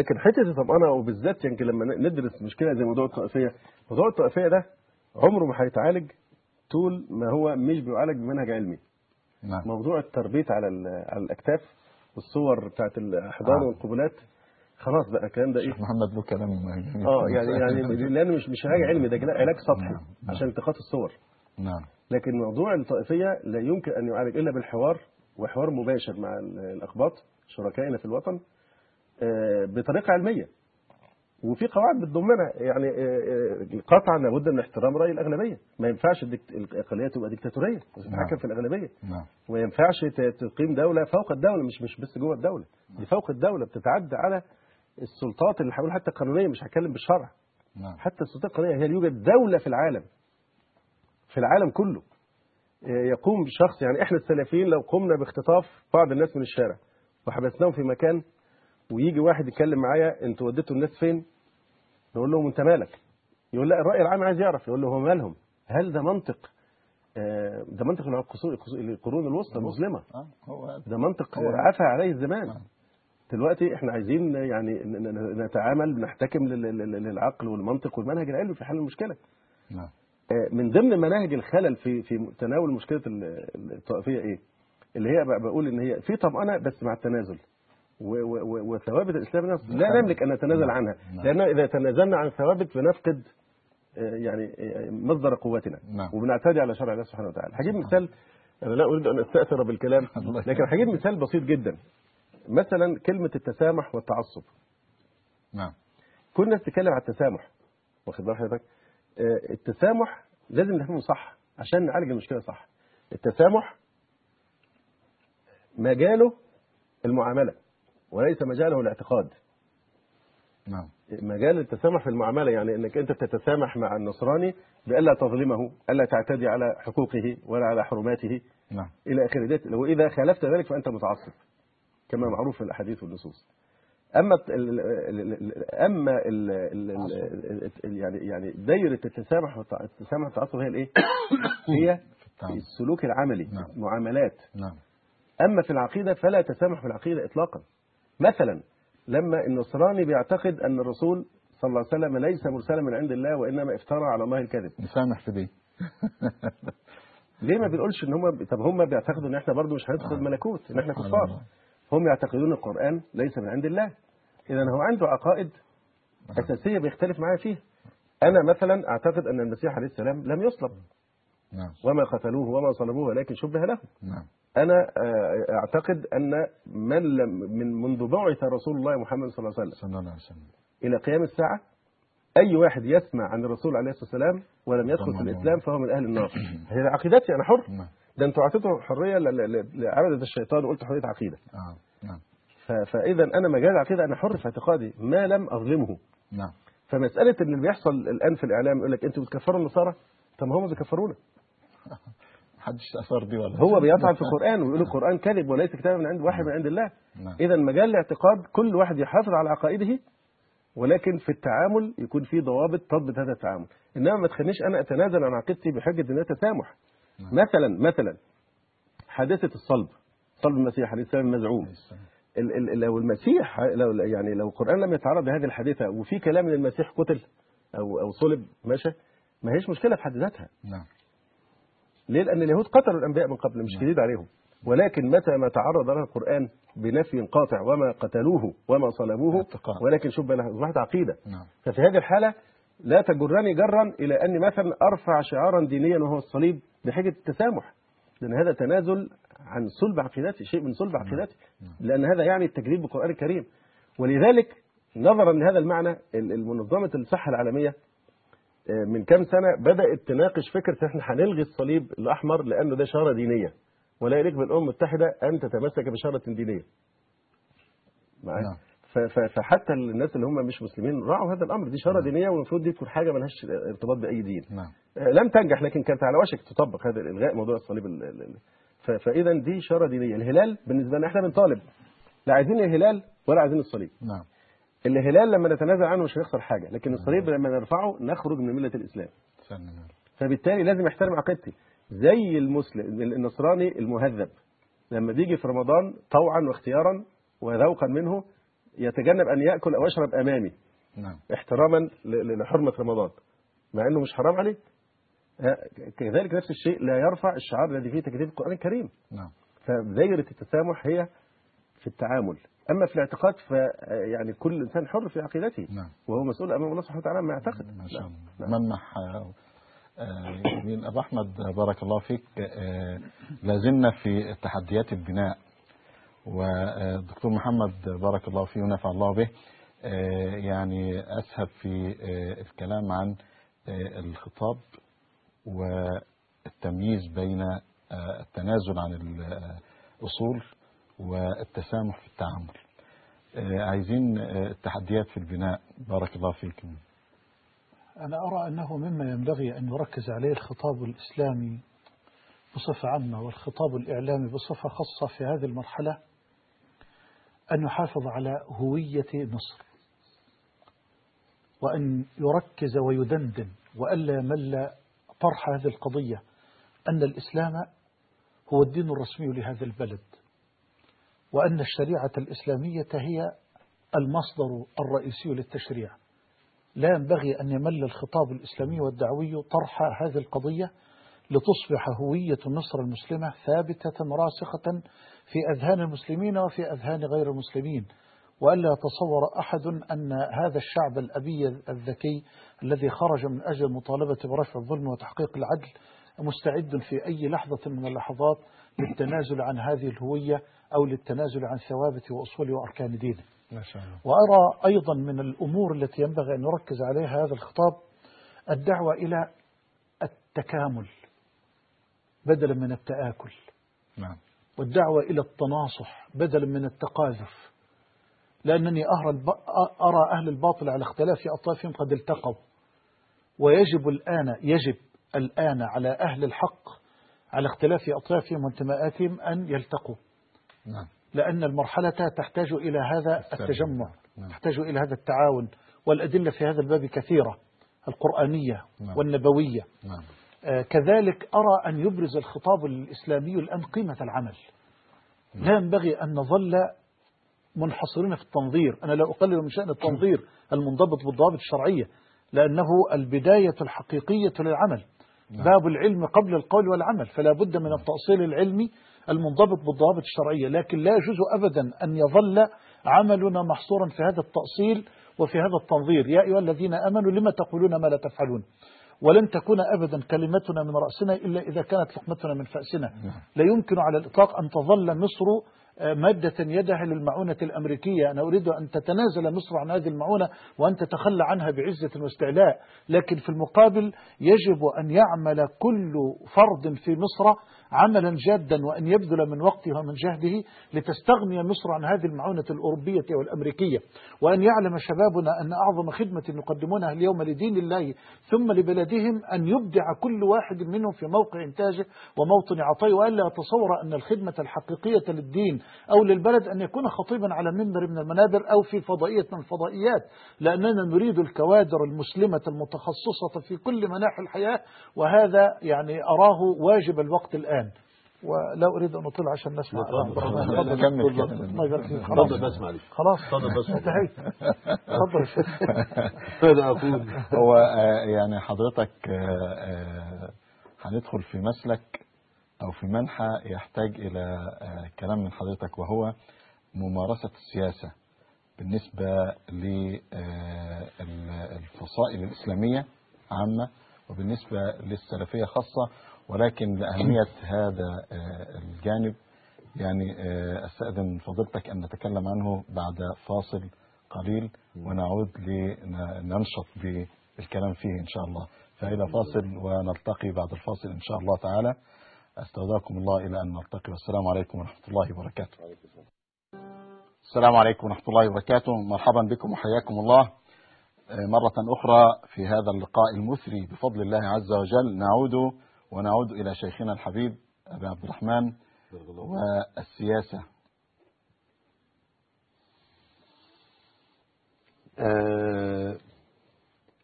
لكن حتة الطمأنة وبالذات يمكن لما ن- ندرس مشكلة زي موضوع الطائفيه موضوع الطائفيه ده عمره ما هيتعالج طول ما هو مش بيعالج بمنهج علمي نعم موضوع التربيت على على الأكتاف والصور بتاعت الأحضان آه. والقبلات خلاص بقى الكلام ده إيه محمد له كلام جميل. آه يعني يعني *laughs* لأنه مش مش علاج علمي ده علاج سطحي نعم. عشان التقاط الصور نعم لكن موضوع الطائفية لا يمكن أن يعالج إلا بالحوار وحوار مباشر مع ال- الأقباط شركائنا في الوطن آه، بطريقة علمية. وفي قواعد بتضمنها يعني آه، آه، قطعا لابد من احترام رأي الأغلبية. ما ينفعش الأقلية تبقى ديكتاتورية وتتحكم نعم. في الأغلبية. نعم. وما ينفعش تقيم دولة فوق الدولة مش مش بس جوه الدولة. دي فوق الدولة بتتعدى على السلطات اللي هقول حتى قانونية مش هتكلم بالشرع. نعم. حتى السلطات القانونية هي يوجد دولة في العالم. في العالم كله. يقوم شخص يعني إحنا السلفيين لو قمنا باختطاف بعض الناس من الشارع وحبسناهم في مكان ويجي واحد يتكلم معايا أنتوا وديتوا الناس فين؟ نقول لهم انت مالك؟ يقول لا الرأي العام عايز يعرف. يقول له هو مالهم؟ هل ده منطق؟ آه، ده منطق القرون الوسطى المظلمة. آه، ده منطق عفى عليه الزمان نعم. دلوقتي إحنا عايزين يعني نتعامل نحتكم لل- لل- للعقل والمنطق والمنهج العلمي في حل المشكلة. نعم. آه، من ضمن مناهج الخلل في في تناول مشكلة ال- الطائفية إيه؟ اللي هي بقول إن هي في طمأنة بس مع التنازل. وثوابت الإسلام نفسه. لا نملك أن نتنازل عنها. نعم. لأن إذا تنازلنا عن ثوابت بنفقد آه، يعني آه، مصدر قوتنا. نعم. وبنعتدي على شرع الله سبحانه وتعالى. هجيب مثال أنا لا أريد أن أستأثر بالكلام *laughs* لكن هجيب مثال بسيط جدا. مثلا كلمة التسامح والتعصب. نعم. كل الناس تتكلم على التسامح. واخد بال حضرتك؟ آه، التسامح لازم نفهمه صح عشان نعالج المشكلة صح. التسامح مجاله المعاملة وليس مجاله الاعتقاد. نعم. مجال التسامح في المعاملة يعني إنك أنت تتسامح مع النصراني بألا تظلمه ألا تعتدي على حقوقه ولا على حرماته. نعم. إلى اخره ديت لو إذا خالفت ذلك فأنت متعصب كما معروف في الأحاديث والنصوص. أما ال- أما ال ال يعني يعني دايرة التسامح والتع- التسامح والتعصب هي الإيه؟ *coughs* هي. السلوك العملي نعم. معاملات. نعم. أما في العقيدة فلا تسامح في العقيدة اطلاقا. مثلا لما النصراني بيعتقد أن الرسول صلى الله عليه وسلم ليس مرسلا من عند الله وإنما افترى على الله الكذب. نسامح في دي. *laughs* ليه ما بنقولش إن هم طب هم بيعتقدوا إن إحنا برضو مش هندخل الملكوت إن إحنا كفار. هم يعتقدون القرآن ليس من عند الله. إذا هو عنده عقائد أساسية بيختلف معايا فيها. أنا مثلا أعتقد أن المسيح عليه السلام لم يصلب. نعم. وما قتلوه وما صلبوه ولكن شبه له. أنا آه، أعتقد أن من لم من منذ بعث رسول الله محمد صلى الله عليه وسلم صلى الله عليه وسلم. إلى قيام الساعة أي واحد يسمع عن الرسول عليه الصلاة والسلام ولم يدخل في طبعاً. الإسلام فهو من أهل النار. *coughs* هي عقيدتي أنا حر. نعم. ده أنتوا أعطيتوا حرية ل- ل- لعبدة الشيطان وقلت حرية عقيدة. آه. نعم. ف- فإذا أنا مجال عقيدة أنا حر في اعتقادي. ما لم أظلمه. نعم. فمسألة إن اللي بيحصل الآن في الإعلام يقول لك أنتوا بتكفروا النصارى؟ طب ما هم بيكفرونا. *laughs* محدش أثر دي ولا هو بيطعن في القرآن ويقول القرآن كذب وليس كتابا من عند واحد من عند الله. نعم. إذا مجال الاعتقاد كل واحد يحافظ على عقائده ولكن في التعامل يكون في ضوابط تضبط هذا التعامل. إنما ما تخلينيش أنا أتنازل عن عقيدتي بحجة إنها تسامح. نعم. مثلا مثلا حادثة الصلب. صلب المسيح عليه السلام المزعوم لو المسيح لو يعني لو القرآن لم يتعرض لهذه الحادثة وفي كلام ان المسيح قتل أو أو صلب ماشي ما هيش مشكلة في حد ذاتها نعم. ليه؟ لأن اليهود قتلوا الأنبياء من قبل مش جديد عليهم. ولكن متى ما تعرض له القرآن بنفي قاطع وما قتلوه وما صلبوه اعتقاد. ولكن شبه له أصبحت عقيدة. نعم. ففي هذه الحالة لا تجرني جرا إلى أني مثلا أرفع شعارا دينيا وهو الصليب بحجة التسامح. لأن هذا تنازل عن صلب عقيدتي شيء من صلب عقيدتي. لأن هذا يعني التجريد بالقرآن الكريم. ولذلك نظرا لهذا المعنى ال- المنظمة الصحة العالمية من كام سنة بدأت تناقش فكرة إحنا هنلغي الصليب الأحمر لأنه ده شارة دينية. ولا يليق بالأمم المتحدة أن تتمسك بشارة دينية. معايا؟ نعم. فحتى الناس اللي هم مش مسلمين راعوا هذا الأمر. دي شارة دينية والمفروض دي تكون حاجة ملهاش ارتباط بأي دين. نعم. آه، لم تنجح لكن كانت على وشك تطبق هذا الإلغاء موضوع الصليب فاذا دي اشاره دينية. الهلال بالنسبة لنا إحنا بنطالب. لا عايزين الهلال ولا عايزين الصليب. نعم. الهلال لما نتنازل عنه مش هنخسر حاجة لكن الصليب لما نرفعه نخرج من ملة الإسلام. فبالتالي لازم يحترم عقيدتي. زي المسلم النصراني المهذب لما بيجي في رمضان طوعا واختيارا وذوقا منه يتجنب أن يأكل أو يشرب أمامي. نعم. احتراما لحرمة رمضان. مع إنه مش حرام عليه. كذلك نفس الشيء لا يرفع الشعار الذي فيه تكذيب القرآن الكريم. نعم. فدائره التسامح هي في التعامل. أما في الاعتقاد ف يعني كل إنسان حر في عقيدته. نعم. وهو مسؤول أمام الله سبحانه وتعالى ما يعتقد. ما شاء. الله. ملمح آه، آه، أبو أحمد آه، بارك الله فيك. آه، لازلنا في تحديات البناء. والدكتور محمد بارك الله فيه ونفع الله به. آه، يعني أسهب في آه، الكلام عن آه، الخطاب والتمييز بين آه، التنازل عن الأصول. والتسامح في التعامل. آه، عايزين آه، التحديات في البناء. بارك الله فيكم. أنا أرى أنه مما ينبغي أن يركز عليه الخطاب الإسلامي بصفة عامة والخطاب الإعلامي بصفة خاصة في هذه المرحلة أن يحافظ على هوية مصر وأن يركز ويدندن وألا يمل طرح هذه القضية أن الإسلام هو الدين الرسمي لهذا البلد. وأن الشريعة الإسلامية هي المصدر الرئيسي للتشريع. لا ينبغي أن يمل الخطاب الإسلامي والدعوي طرح هذه القضية لتصبح هوية مصر المسلمة ثابتة راسخة في أذهان المسلمين وفي أذهان غير المسلمين وألا يتصور أحد أن هذا الشعب الأبي الذكي الذي خرج من أجل المطالبة برفع الظلم وتحقيق العدل مستعد في أي لحظة من اللحظات للتنازل عن هذه الهوية أو للتنازل عن ثوابت وأصول وأركان دينه. ما شاء الله. وأرى أيضا من الأمور التي ينبغي أن نركز عليها هذا الخطاب الدعوة إلى التكامل بدلا من التآكل. نعم. والدعوة إلى التناصح بدلا من التقاذف. لأنني أرى أهل الباطل على اختلاف أطرافهم قد التقوا. ويجب الآن يجب الآن على أهل الحق على اختلاف أطرافهم وانتماءاتهم أن يلتقوا. نعم. لأن المرحلة تحتاج إلى هذا. التجمع نعم. تحتاج إلى هذا التعاون. والأدلة في هذا الباب كثيرة القرآنية نعم. والنبوية. نعم. آه، كذلك أرى أن يبرز الخطاب الإسلامي الآن قيمة العمل. لا ينبغي أن نظل منحصرين في التنظير. أنا لا أقلل من شأن التنظير المنضبط بالضوابط الشرعية لأنه البداية الحقيقية للعمل. باب العلم قبل القول والعمل فلا بد من التأصيل العلمي المنضبط بالضوابط الشرعية لكن لا يجوز أبدا أن يظل عملنا محصورا في هذا التأصيل وفي هذا التنظير. يا أيها الذين أمنوا لما تقولون ما لا تفعلون؟ ولن تكون أبدا كلمتنا من رأسنا إلا إذا كانت لقمتنا من فأسنا. لا يمكن على الإطلاق أن تظل مصر مادة يدها للمعونة الأمريكية. أنا أريد أن تتنازل مصر عن هذه المعونة وأن تتخلى عنها بعزة واستعلاء. لكن في المقابل يجب أن يعمل كل فرد في مصر عملا جادا وأن يبذل من وقته ومن جهده لتستغني مصر عن هذه المعونة الأوروبية والأمريكية. وأن يعلم شبابنا أن أعظم خدمة يقدمونها اليوم لدين الله ثم لبلدهم أن يبدع كل واحد منهم في موقع إنتاجه وموطن عطائه وألا يتصور أن الخدمة الحقيقية للدين أو للبلد أن يكون خطيبا على منبر من المنابر أو في فضائية من الفضائيات لأننا نريد الكوادر المسلمة المتخصصة في كل مناحي الحياة وهذا يعني أراه واجب الوقت الآن ولا أريد أن أطيل عشان نسمع. كمل يبارك فيك خلاص اتفضل بس معلش خلاص اتفضل بس. انتهيت شيخ. ماذا أقول هو آه، يعني حضرتك آه، آه، هندخل في مسلك أو في منحى يحتاج إلى آه، كلام من حضرتك وهو ممارسة السياسة بالنسبة للفصائل الإسلامية عامة وبالنسبة للسلفية خاصة ولكن لأهمية هذا آه، الجانب. يعني آه، أستأذن فضيلتك أن نتكلم عنه بعد فاصل قليل ونعود لننشط بالكلام فيه إن شاء الله. فإلى فاصل ونلتقي بعد الفاصل إن شاء الله تعالى. أستودعكم الله إلى أن نلتقي. والسلام عليكم ورحمة الله وبركاته. السلام عليكم ورحمة الله وبركاته. مرحبا بكم وحياكم الله. آه، مرة أخرى في هذا اللقاء المثري. بفضل الله عز وجل نعود ونعود إلى شيخنا الحبيب أبي عبد الرحمن والسياسة. آه،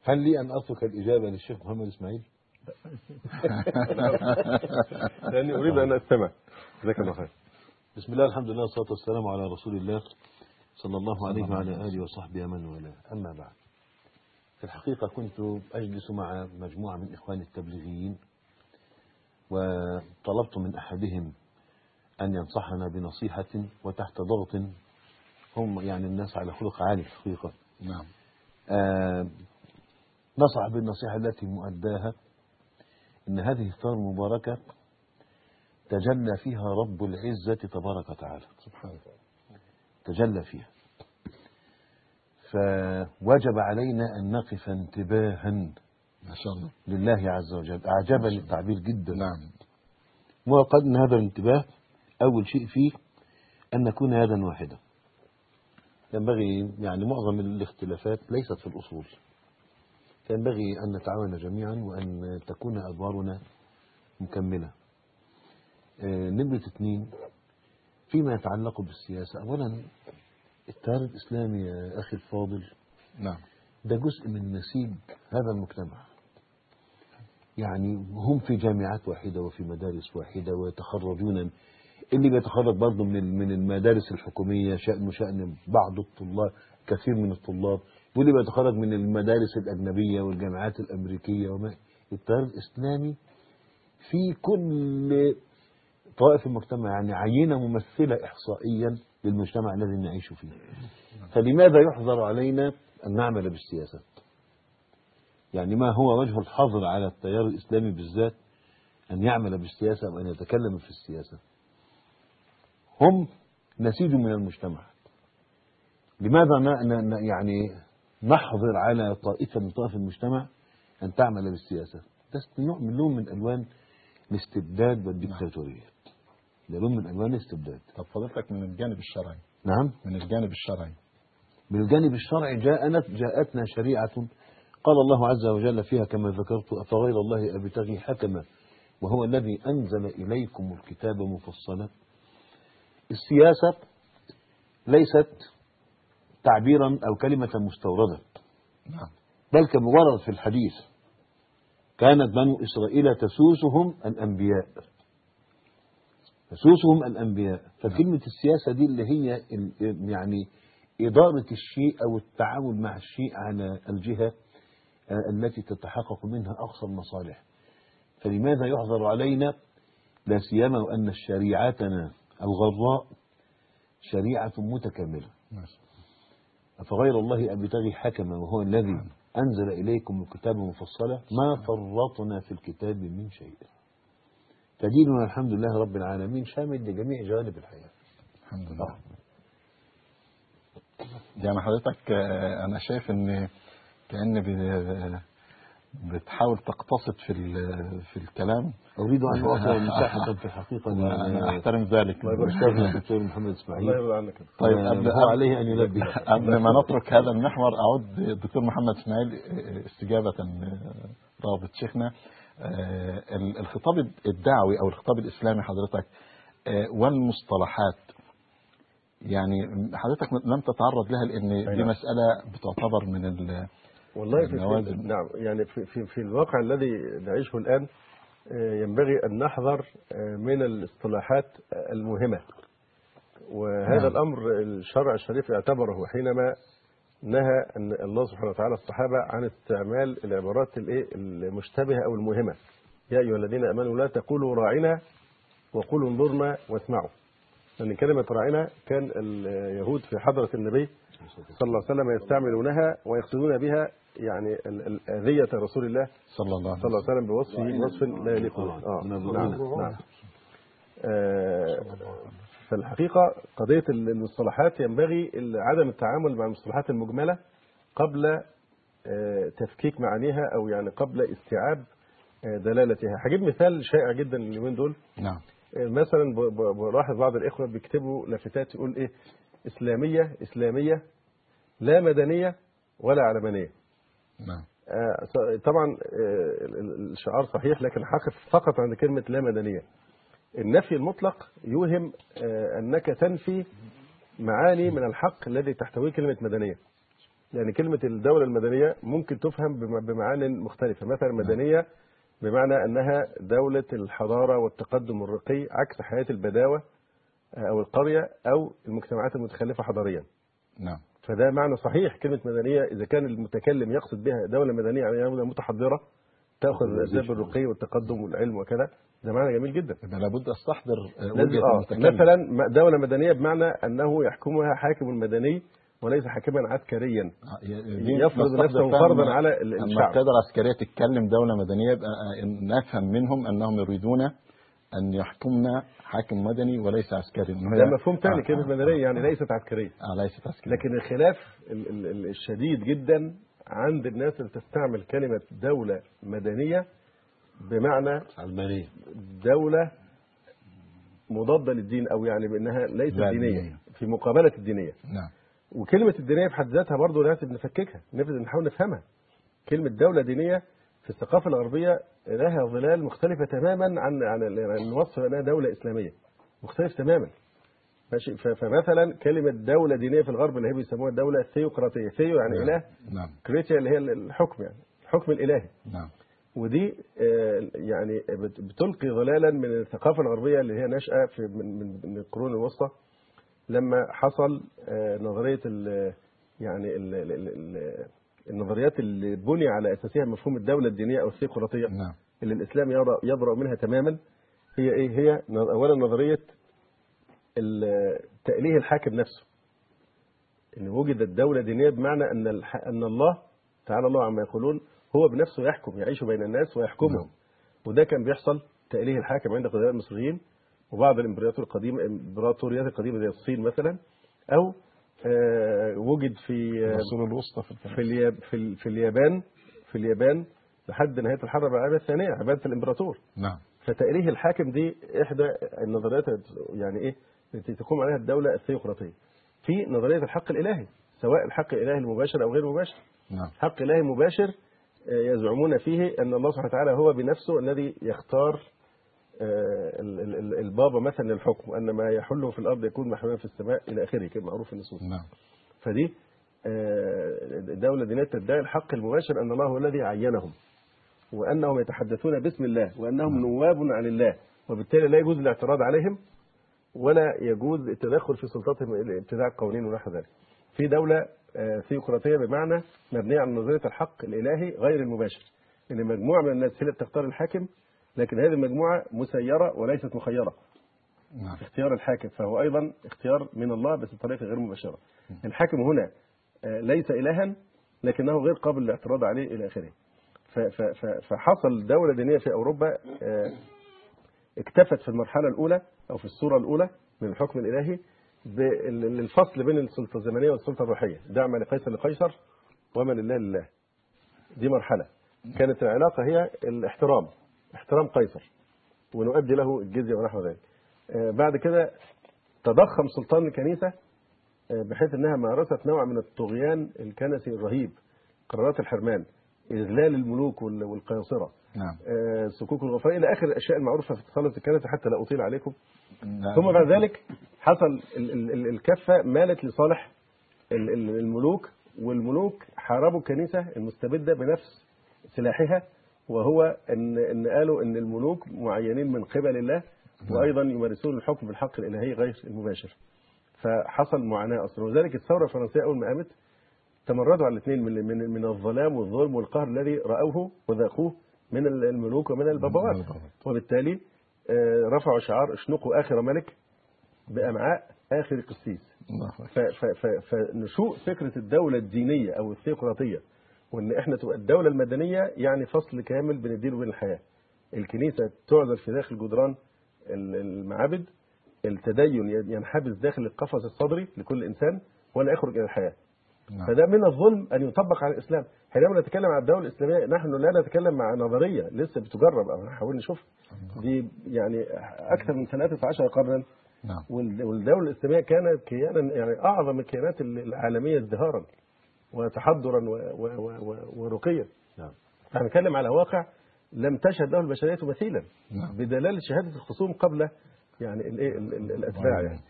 هل لي أن أترك الإجابة للشيخ محمد إسماعيل؟ *laughs* لاني أريد أن أستمع. جزاك الله خير. بسم الله الحمد لله والصلاة والسلام على رسول الله صلى الله عليه وعلى آله وصحبه من والاه. أما بعد في الحقيقة كنت أجلس مع مجموعة من إخواني التبليغيين وطلبت من أحدهم أن ينصحنا بنصيحة وتحت ضغط هم يعني الناس على خلق عالي في الحقيقة. نعم. آه، نصح بالنصيحة التي مؤداها إن هذه الثورة المباركة تجلى فيها رب العزة تبارك وتعالى. سبحانه تجلى فيها. فوجب علينا أن نقف انتباها ما شاء الله. لله عز وجل. أعجبني التعبير جدا. نعم. وقد أن هذا الانتباه. أول شيء فيه أن نكون يدا واحدة ينبغي يعني معظم الاختلافات ليست في الأصول. ينبغي أن نتعاون جميعا وأن تكون أدوارنا مكملة. آه، نمرة اثنين فيما يتعلق بالسياسة. أولا التيار الإسلامي يا أخي الفاضل. نعم. ده جزء من نسيج هذا المجتمع. يعني هم في جامعات واحدة وفي مدارس واحدة ويتخرجون. اللي بيتخرج برضه من من المدارس الحكومية شأنه شأن بعض الطلاب كثير من الطلاب. واللي بيتخرج من المدارس الأجنبية والجامعات الأمريكية وما التيار الإسلامي في كل طوائف المجتمع يعني عينة ممثلة إحصائيا للمجتمع الذي نعيش فيه. فلماذا يحظر علينا أن نعمل بالسياسة؟ يعني ما هو وجه الحظر على التيار الإسلامي بالذات أن يعمل بالسياسة أو أن يتكلم في السياسة؟ هم نسيج من المجتمع. لماذا يعني نحظر على طائفة من طائف المجتمع أن تعمل بالسياسة. ده نوع من لون من ألوان الاستبداد والديكتاتورية. ده لون من ألوان الاستبداد. طب فضلتك من الجانب الشرعي. نعم. من الجانب الشرعي. من الجانب الشرعي جاءنا جاءتنا شريعة قال الله عز وجل فيها كما ذكرت أفغير الله أبتغي حكما وهو الذي أنزل إليكم الكتاب مفصلا. السياسة ليست تعبيرا أو كلمة مستوردة. نعم. بل كما ورد في الحديث كانت بنو إسرائيل تسوسهم الأنبياء. تسوسهم الأنبياء. فكلمة السياسة دي اللي هي يعني إدارة الشيء أو التعامل مع الشيء على الجهة آه، التي تتحقق منها أقصى المصالح. فلماذا يحظر علينا؟ لا سيما وأن شريعتنا الغراء شريعة متكاملة. أفغير الله أبتغي حكما وهو الذي أنزل إليكم الكتاب مفصلا؟ ما فرطنا في الكتاب من شيء. فديننا الحمد لله رب العالمين شامل لجميع جوانب الحياة. الحمد لله. يعني حضرتك آه، أنا شايف إن كأن بتحاول تقتصد في ال- في الكلام. أريد أن *laughs* أعطي مساحة في الحقيقة وأنا أحترم ذلك. أستاذنا الدكتور محمد الله إسماعيل يرضى عنك طيب آه، قبل هو عليه أن ينبه قبل ما نترك هذا المحور أعود الدكتور محمد إسماعيل استجابة رابط شيخنا. آه، الخطاب الدعوي أو الخطاب الإسلامي حضرتك آه، والمصطلحات يعني حضرتك لم تتعرض لها لأن دي نعم. مسألة بتعتبر من ال والله في, النوازل. في نعم يعني في, في, في الواقع الذي نعيشه الآن آه، ينبغي أن نحذر آه، من الاصطلاحات المهمة وهذا نعم. الأمر الشرع الشريف اعتبره حينما نهى أن الله سبحانه وتعالى الصحابة عن استعمال العبارات الإيه المشتبهة أو المهمة يا أيها الذين آمنوا لا تقولوا راعنا وقولوا انظرنا واسمعوا لأن كلمة راعنا كان اليهود في حضرة النبي صلى الله عليه وسلم يستعملونها ويقصدون بها يعني ال- ال- أذية رسول الله صلى الله عليه وسلم بوصفه وصف لا يليق به. آه. نعم. نعم. نعم. آه، فالحقيقة قضية المصطلحات ينبغي عدم التعامل مع المصطلحات المجملة قبل آه، تفكيك معانيها أو يعني قبل استيعاب آه، دلالتها. هجيب مثال شائع جدا اليومين دول. نعم. مثلا بلاحظ بعض الإخوة بيكتبوا لافتات يقول إيه؟ إسلامية إسلامية لا مدنية ولا علمانية. نعم. آه، طبعا آه، ال- ال- الشعار صحيح لكن حقف فقط عند كلمة لا مدنية. النفي المطلق يوهم آه، أنك تنفي معاني من الحق الذي تحتويه كلمة مدنية. يعني كلمة الدولة المدنية ممكن تفهم بم- بمعان مختلفة. مثلا مدنية بمعنى أنها دولة الحضارة والتقدم الرقي عكس حياة البداوة أو القرية أو المجتمعات المتخلفة حضاريا. نعم. فده معنى صحيح. كلمة مدنية إذا كان المتكلم يقصد بها دولة مدنية يعني دولة متحضرة تأخذ أسباب الرقي والتقدم والعلم وكذا ده معنى جميل جدا. يبقى لابد استحضر آه، وجهة آه مثلا م- دولة مدنية بمعنى أنه يحكمها حاكم مدني وليس حاكما عسكريا. آه، يفرض نفسه فرضا على الشعب القيادة العسكرية تتكلم دولة مدنية يبقى آه، نفهم منهم أنهم يريدون أن يحكمنا حاكم مدني وليس عسكري. ده مفهوم ثاني آه، كلمة آه، مدنية يعني آه، ليست عسكرية. آه ليست عسكرية. لكن الخلاف ال- ال- ال- الشديد جدا عند الناس اللي تستعمل كلمة دولة مدنية بمعنى علمانية دولة مضادة للدين أو يعني بأنها ليست دينية. في مقابلة الدينية. نعم. وكلمة الدينية في حد ذاتها برضه لازم نفككها نفذ نحاول نفهمها. كلمة دولة دينية في الثقافة الغربية لها ظلال مختلفة تماما عن عن ال- عن الوصف بأنها دولة إسلامية. مختلف تماما. ماشي؟ فمثلا كلمة دولة دينية في الغرب اللي هي بيسموها الدولة الثيوقراطية ثيو يعني نعم. إله. نعم. كريتيا اللي هي الحكم يعني. الحكم الإلهي. نعم. ودي آه، يعني بت- بتلقي ظلالا من الثقافة الغربية اللي هي ناشئة في من القرون الوسطى. لما حصل آه، نظرية ال يعني ال النظريات اللي بني على أساسها مفهوم الدولة الدينية أو الثيوقراطية نعم. اللي الإسلام يرى- يبرأ منها تماما. هي إيه؟ هي ن- أولا نظرية ال- تأليه الحاكم نفسه. إن وجدت دولة دينية بمعنى الح- أن الله تعالى الله عما يقولون هو بنفسه يحكم يعيش بين الناس ويحكمهم نعم. وده كان بيحصل تأليه الحاكم عند قدماء المصريين وبعض الإمبراطور القديمة الإمبراطوريات القديمة زي الصين مثلا آه، وجد في آه، الرسول الوسطى في في الياب في, في اليابان في اليابان لحد نهاية الحرب العالمية الثانية عبادة الإمبراطور. نعم. فتأليه الحاكم دي إحدى النظريات يعني إيه التي تقوم عليها الدولة الثيوقراطية. في نظرية الحق الإلهي سواء الحق الإلهي المباشر أو غير المباشر نعم. حق إلهي مباشر آه، يزعمون فيه أن الله سبحانه وتعالى هو بنفسه الذي يختار آه، البابا مثلا للحكم وأن ما يحله في الأرض يكون محلولا في السماء إلى آخره كما معروف في النصوص نعم. فدي آه، الدولة الدينية تدعي الحق المباشر أن الله هو الذي عينهم وأنهم يتحدثون باسم الله وأنهم نواب عن الله وبالتالي لا يجوز الاعتراض عليهم ولا يجوز التدخل في سلطاتهم ابتداع القوانين ونحو ذلك. في دولة آه، ثيوقراطية بمعنى مبنية على نظرية الحق الإلهي غير المباشر إن مجموعة من الناس هي اللي بتختار الحاكم لكن هذه المجموعة مسيرة وليست مخيرة. نعم. في اختيار الحاكم فهو أيضا اختيار من الله بس بطريقة غير مباشرة. الحاكم هنا آه، ليس إلها لكنه غير قابل للاعتراض عليه إلى آخره. فحصل دولة دينية في أوروبا آه، اكتفت في المرحلة الأولى أو في الصورة الأولى من الحكم الإلهي بالفصل بين السلطة الزمنية والسلطة الروحية. دعم لقيصر لقيصر وما لله لله. دي مرحلة. كانت العلاقة هي الاحترام. احترام قيصر ونؤدي له الجزية ونحو ذلك. آه، بعد كده تضخم سلطان الكنيسة آه، بحيث إنها مارست نوع من الطغيان الكنسي الرهيب قرارات الحرمان إذلال الملوك وال- والقياصره نعم. آه، سكوك الغفران إلى آخر الأشياء المعروفة في اتصالات الكنيسة حتى لا أطيل عليكم. نعم. ثم بعد ذلك حصل ال- ال- ال- الكفة مالت لصالح ال- ال- الملوك والملوك حاربوا الكنيسة المستبدة بنفس سلاحها. وهو ان إن قالوا إن الملوك معينين من قبل الله وأيضا يمارسون الحكم بالحق الإلهي غير المباشر. فحصل معاناة أصلا. وذلك الثورة الفرنسية أول ما قامت تمردوا على الاثنين من من من الظلام والظلم والقهر الذي رأوه وذاقوه من الملوك ومن البابوات. وبالتالي آه، رفعوا شعار اشنقوا آخر ملك بأمعاء آخر قسيس فنشوء فكرة الدولة الدينية أو الثيوقراطيه وإن إحنا تبقى الدولة المدنية يعني فصل كامل بين الدين وبين الحياة. الكنيسة تعزل في داخل جدران ال- المعابد. التدين ينحبس داخل القفص الصدري لكل إنسان ولا يخرج إلى الحياة. نعم. فده من الظلم أن يطبق على الإسلام. حينما نتكلم عن الدولة الإسلامية نحن لا نتكلم مع نظرية لسه بتجرب أو نحاول نشوف. دي يعني أكثر من 13 قرنا. نعم. وال- والدولة الإسلامية كانت كيانا يعني أعظم الكيانات العالمية ازدهارا. وتحضرا ورقيا. نعم. هنتكلم على واقع لم تشهد له البشرية مثيلا نعم. بدلاله شهادة الخصوم قبل يعني الايه ال- ال- الأتباع. يعني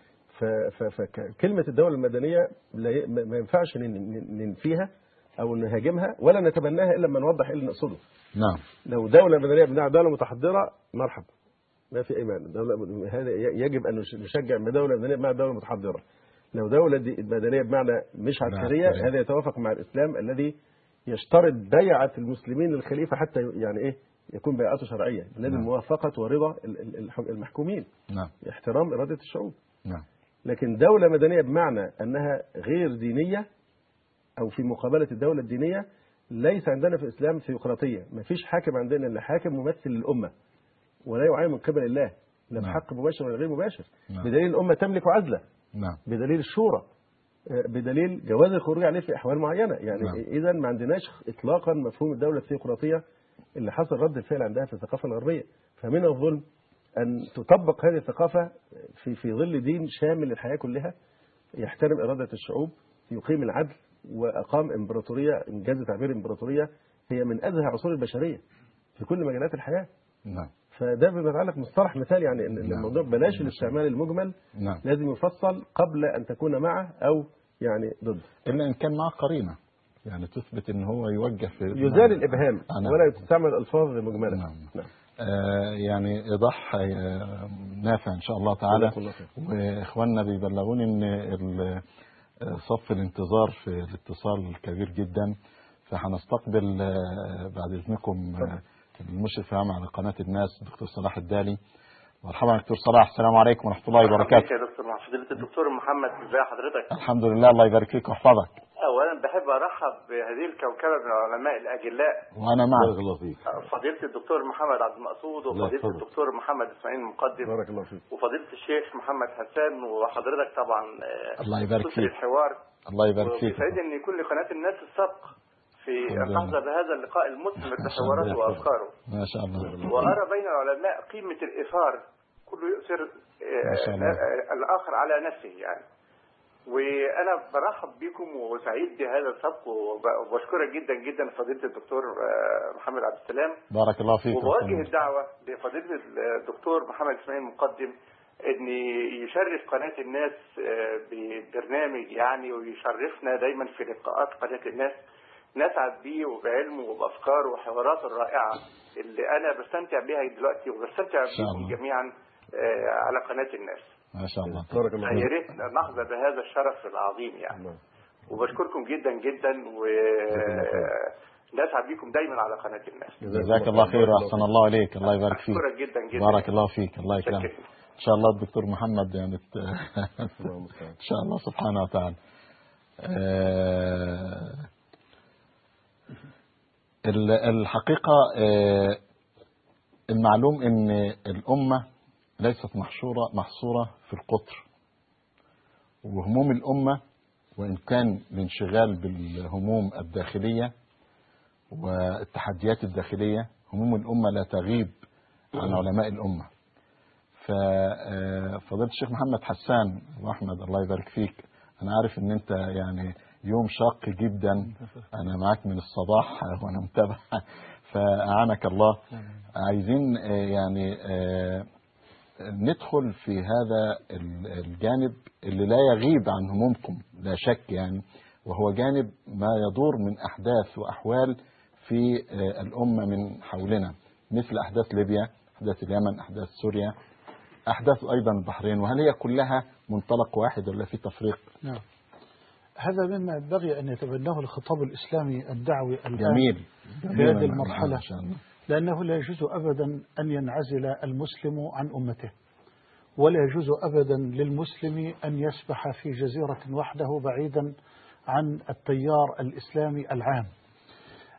فكلمه الدولة المدنية لا ي- ما ينفعش نن- نن- ننفيها أو نهاجمها ولا نتبناها إلا لما نوضح إيه اللي نقصده. نعم. لو دولة مدنية بناء دولة متحضرة مرحب ما في إيمان. دولة هذا يجب أن نش- نشجع دولة مدنية بمعنى دولة متحضرة. لو دولة مدنية بمعنى مش عسكرية. هذا يتوافق مع الإسلام الذي يشترط بيعة المسلمين للخليفة حتى يعني إيه يكون بيعته شرعية. لازم نعم. موافقة ورضا المحكومين. نعم. احترام إرادة الشعوب. نعم. لكن دولة مدنية بمعنى أنها غير دينية أو في مقابلة الدولة الدينية ليس عندنا في الإسلام ثيوقراطية. ما فيش حاكم عندنا إلا حاكم ممثل للأمة ولا يعين من قبل الله. لا نعم. بحق مباشر ولا غير مباشر. نعم. بدليل الأمة تملك عزلة نعم. بدليل الشورى آه، بدليل جواز الخروج عليه في أحوال معينة. يعني نعم. إذا ما عندناش إطلاقا مفهوم الدولة الثيوقراطية اللي حصل رد الفعل عندها في الثقافة الغربية. فمن الظلم أن تطبق هذه الثقافة في في ظل دين شامل للحياة كلها يحترم إرادة الشعوب يقيم العدل وأقام إمبراطورية إنجاز تعبير إمبراطورية هي من أزهى عصور البشرية في كل مجالات الحياة. نعم. فده بما يتعلق مصطلح مثال يعني إن نعم. الموضوع بلاش الاستعمال المجمل نعم. لازم يفصل قبل أن تكون معه أو يعني ضد إلا إن كان معه قرينة. يعني تثبت إن هو يوجه في يزال الإبهام آه، نعم. ولا تستعمل ألفاظ مجملة. نعم. نعم. آه يعني إيضاح آه نافع إن شاء الله تعالى. وإخواننا بيبلغوني آه، صف الانتظار في الاتصال كبير جدا. فهنستقبل بعد إذنكم آه، المشرف العام على قناة الناس دكتور صلاح الدالي. مرحبا دكتور صلاح السلام عليكم ورحمة الله وبركاته. يا دكتور مع فضيلة الدكتور محمد ازي حضرتك؟ الحمد لله الله يبارك فيك. ويحفظك اولا بحب أرحب بهذه الكوكبة من العلماء الأجلاء. وأنا بارك معك الله فيك. فضيلة الدكتور محمد عبد المقصود وفضيلة. الدكتور محمد إسماعيل المقدم. بارك الله فيك. وفضيلة الشيخ محمد حسان وحضرتك طبعا الله يبارك فيك. الحوار الله يبارك فيك. وسعيد ان يكون لقناة الناس السبق في. الحظ بهذا اللقاء المثمر الله. وأفكاره. ما شاء الله. وأرى بين العلماء قيمة الإثار. كله يؤثر آه،. آه، الآخر على نفسه يعني. وأنا برحب بكم وسعيد بهذا السبق وب- وبشكرك جدا جدا فضيلة الدكتور آه، محمد عبد السلام. بارك الله فيك. وبوجه الدعوة لفضيلة الدكتور محمد إسماعيل المقدم إن يشرف قناة الناس ببرنامج يعني ويشرفنا دايما في لقاءات قناة الناس. نسعد بيه وبعلمه وبأفكاره وحواراته الرائعة اللي أنا بستمتع بيها دلوقتي وبستمتع بيكم. جميعا آه، على قناة الناس. ما شاء الله. بارك الله يا ريت نحظى بهذا الشرف العظيم يعني. وبشكركم جدا جدا خير. بسعد بيكم دايما على قناة الناس. جزاك الله خير. واحسن الله عليك الله يبارك فيك. أشكرك جدا جدا. بارك الله فيك. الله يكرمك. إن شاء الله الدكتور محمد يعني. *laughs* إن شاء الله سبحانه وتعالى. آه، الحقيقة آه، المعلوم إن الأمة ليست محشورة محصورة في القطر. وهموم الأمة وإن كان الانشغال بالهموم الداخلية والتحديات الداخلية هموم الأمة لا تغيب عن علماء الأمة. ففضيلة الشيخ محمد حسان وأحمد الله يبارك فيك. أنا عارف إن أنت يعني يوم شاق جدا. أنا معاك من الصباح *laughs* وأنا متابع. فأعانك الله. عايزين آه، يعني آه، ندخل في هذا ال- الجانب اللي لا يغيب عن همومكم لا شك يعني. وهو جانب ما يدور من أحداث وأحوال في آه، الأمة من حولنا. مثل أحداث ليبيا أحداث اليمن أحداث سوريا. أحداث أيضا البحرين. وهل هي كلها منطلق واحد ولا في تفريق؟ نعم. هذا مما ينبغي أن يتبناه الخطاب الإسلامي الدعوي الآن جميل. في هذه المرحلة. لأنه لا يجوز أبدا أن ينعزل المسلم عن أمته ولا يجوز أبدا للمسلم أن يسبح في جزيرة وحده بعيدا عن التيار الإسلامي العام.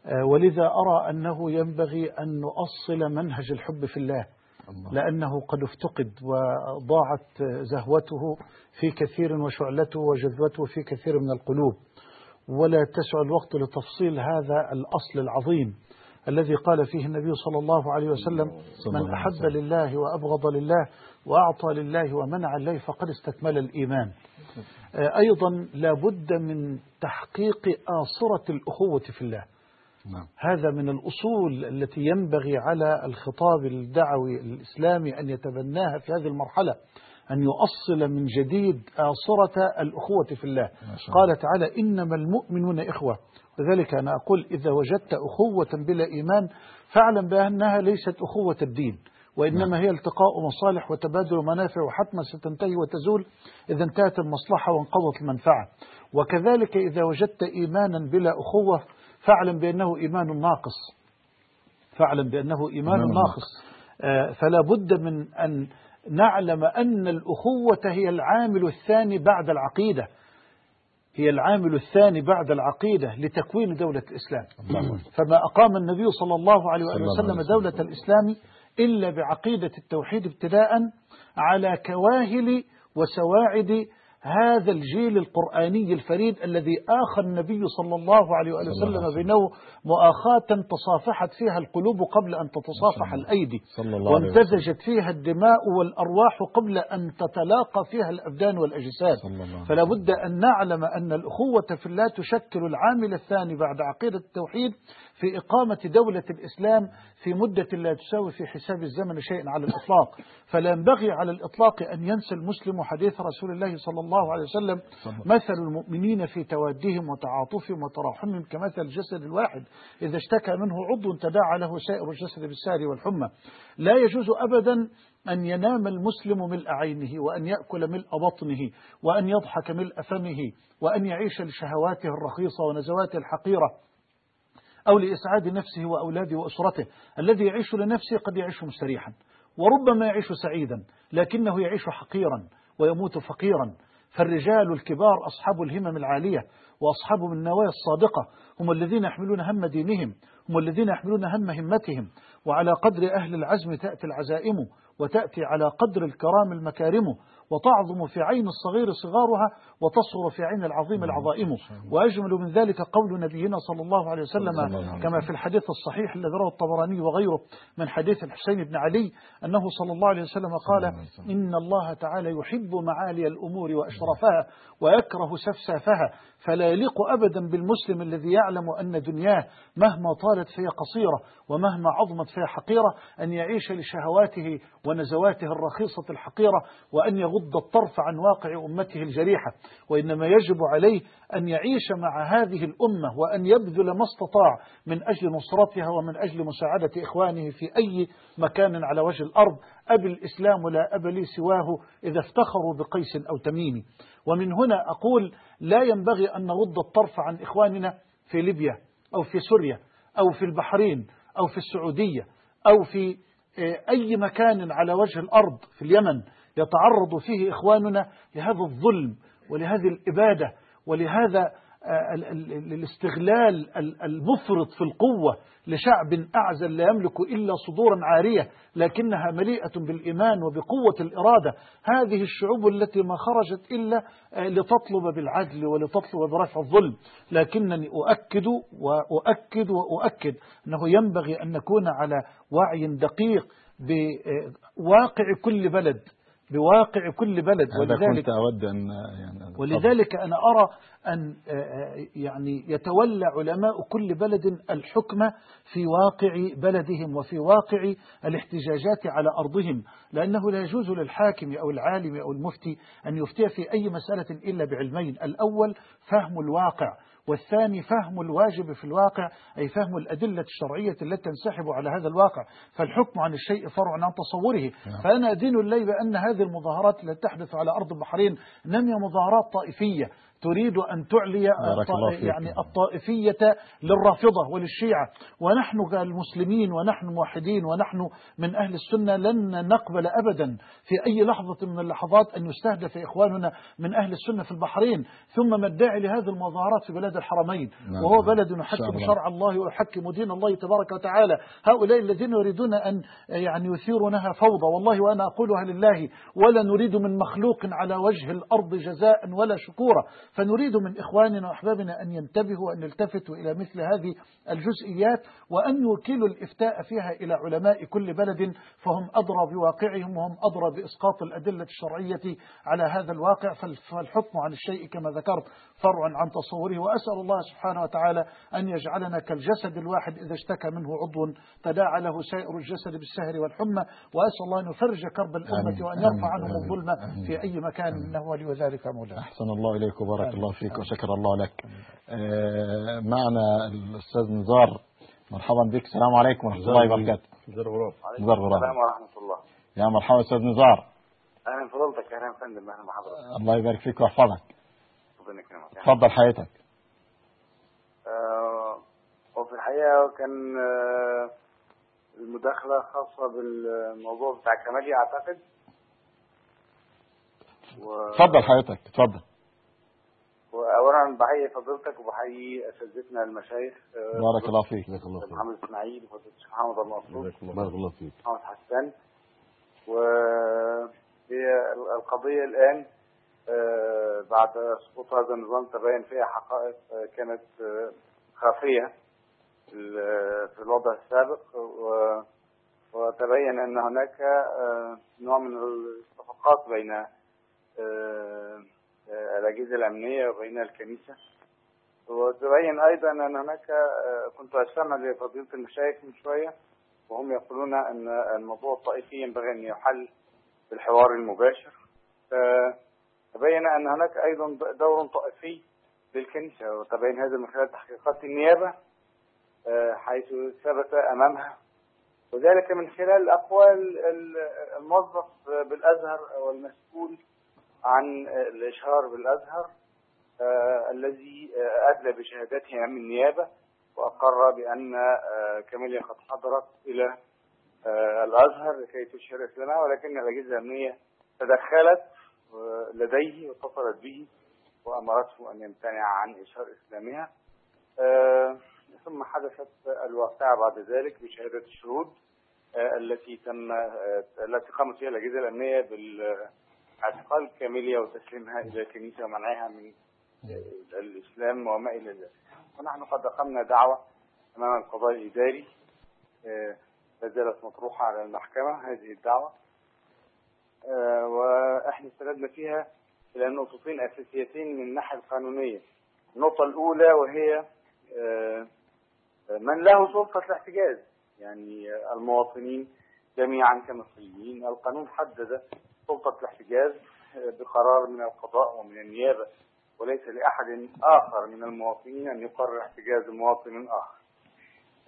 آه، ولذا أرى أنه ينبغي أن نؤصل منهج الحب في الله. الله. لأنه قد افتقد وضاعت زهوته في كثير وشعلته وجذوته في كثير من القلوب ولا تسع الوقت لتفصيل هذا الأصل العظيم الذي قال فيه النبي صلى الله عليه وسلم من الله أحب. لله وأبغض لله وأعطى لله ومنع لله فقد استكمل الإيمان أيضا لابد من تحقيق آصرة الأخوة في الله نعم. هذا من الأصول التي ينبغي على الخطاب الدعوي الإسلامي أن يتبناها في هذه المرحلة أن يؤصل من جديد آصرة الأخوة في الله. قال تعالى إنما المؤمنون إخوة. وذلك أنا أقول إذا وجدت أخوة بلا إيمان فاعلم بأنها ليست أخوة الدين وإنما هي التقاء مصالح وتبادل منافع وحتما ستنتهي وتزول إذا انتهت المصلحة وانقضت المنفعة. وكذلك إذا وجدت إيمانا بلا أخوة فاعلم بأنه إيمان ناقص. فاعلم بأنه إيمان ناقص. آه، فلا بد من أن نعلم أن الأخوة هي العامل الثاني بعد العقيدة. هي العامل الثاني بعد العقيدة لتكوين دولة الإسلام. فما أقام النبي صلى الله عليه وسلم. دولة الإسلام إلا بعقيدة التوحيد ابتداء على كواهل وسواعد هذا الجيل القرآني الفريد الذي آخى النبي صلى الله عليه وآله وسلم. بينه مؤاخاة تصافحت فيها القلوب قبل أن تتصافح. الأيدي وامتزجت فيها الدماء والأرواح قبل أن تتلاقى فيها الأبدان والأجساد فلا. بد أن نعلم أن الأخوة في الله تشكل العامل الثاني بعد عقيدة التوحيد في إقامة دولة الإسلام في مدة لا تساوي في حساب الزمن شيء على الإطلاق. فلا ينبغي على الإطلاق أن ينسى المسلم حديث رسول الله صلى الله عليه وسلم مثل المؤمنين في توادهم وتعاطفهم وتراحمهم كمثل الجسد الواحد. إذا اشتكى منه عضو تداعى له سائر الجسد بالسهر والحمى. لا يجوز أبدا أن ينام المسلم ملء عينه وأن يأكل ملء بطنه وأن يضحك ملء فمه وأن يعيش لشهواته الرخيصة ونزواته الحقيرة. أو لإسعاد نفسه وأولاده وأسرته. الذي يعيش لنفسه قد يعيش مستريحا. وربما يعيش سعيدا لكنه يعيش حقيرا ويموت فقيرا. فالرجال الكبار أصحاب الهمم العالية وأصحاب النوايا الصادقة هم الذين يحملون هم دينهم هم الذين يحملون هم همتهم. وعلى قدر أهل العزم تأتي العزائم وتأتي على قدر الكرام المكارم. وتعظم في عين الصغير صغارها وتصغر في عين العظيم العظائم وأجمل من ذلك قول نبينا صلى الله عليه وسلم كما في الحديث الصحيح الذي رواه الطبراني وغيره من حديث الحسين بن علي أنه صلى الله عليه وسلم قال. إن الله تعالى يحب معالي الأمور وأشرفها ويكره سفسافها فلا يليق أبدا بالمسلم الذي يعلم أن دنياه مهما طالت فهي قصيرة ومهما عظمت فهي حقيرة أن يعيش لشهواته ونزواته الرخيصة الحقيرة وأن يغض الطرف عن واقع أمته الجريحة وإنما يجب عليه أن يعيش مع هذه الأمة وأن يبذل ما استطاع من أجل نصرتها ومن أجل مساعدة إخوانه في أي مكان على وجه الأرض. أبي الإسلام لا أب لي سواه إذا افتخروا بقيس أو تميم. ومن هنا أقول لا ينبغي أن نغض الطرف عن إخواننا في ليبيا أو في سوريا أو في البحرين أو في السعودية أو في آه، أي مكان على وجه الأرض في اليمن. يتعرض فيه إخواننا لهذا الظلم ولهذه الإبادة ولهذا آه، ال- ال- ال- الاستغلال ال- المفرط في القوة لشعب أعزل لا يملك إلا صدورا عارية لكنها مليئة بالإيمان وبقوة الإرادة. هذه الشعوب التي ما خرجت إلا آه، لتطلب بالعدل ولتطلب برفع الظلم. لكنني أؤكد وأؤكد وأؤكد أنه ينبغي أن نكون على وعي دقيق بواقع كل بلد. بواقع كل بلد ولذلك كنت أود أن يعني ولذلك أنا أرى أن آه، آه، يعني يتولى علماء كل بلد الحكم في واقع بلدهم وفي واقع الاحتجاجات على أرضهم لأنه لا يجوز للحاكم أو العالم أو المفتي أن يفتي في أي مسألة إلا بعلمين الأول فهم الواقع والثاني فهم الواجب في الواقع أي فهم الأدلة الشرعية التي تنسحب على هذا الواقع. فالحكم عن الشيء فرع عن تصوره. فأنا أدين الليل بأن هذه المظاهرات التي تحدث على أرض البحرين لم هي مظاهرات طائفية. تريد أن تعلي. يعني الطائفية للرافضة وللشيعة ونحن كالمسلمين ونحن موحدين ونحن من أهل السنة لن نقبل أبدا في أي لحظة من اللحظات أن يستهدف إخواننا من أهل السنة في البحرين ثم ما الداعي لهذه المظاهرات في بلاد الحرمين نعم. وهو بلد إن شاء يحكم. شرع الله ويحكم دين الله تبارك وتعالى هؤلاء الذين يريدون أن يعني يثيرونها فوضى والله وأنا أقولها لله ولا نريد من مخلوق على وجه الأرض جزاء ولا شكورا فنريد من إخواننا وأحبابنا أن ينتبهوا وأن يلتفتوا إلى مثل هذه الجزئيات وأن يوكلوا الإفتاء فيها إلى علماء كل بلد فهم أدرى بواقعهم وهم أدرى بإسقاط الأدلة الشرعية على هذا الواقع فال- فالحكم عن الشيء كما ذكرت. فرع عن تصوره وأسأل الله سبحانه وتعالى أن يجعلنا كالجسد الواحد إذا اشتكى منه عضو تداعى له سائر الجسد بالسهر والحمى وأسأل الله أن يفرج كرب آمين. الأمة وأن. يرفع عنهم آمين. الظلم آمين. في أي مكان إنه ولي ذلك مولانا أحسن الله إليك وبارك. الله فيك. وشكر الله لك آه، معنا الأستاذ نزار مرحبا بك السلام عليكم ورحمة الله وبركاته نزار غراب السلام ورحمة الله يا مرحبا أستاذ نزار أهلا فضلتك أهلا فندم أهلا بحضرتك الله يبارك فيك ويحفظك ربنا يكرمك تفضل حياتك. آه، وفي الحقيقة كان آه، المداخلة خاصة بالموضوع بتاع كمالي أعتقد. و- تفضل حياتك تفضل. وأولا بحيي فضيلتك وبحيي أساتذتنا المشايخ آه، بارك الله فيك. جزاك الله خير. محمد إسماعيل وفضيلة الشيخ محمد الله بارك الله فيك. محمد حسان. وهي القضية الآن آه، بعد سقوط هذا النظام تبين فيها حقائق آه، كانت آه، خافية في ال- في الوضع السابق وتبين أن هناك آه، نوع من الصفقات بين آه، آه، الأجهزة الأمنية وبين الكنيسة. وتبين أيضا أن هناك آه، كنت أستمع لفضيلة المشايخ من شوية وهم يقولون أن الموضوع الطائفي ينبغي أن يحل بالحوار المباشر. تبين أن هناك أيضا دور طائفي للكنيسة وتبين هذا من خلال تحقيقات النيابة آه، حيث ثبت أمامها. وذلك من خلال أقوال ال- الموظف بالأزهر والمسؤول عن الإشهار بالأزهر آه، الذي أدلى بشهادته أمام النيابة وأقر بأن آه، كاميليا قد حضرت إلى الأزهر لكي تشهر إسلامها ولكن الأجهزة الأمنية تدخلت لديه واتصلت به وأمرته أن يمتنع عن إشهار إسلامها. آه، ثم حدثت الواقعة بعد ذلك بشهادة الشهود آه، التي تم آه، التي قامت فيها الأجهزة الأمنية باعتقال كاميليا وتسليمها إلى الكنيسة ومنعها من الإسلام وما إلى ذلك. ونحن قد أقمنا دعوة أمام القضاء الإداري لا زالت مطروحة على المحكمة. هذه الدعوة آه، وإحنا استندنا فيها إلى نقطتين أساسيتين من الناحية القانونية. النقطة الأولى وهي آه، من له سلطة الاحتجاز يعني آه، المواطنين جميعا كمصريين. القانون حدد سلطة الاحتجاز آه، بقرار من القضاء ومن النيابة وليس لأحد آخر من المواطنين أن يقرر احتجاز مواطن آخر.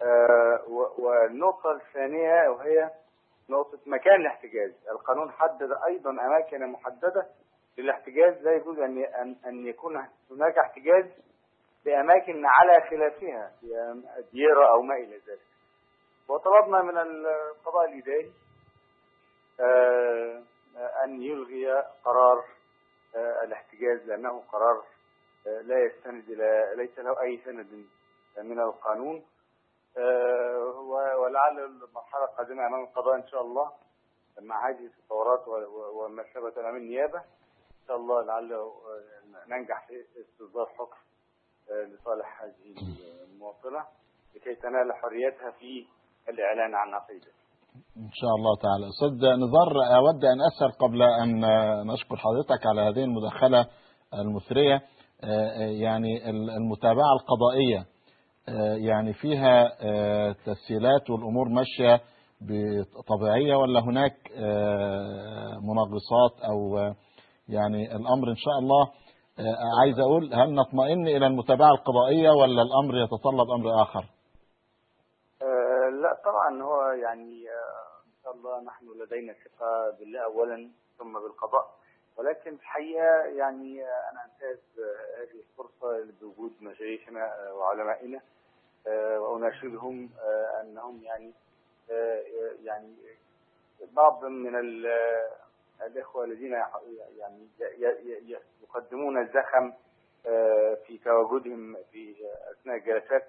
آه، و- والنقطة الثانية وهي نقطة مكان الاحتجاز. القانون حدد أيضا أماكن محددة للاحتجاز. لا يجوز أن أن يكون هناك احتجاز بأماكن على خلافها ديرة أو ما إلى ذلك. وطلبنا من القضاء الإداري آه، أن يلغي قرار آه، الاحتجاز لأنه قرار آه، لا يستند إلى ليس له أي سند من القانون. ولعل المرحلة القادمة أمام القضاء إن شاء الله مع هذه التطورات وما ثبت أمام النيابة إن شاء الله لعل آه، ننجح في استصدار حكم آه، لصالح هذه المواطنة لكي تنال حريتها في الإعلان عن عقيدة إن شاء الله تعالى. أستاذ نزار أود أن أسأل قبل أن نشكر حضرتك على هذه المداخلة المثرية آه، يعني المتابعة القضائية آه، يعني فيها آه، تسهيلات والأمور ماشية بطبيعية ولا هناك آه، منغصات أو آه، يعني الأمر إن شاء الله آه، عايز أقول هل نطمئن إلى المتابعة القضائية ولا الأمر يتطلب أمر آخر؟ آه، لا طبعا هو يعني آه، إن شاء الله نحن لدينا ثقة بالله اولا ثم بالقضاء ولكن الحقيقة يعني أنا انتهز هذه الفرصة بوجود مشايخنا وعلمائنا وأناشدهم أنهم يعني يعني بعض من ال- الإخوة الذين يعني يقدمون الزخم في تواجدهم في أثناء الجلسات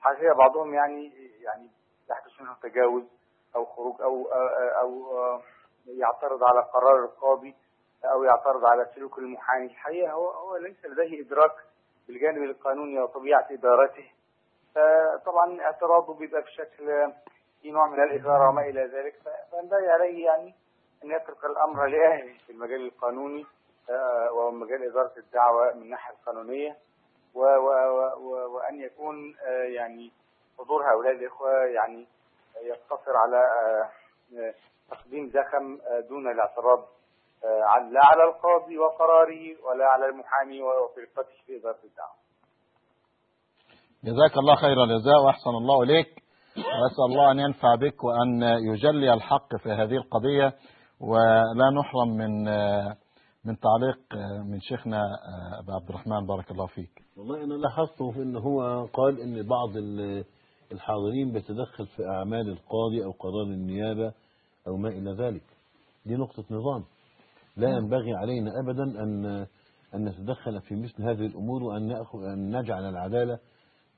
حقيقة بعضهم يعني يعني يحدث منه تجاوز أو خروج أو أو يعترض على قرار القاضي أو يعترض على سلوك المحامي. الحقيقة هو هو ليس لديه إدراك بالجانب القانوني وطبيعه إدارته. فطبعا اعتراضه بيبقى بشكل في نوع من الاثاره وما إلى ذلك. فينبغي عليه يعني أن يترك الأمر لأهله في المجال القانوني آه، ومجال إدارة الدعوة من الناحية القانونية. و و و وأن يكون آه، يعني حضور هؤلاء الإخوة يعني يقتصر على آه، تقديم زخم دون الاعتراض. لا على القاضي وقراره ولا على المحامي وطريقته في إدارة الدعوة. جزاك الله خير الجزاء وأحسن الله إليك وأسأل الله أن ينفع بك وأن يجلي الحق في هذه القضية ولا نحرم من من تعليق من شيخنا ابو عبد الرحمن بارك الله فيك. والله أنا لاحظته في إن هو قال إن بعض ال- الحاضرين بيتدخل في أعمال القاضي أو قرار النيابة أو ما إلى ذلك دي نقطة نظام لا ينبغي علينا ابدا أن أن نتدخل في مثل هذه الأمور وأن نأخذ أن نجعل العدالة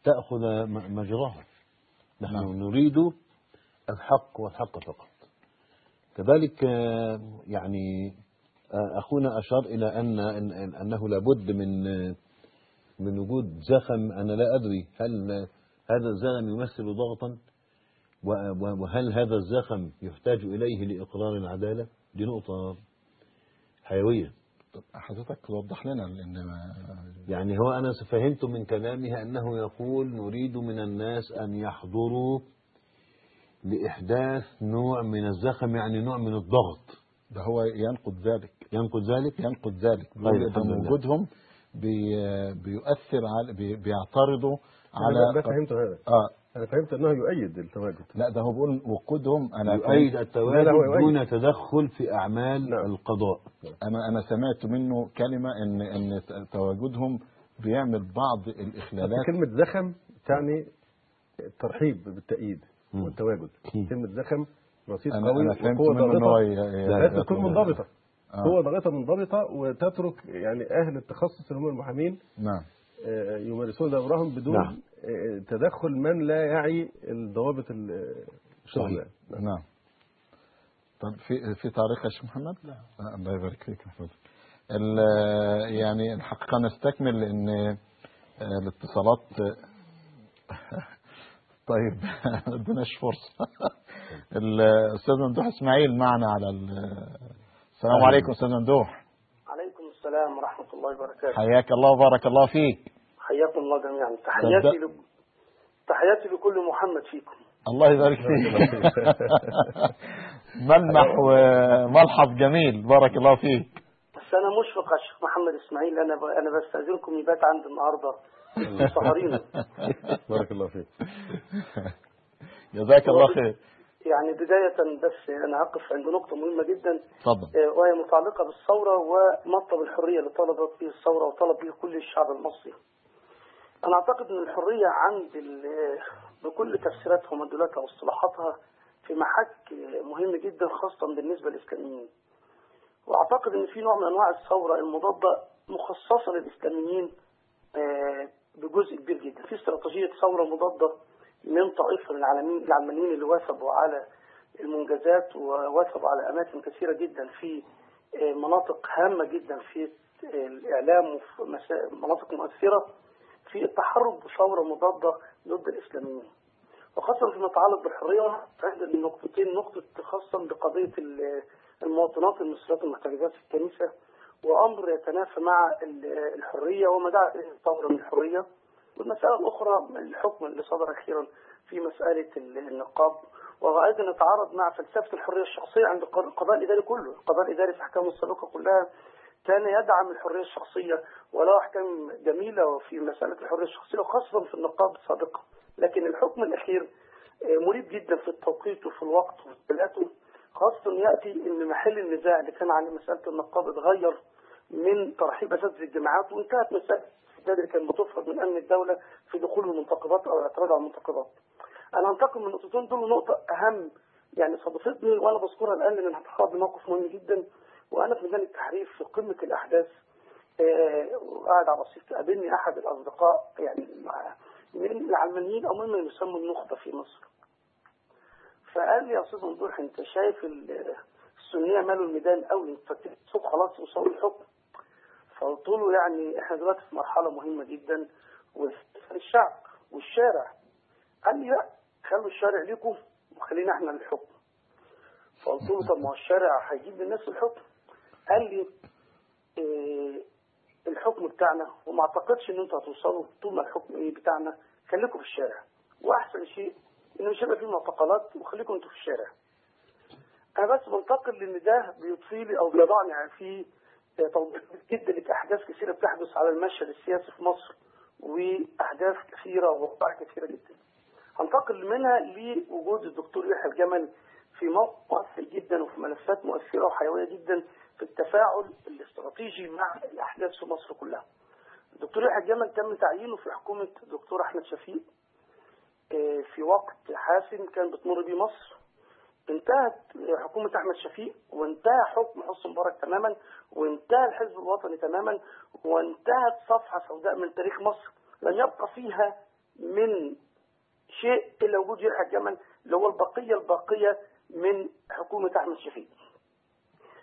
تأخذ م- مجراها. نحن نعم. نريد الحق والحق فقط. كذلك يعني أخونا أشار إلى أن إن- إن- أنه لابد من من وجود زخم. أنا لا أدري هل هذا الزخم يمثل ضغطا؟ وهل هذا الزخم يحتاج إليه لإقرار العدالة؟ دي نقطة حيوية. طب حضرتك توضح لنا لأن ما- يعني هو أنا فهمت من كلامها أنه يقول نريد من الناس أن يحضروا لإحداث نوع من الزخم يعني نوع من الضغط. ده هو ينقض ذلك. ينقض ذلك؟ ينقض ذلك. طيب،. وجودهم بي بيؤثر على بي بيعترضوا أنا ده على فهمت هذا آه أنا فهمت أنه يؤيد التواجد لا ده هو بيقول وجودهم أنا يؤيد التواجد. دون تدخل في أعمال نعم. القضاء أنا أنا سمعت منه كلمة إن إن تواجدهم بيعمل بعض الإخلالات كلمة زخم تعني الترحيب بالتأييد. والتواجد. كلمة زخم رصيد أنا قوي أنا وقوة ضاغطة تكون منضبطة آه. قوة ضاغطة منضبطة وتترك يعني أهل التخصص اللي هم المحامين نعم يمارسون دورهم بدون نعم. آه، تدخل من لا يعي الضوابط ال- الشغل. يعني. نعم طب في في تاريخ يا شيخ محمد؟ لا الله يبارك فيك يعني الحقيقة نستكمل لأن آه، الاتصالات *laughs* طيب *laughs* ما ادوناش فرصه الاستاذ ممدوح إسماعيل معنا على ال- السلام عليكم أستاذ ممدوح السلام ورحمة الله وبركاته. حياك الله وبارك الله فيك. حياكم الله جميعا. تحياتي. ل... تحياتي لكل محمد فيكم. الله يبارك فيك. *laughs* ملمح وملحظ جميل. بارك الله فيك. بس أنا مشفق على الشيخ محمد إسماعيل. أنا ب... أنا بستأذنكم يبات عندي النهاردة. *laughs* سهرين بارك الله فيك. جزاك الله خير. يعني بداية بس أنا أقف عند نقطة مهمة جدا. تفضل. آه، وهي متعلقة بالثورة ومطلب الحرية اللي طلبت به الثورة وطلب به كل الشعب المصري. أنا أعتقد أن الحرية عند ال- بكل تفسيراتها ومدلولاتها واصطلاحاتها في محك مهم جدا خاصة بالنسبة للإسلاميين. وأعتقد أن في نوع من أنواع الثورة المضادة مخصصة للإسلاميين آه، بجزء كبير جدا. في استراتيجية ثورة مضادة من طائفة من العلمانيين اللي وثبوا على المنجزات ووثبوا على أماكن كثيرة جدا في آه، مناطق هامة جدا في آه، الإعلام وفي مناطق مؤثرة في التحرك بثورة مضادة ضد الإسلاميين. وخاصة فيما يتعلق بالحرية عند النقطتين نقطة خاصة بقضية ال- المواطنات المصريات المحتجزات في الكنيسة وأمر يتنافى مع ال- الحرية وما دعا الثورة من الحرية. والمسألة الأخرى الحكم اللي صدر أخيرا في مسألة ال- النقاب. وأيضا يتعارض مع فلسفة الحرية الشخصية عند الق- القضاء الإداري كله. القضاء الإداري في أحكامه السابقة كلها كان يدعم الحرية الشخصية وله أحكام جميلة في مسألة الحرية الشخصية وخاصة في النقاب السابقة. لكن الحكم الأخير آه، مريب جدا في التوقيت وفي الوقت وفي الثلاثة خاصة يأتي أن محل النزاع اللي كان عليه مسألة النقاب اتغير من ترحيب أساتذة الجامعات وانتهت مسألة السداد اللي كان بتفرض من أمن الدولة في دخول المنتقبات أو الاعتراض على المنتقبات. أنا أنتقل من النقطتين دول نقطة أهم يعني صادفتني وأنا بذكرها الآن لأن هتخرج موقف مهم جدا وأنا في ميدان التحرير في قمة الأحداث آه، وقاعد على رصيف قابلني أحد الأصدقاء يعني من العلمانيين أو ممن يسمى النخبة في مصر. فقال لي يا أستاذ ممدوح أنت شايف ال- السنية مالوا الميدان قوي فالسوق خلاص يوصلوا الحكم فقلت له يعني إحنا دلوقتي في مرحلة مهمة جدا والشعب والشارع. قال لي لا خلوا الشارع ليكم وخلينا إحنا للحكم. فقلت له طب ما هو الشارع هيجيب للناس الحكم. قال لي إيه الحكم بتاعنا وما أعتقدش إن أنتوا هتوصلوا طول ما الحكم إيه بتاعنا. خليكم في الشارع. وأحسن شيء إن مش هيبقى فيه معتقلات وخليكم أنتوا في الشارع. أنا بس بنتقل لأن ده بيضفي لي أو بيضعني في جدا لاحداث كثيرة بتحدث على المشهد السياسي في مصر وأحداث كثيرة ووقائع كثيرة جدا. هنتقل منها لوجود الدكتور يحيى الجمل في موقف مؤثر جدا وفي ملفات مؤثرة وحيوية جدا في التفاعل الاستراتيجي مع الأحداث في مصر كلها. الدكتور يحيى الجمل تم تعيينه في حكومة الدكتور أحمد شفيق آه، في وقت حاسم كان بتمر بيه مصر انتهت حكومة أحمد شفيق وانتهى حكم حسن مبارك تماما وانتهى الحزب الوطني تماما وانتهت صفحة سوداء من تاريخ مصر لن يبقى فيها من شيء إلا وجود يحيى الجمل اللي هو البقية الباقية من حكومة أحمد شفيق.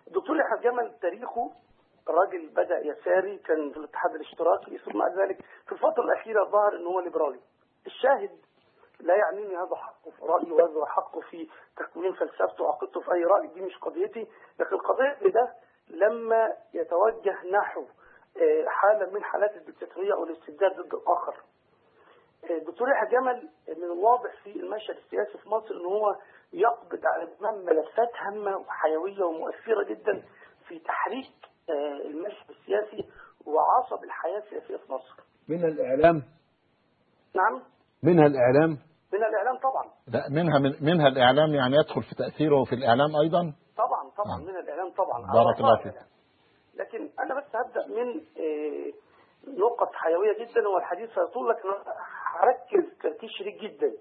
الدكتور يحيى الجمل تاريخه راجل بدأ يساري كان في الاتحاد الاشتراكي ثم بعد ذلك في الفترة الأخيرة ظهر أنه هو ليبرالي. الشاهد لا يعنيني هذا حقه في رأيي وهذا حقه في تكوين فلسفته وعقيدته في أي رأي دي مش قضيتي. لكن قضيتي ده لما يتوجه نحو آه، حالة من حالات الدكتاتورية أو الاستبداد ضد الآخر. آه، الدكتور يحيى جمل من الواضح في المشهد السياسي في مصر إن هو يقبض على امام ملفات هامة وحيوية ومؤثرة جدا في تحريك آه، المشهد السياسي وعصب الحياة السياسية في مصر. منها الإعلام؟ نعم. منها الإعلام؟ من الإعلام طبعا. لا منها من منها الإعلام يعني يدخل في تأثيره في الإعلام أيضا؟ طبعا طبعا نعم. من الإعلام طبعا. بارك الله فيك. لكن أنا بس هبدأ من آه، نقط حيوية جدا والحديث هيطول لكن أنا هركز تركيز شديد جدا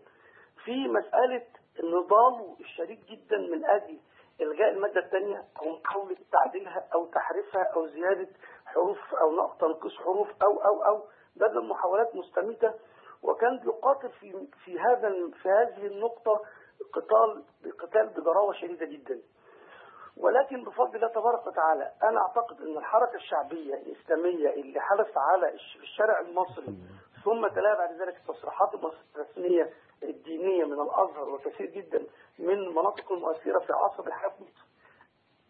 في مسألة نضاله الشديد جدا من أجل إلغاء المادة الثانية أو محاوله تعديلها أو تحريفها أو زيادة حروف أو نقص تنقيص حروف أو أو أو بدل محاولات مستميته وكان بيقاتل في في هذا في هذه النقطة قتال قتال بجراوه شديدة جدا. ولكن بفضل الله تبارك وتعالى أنا أعتقد إن الحركة الشعبية الإسلامية اللي حدث على الش- الشارع المصري ثم تلاها بعد ذلك التصريحات الرسميه الدينية من الأزهر وكثير جدا من المناطق المؤثره في عصر الحكم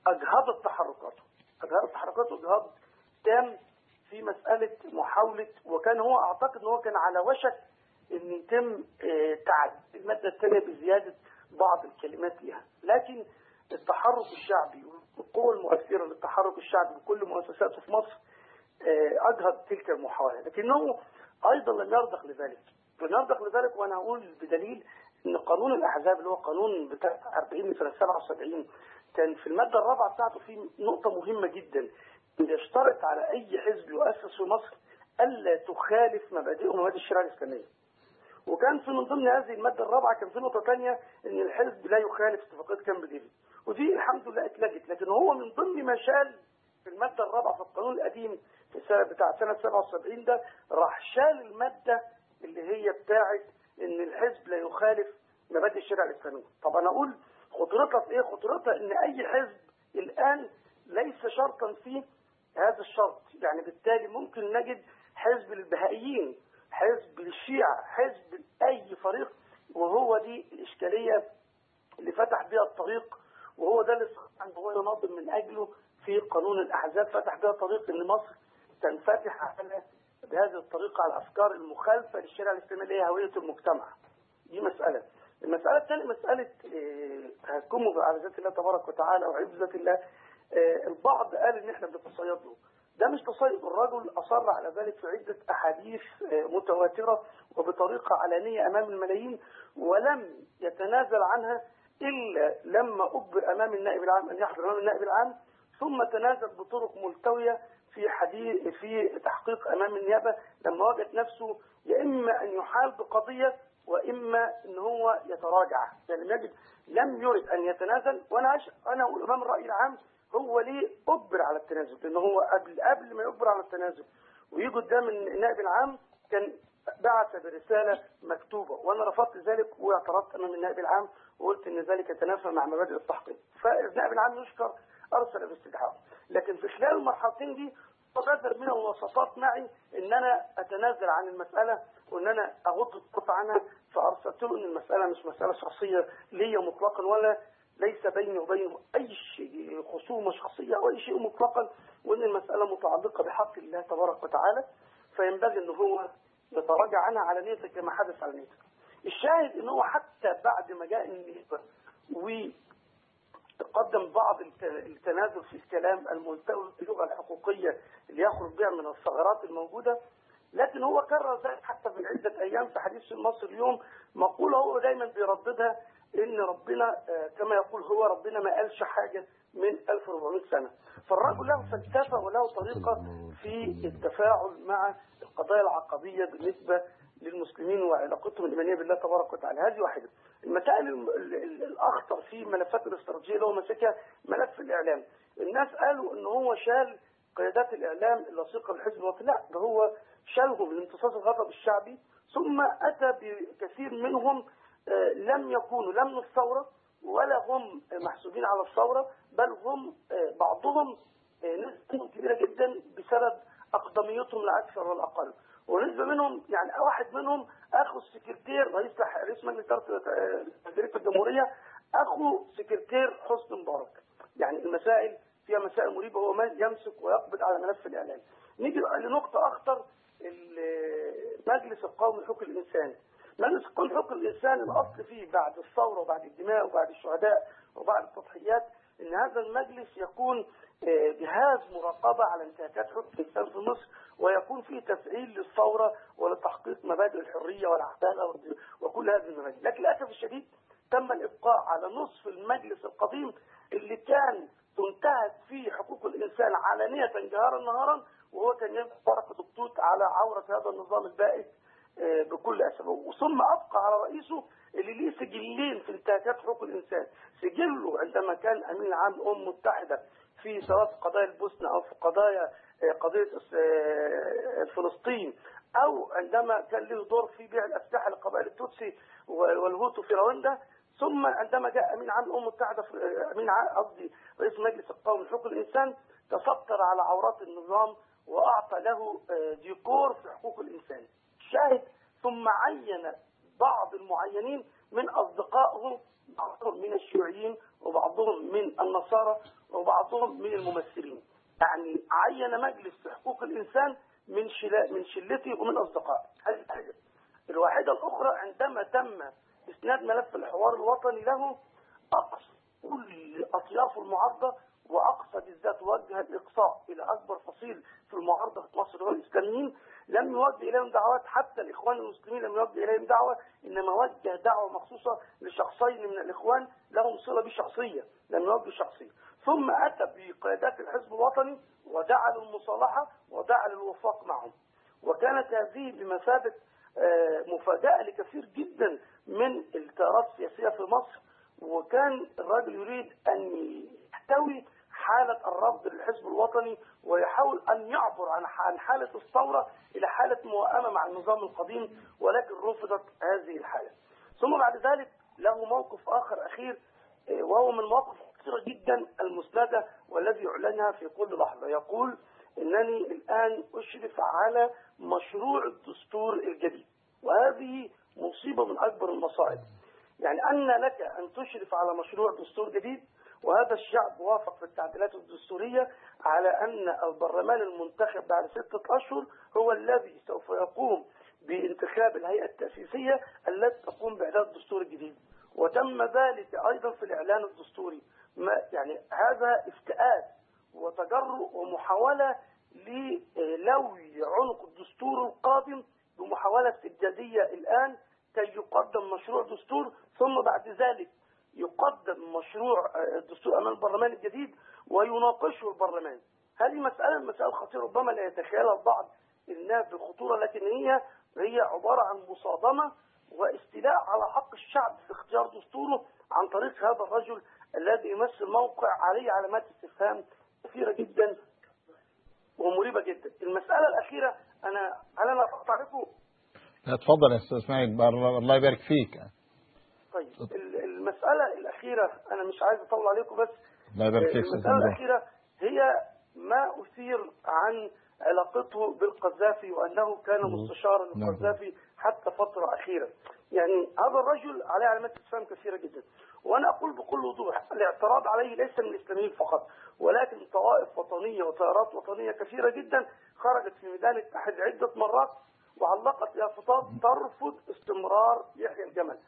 أجهضت تحركاته أجهضت تحركاته اجهاض تام في مسألة محاولة وكان هو أعتقد إن هو كان على وشك إن يتم آه، تعديل المادة الثانية بزيادة بعض الكلمات لها لكن التحرك الشعبي والقوة المؤثرة للتحرك الشعبي بكل مؤسساته في مصر آه، أجهض تلك المحاولة. لكنه أيضا لم يرضخ لذلك. لم يرضخ لذلك وأنا أقول بدليل أن قانون الأحزاب اللي هو قانون بتاع 40 سنة 77 كان في المادة الرابعة بتاعته في نقطة مهمة جدا. أن يشترط على أي حزب يؤسس في مصر ألا تخالف مبادئ ومبادئ الشريعه الإسلامية. وكان في من ضمن هذه المادة الرابعة كان في نقطة ثانية إن الحزب لا يخالف اتفاقية كامب ديفيد. ودي الحمد لله اتلغت لكن هو من ضمن ما شال في المادة الرابعة في القانون القديم في سنة بتاع سنة 77 ده راح شال المادة اللي هي بتاعت إن الحزب لا يخالف مبادئ الشريعة الإسلامية. طب أنا أقول خطورتها في إيه؟ خطورتها إن أي حزب الآن ليس شرطا فيه هذا الشرط. يعني بالتالي ممكن نجد حزب للبهائيين حزب للشيعة حزب لأي فريق وهو دي الإشكالية اللي فتح بها الطريق وهو ده اللي هو ينظم من أجله في قانون الأحزاب فتح بها طريق إن مصر تنفتح على بهذه الطريقة على الأفكار المخالفة للشريعة الإسلامية اللي هي هوية المجتمع. دي مسألة. المسألة الثانية مسألة تهكمه على ذات الله تبارك وتعالى ذات الله البعض قال إن إحنا بنتصيد له ده مش تصيد. الرجل أصر على ذلك في عدة أحاديث آه، متواترة وبطريقة علانيه أمام الملايين ولم يتنازل عنها إلا لما أجبر أمام النائب العام أن يحضر أمام النائب العام ثم تنازل بطرق ملتوية في حديث في تحقيق أمام النيابة لما وجد نفسه يا إما أن يحال بقضية واما إن هو يتراجع. يعني لم يجد لم يرد أن يتنازل. وأنا أش... أنا أقول أمام الرأي العام هو ليه أجبر على التنازل لأن هو قبل قبل ما يجبر على التنازل. ويجي قدام النائب العام كان بعث برسالة مكتوبة وأنا رفضت ذلك واعترضت أمام النائب العام وقلت إن ذلك يتنافى مع مبادئ التحقيق. فالنائب العام يشكر أرسل باستدعاء. لكن في خلال المرحلتين دي بقدر من الوسطات معي إن أنا أتنازل عن المسألة وإن أنا أغض الطرف عنها فارسلت له إن المسألة مش مسألة شخصية ليا مطلقا ولا ليس بيني وبينه أي شيء خصومة شخصية أو أي شيء مطلقا وإن المسألة متعلقة بحق الله تبارك وتعالى فينبغي إن هو يتراجع عنها علانيه كما حدث علانيه. الشاهد إن هو حتى بعد ما جاء النسبة وتقدم بعض الت- التنازل في الكلام الملتوي باللغة الحقوقية اللي يخرج بها من الثغرات الموجودة لكن هو كرر ذلك حتى من عدة أيام في حديث مصر اليوم مقولة هو دايما بيرددها إن ربنا آه، كما يقول هو ربنا ما قالش حاجة من 1400 سنة. فالرجل له فلسفه وله طريقة في التفاعل مع القضايا العقبيه بالنسبة للمسلمين وعلاقتهم الإيمانية بالله تبارك وتعالى. هذه واحدة. المسائل الم- ال- ال- الأخطر في ملفات الاستراتيجية اللي هو ماسكها ملف الإعلام. الناس قالوا إن هو شال قيادات الإعلام اللصيقه بالحزب الوطني. لا ده هو شالهم لامتصاص الغضب الشعبي ثم أتى بكثير منهم لم يكونوا لا من الثوره ولا هم محسوبين على الثورة بل هم آه، بعضهم آه، نسبة كبيرة جدا بسبب أكثر ولا أقل ونسبة منهم يعني واحد منهم أخو السكرتير رئيس رئيس مجلس إدارة آه، مديرية الجمهورية أخو سكرتير حسني مبارك. يعني المسائل فيها مسائل مريبة هو يمسك ويقبض على ملف الإعلام. نيجي لنقطة أخطر ال- مجلس القومي لحقوق الإنسان. مجلس القومي لحقوق الإنسان الأصل فيه بعد الثورة وبعد الدماء وبعد الشهداء وبعد التضحيات إن هذا المجلس يكون آه، جهاز مراقبة على انتهاكات حقوق الإنسان في مصر ويكون فيه تفعيل للثورة ولتحقيق مبادئ الحرية والعدالة والد- وكل هذه المبادئ. لكن للأسف الشديد تم الإبقاء على نصف المجلس القديم اللي كان تنتهك فيه حقوق الإنسان علانية جهارا نهارا وهو كان ورقه التوت على عورة هذا النظام البائس بكل اسف ثم أبقى على رئيسه اللي ليه سجلين في انتهاكات حقوق الإنسان. سجله عندما كان أمين عام الأمم المتحدة في سواء في قضايا البوسنة أو في قضايا آه، قضية آه، فلسطين أو عندما كان له دور في بيع الاسلحه لقبائل التوتسي والهوتو في رواندا ثم عندما جاء أمين عام في- أمين عام قصدي رئيس مجلس القومي لحقوق الإنسان تستر على عورات النظام وأعطى له آه، ديكور في حقوق الإنسان. شاهد ثم عين بعض المعينين من اصدقائه بعضهم من الشيوعيين وبعضهم من النصارى وبعضهم من الممثلين. يعني عين مجلس حقوق الإنسان من من شلته ومن أصدقائه. هذه حاجة. الواحده الأخرى عندما تم إسناد ملف الحوار الوطني له أقصى كل اطياف المعارضة وأقصى بالذات وجه الإقصاء إلى أكبر فصيل في المعارضة في مصر هو الإسلاميين لم يوجه إليهم دعوات حتى الإخوان المسلمين لم يوجه إليهم دعوه إنما وجه دعوة مخصوصة لشخصين من الإخوان لهم صلة بي شخصيه لم يوجه شخصية. ثم أتى بقيادات الحزب الوطني ودعا للمصالحة ودعا للوفاق معهم. وكانت هذه بمثابة آه، مفاجأة لكثير جدا من التيارات السياسية في مصر. وكان الراجل يريد أن يحتوي حالة الرفض للحزب الوطني ويحاول أن يعبر عن حالة الثورة إلى حالة موائمة مع النظام القديم ولكن رفضت هذه الحالة. ثم بعد ذلك له موقف آخر أخير آه، وهو من المواقف كثيرة جدا المسندة والذي يعلنها في كل لحظة. يقول إنني الآن أشرف على مشروع الدستور الجديد وهذه مصيبة من أكبر المصائب. يعني أن لك أن تشرف على مشروع دستور جديد وهذا الشعب وافق في التعديلات الدستورية على أن البرلمان المنتخب بعد ستة أشهر هو الذي سوف يقوم بانتخاب الهيئة التأسيسية التي تقوم بإعداد الدستور الجديد وتم ذلك أيضا في الإعلان الدستوري. ما يعني هذا افتئات وتجرؤ ومحاولة للوي عنق الدستور القادم بمحاولة استبدادية الآن كي يقدم مشروع دستور ثم بعد ذلك يقدم مشروع آه، الدستور أمام البرلمان الجديد ويناقشه البرلمان. هذه مسألة مسألة خطيرة. ربما لا يتخيلها البعض الناس بالخطورة لكن هي هي عبارة عن مصادمة واستيلاء على حق الشعب في اختيار دستوره عن طريق هذا الرجل الذي يمثل موقع عليه علامات استفهام كثيرة جدا ومريبة جدا. المسألة الأخيرة أنا هل أنا أعرفه اتفضل يا أستاذ إسماعيل. الله يبارك فيك. طيب المسألة الأخيرة أنا مش عايز أطول عليكم بس المسألة الأخيرة هي ما أثير عن علاقته بالقذافي وأنه كان مستشارا للقذافي حتى فترة أخيرة. يعني هذا الرجل عليه علامات استفهام كثيرة جدا. وأنا أقول بكل وضوح الاعتراض عليه ليس من الإسلاميين فقط ولكن طوائف وطنية وتيارات وطنية كثيرة جدا خرجت في ميدان التحرير عدة مرات وعلقت يافطات ترفض استمرار يحيى الجمل.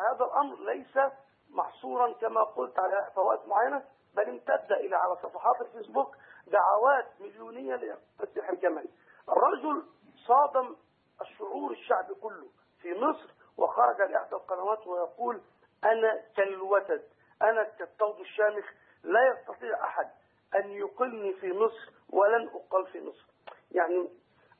وهذا الأمر ليس محصورا كما قلت على فوائد معينة بل امتد إلى على صفحات الفيسبوك دعوات مليونية يحيى الجمل الرجل صادم الشعور الشعبي كله في مصر وخرج لإحدى القنوات ويقول أنا كالوتد أنا كالطود الشامخ لا يستطيع أحد أن يقلني في مصر ولن أقل في مصر. يعني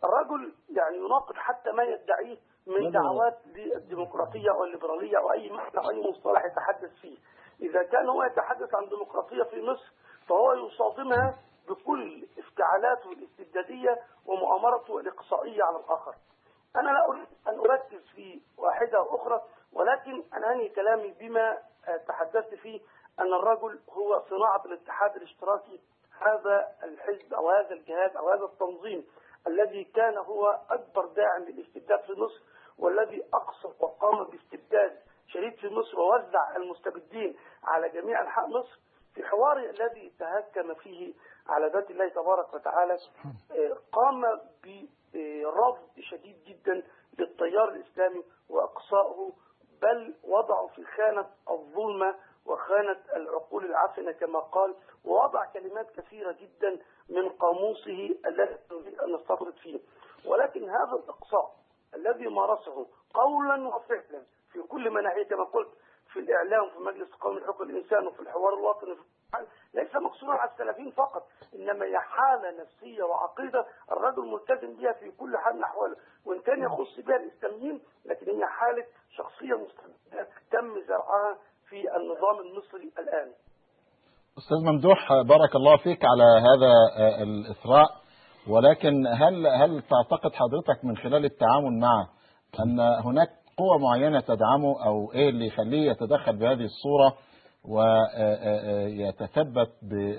الرجل يعني يناقض حتى ما يدعيه من دعوات للديمقراطية أو الليبرالية أو أي معنى أو أي مصطلح يتحدث فيه. إذا كان هو يتحدث عن ديمقراطية في مصر فهو يصادمها بكل افتعالاته الاستبدادية ومؤامرته الإقصائية على الآخر. أنا لا أريد أن أركز في واحدة أخرى ولكن أنا أنهي كلامي بما تحدثت فيه أن الرجل هو صناعة الاتحاد الاشتراكي. هذا الحزب أو هذا الجهاز أو هذا التنظيم الذي كان هو أكبر داعم للاستبداد في مصر والذي أقصى وقام باستبداد شديد في مصر ووزع المستبدين على جميع أنحاء مصر في حواره الذي تهكم فيه على ذات الله تبارك وتعالى آه، قام برفض شديد جدا للتيار الإسلامي وإقصائه بل وضعه في خانة الظلمة وخانة العقول العفنة كما قال ووضع كلمات كثيرة جدا من قاموسه نريد أن نستطرد فيه. ولكن هذا الإقصاء الذي مارسه قولا وفعلا. في كل مناحية كما قلت في الإعلام وفي مجلس قومي لحقوق الإنسان وفي الحوار الوطني في ليس مقصورا على السلفيين فقط إنما هي حالة نفسية وعقيدة الرجل ملتزم بها في كل حال من أحواله وإن كان يخص بها الإسلاميين لكن هي حالة شخصية مستمرة. تم زرعها في النظام المصري الآن. أستاذ ممدوح بارك الله فيك على هذا آه، الإثراء. ولكن هل هل تعتقد حضرتك من خلال التعامل معه أن هناك قوة معينة تدعمه أو إيه اللي يخليه يتدخل بهذه الصورة ويتثبت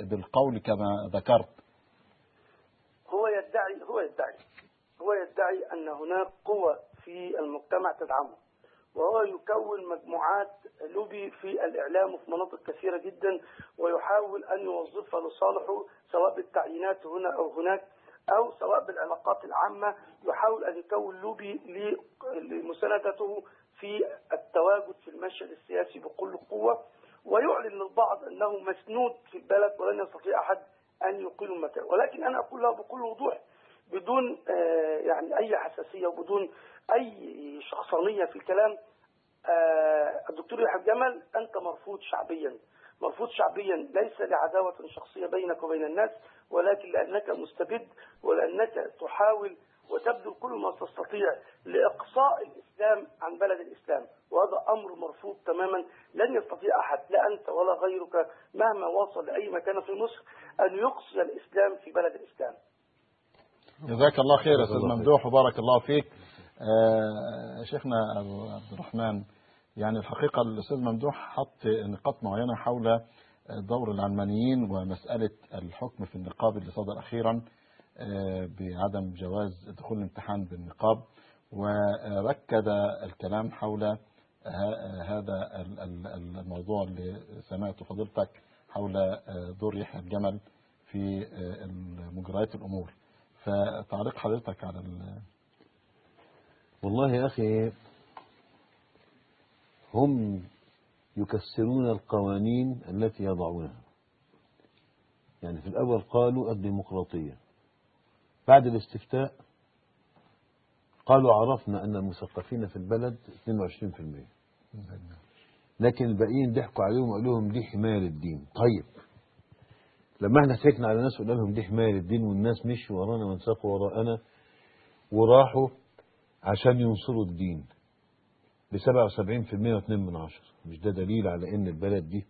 بالقول كما ذكرت؟ هو يدعي هو يدعي هو يدعي أن هناك قوة في المجتمع تدعمه وهو يكون مجموعات لوبي في الإعلام وفي مناطق كثيرة جدا ويحاول أن يوظفها لصالحه سواء بالتعيينات هنا أو هناك أو سواء بالعلاقات العامة يحاول أن يكون لوبي لمساندته في التواجد في المشهد السياسي بكل قوة. ويعلن للبعض أنه مسنود في البلد ولن يستطيع أحد أن يقيل مكانه ولكن أنا أقول له بكل وضوح بدون آه، يعني أي حساسية وبدون أي شخصانية في الكلام آه، الدكتور دكتور يحيى الجمل أنت مرفوض شعبيا. مرفوض شعبيا ليس لعداوة شخصية بينك وبين الناس ولكن لأنك مستبد ولأنك تحاول وتبذل كل ما تستطيع لإقصاء الإسلام عن بلد الإسلام. وهذا أمر مرفوض تماما. لن يستطيع أحد لا أنت ولا غيرك مهما وصل لأي مكان في مصر أن يقصي الإسلام في بلد الإسلام. جزاك الله خير يا أستاذ. ممدوح وبارك الله فيك. آه، شيخنا أبو عبد الرحمن يعني الحقيقة الأستاذ ممدوح حط نقاط معينة حول دور العلمانيين ومسألة الحكم في النقاب اللي صدر أخيرا آه، بعدم جواز دخول الامتحان بالنقاب. وركز الكلام حول هذا ال- ال- الموضوع اللي سمعته فضيلتك حول آه، دور يحيى الجمل في آه، مجريات الأمور. فتعليق حضرتك على ال- والله يا أخي هم يكسرون القوانين التي يضعونها. يعني في الأول قالوا الديمقراطية. بعد الاستفتاء قالوا عرفنا أن المثقفين في البلد 22% لكن الباقيين ضحكوا عليهم وقالوا لهم دي حماية للدين. طيب لما إحنا ضحكنا على ناس وقلنا لهم دي حماية للدين والناس مشوا ورانا وانساقوا وراءنا وراحوا عشان ينصروا الدين. ب 77% و2 من عشرة مش ده دليل على إن البلد دي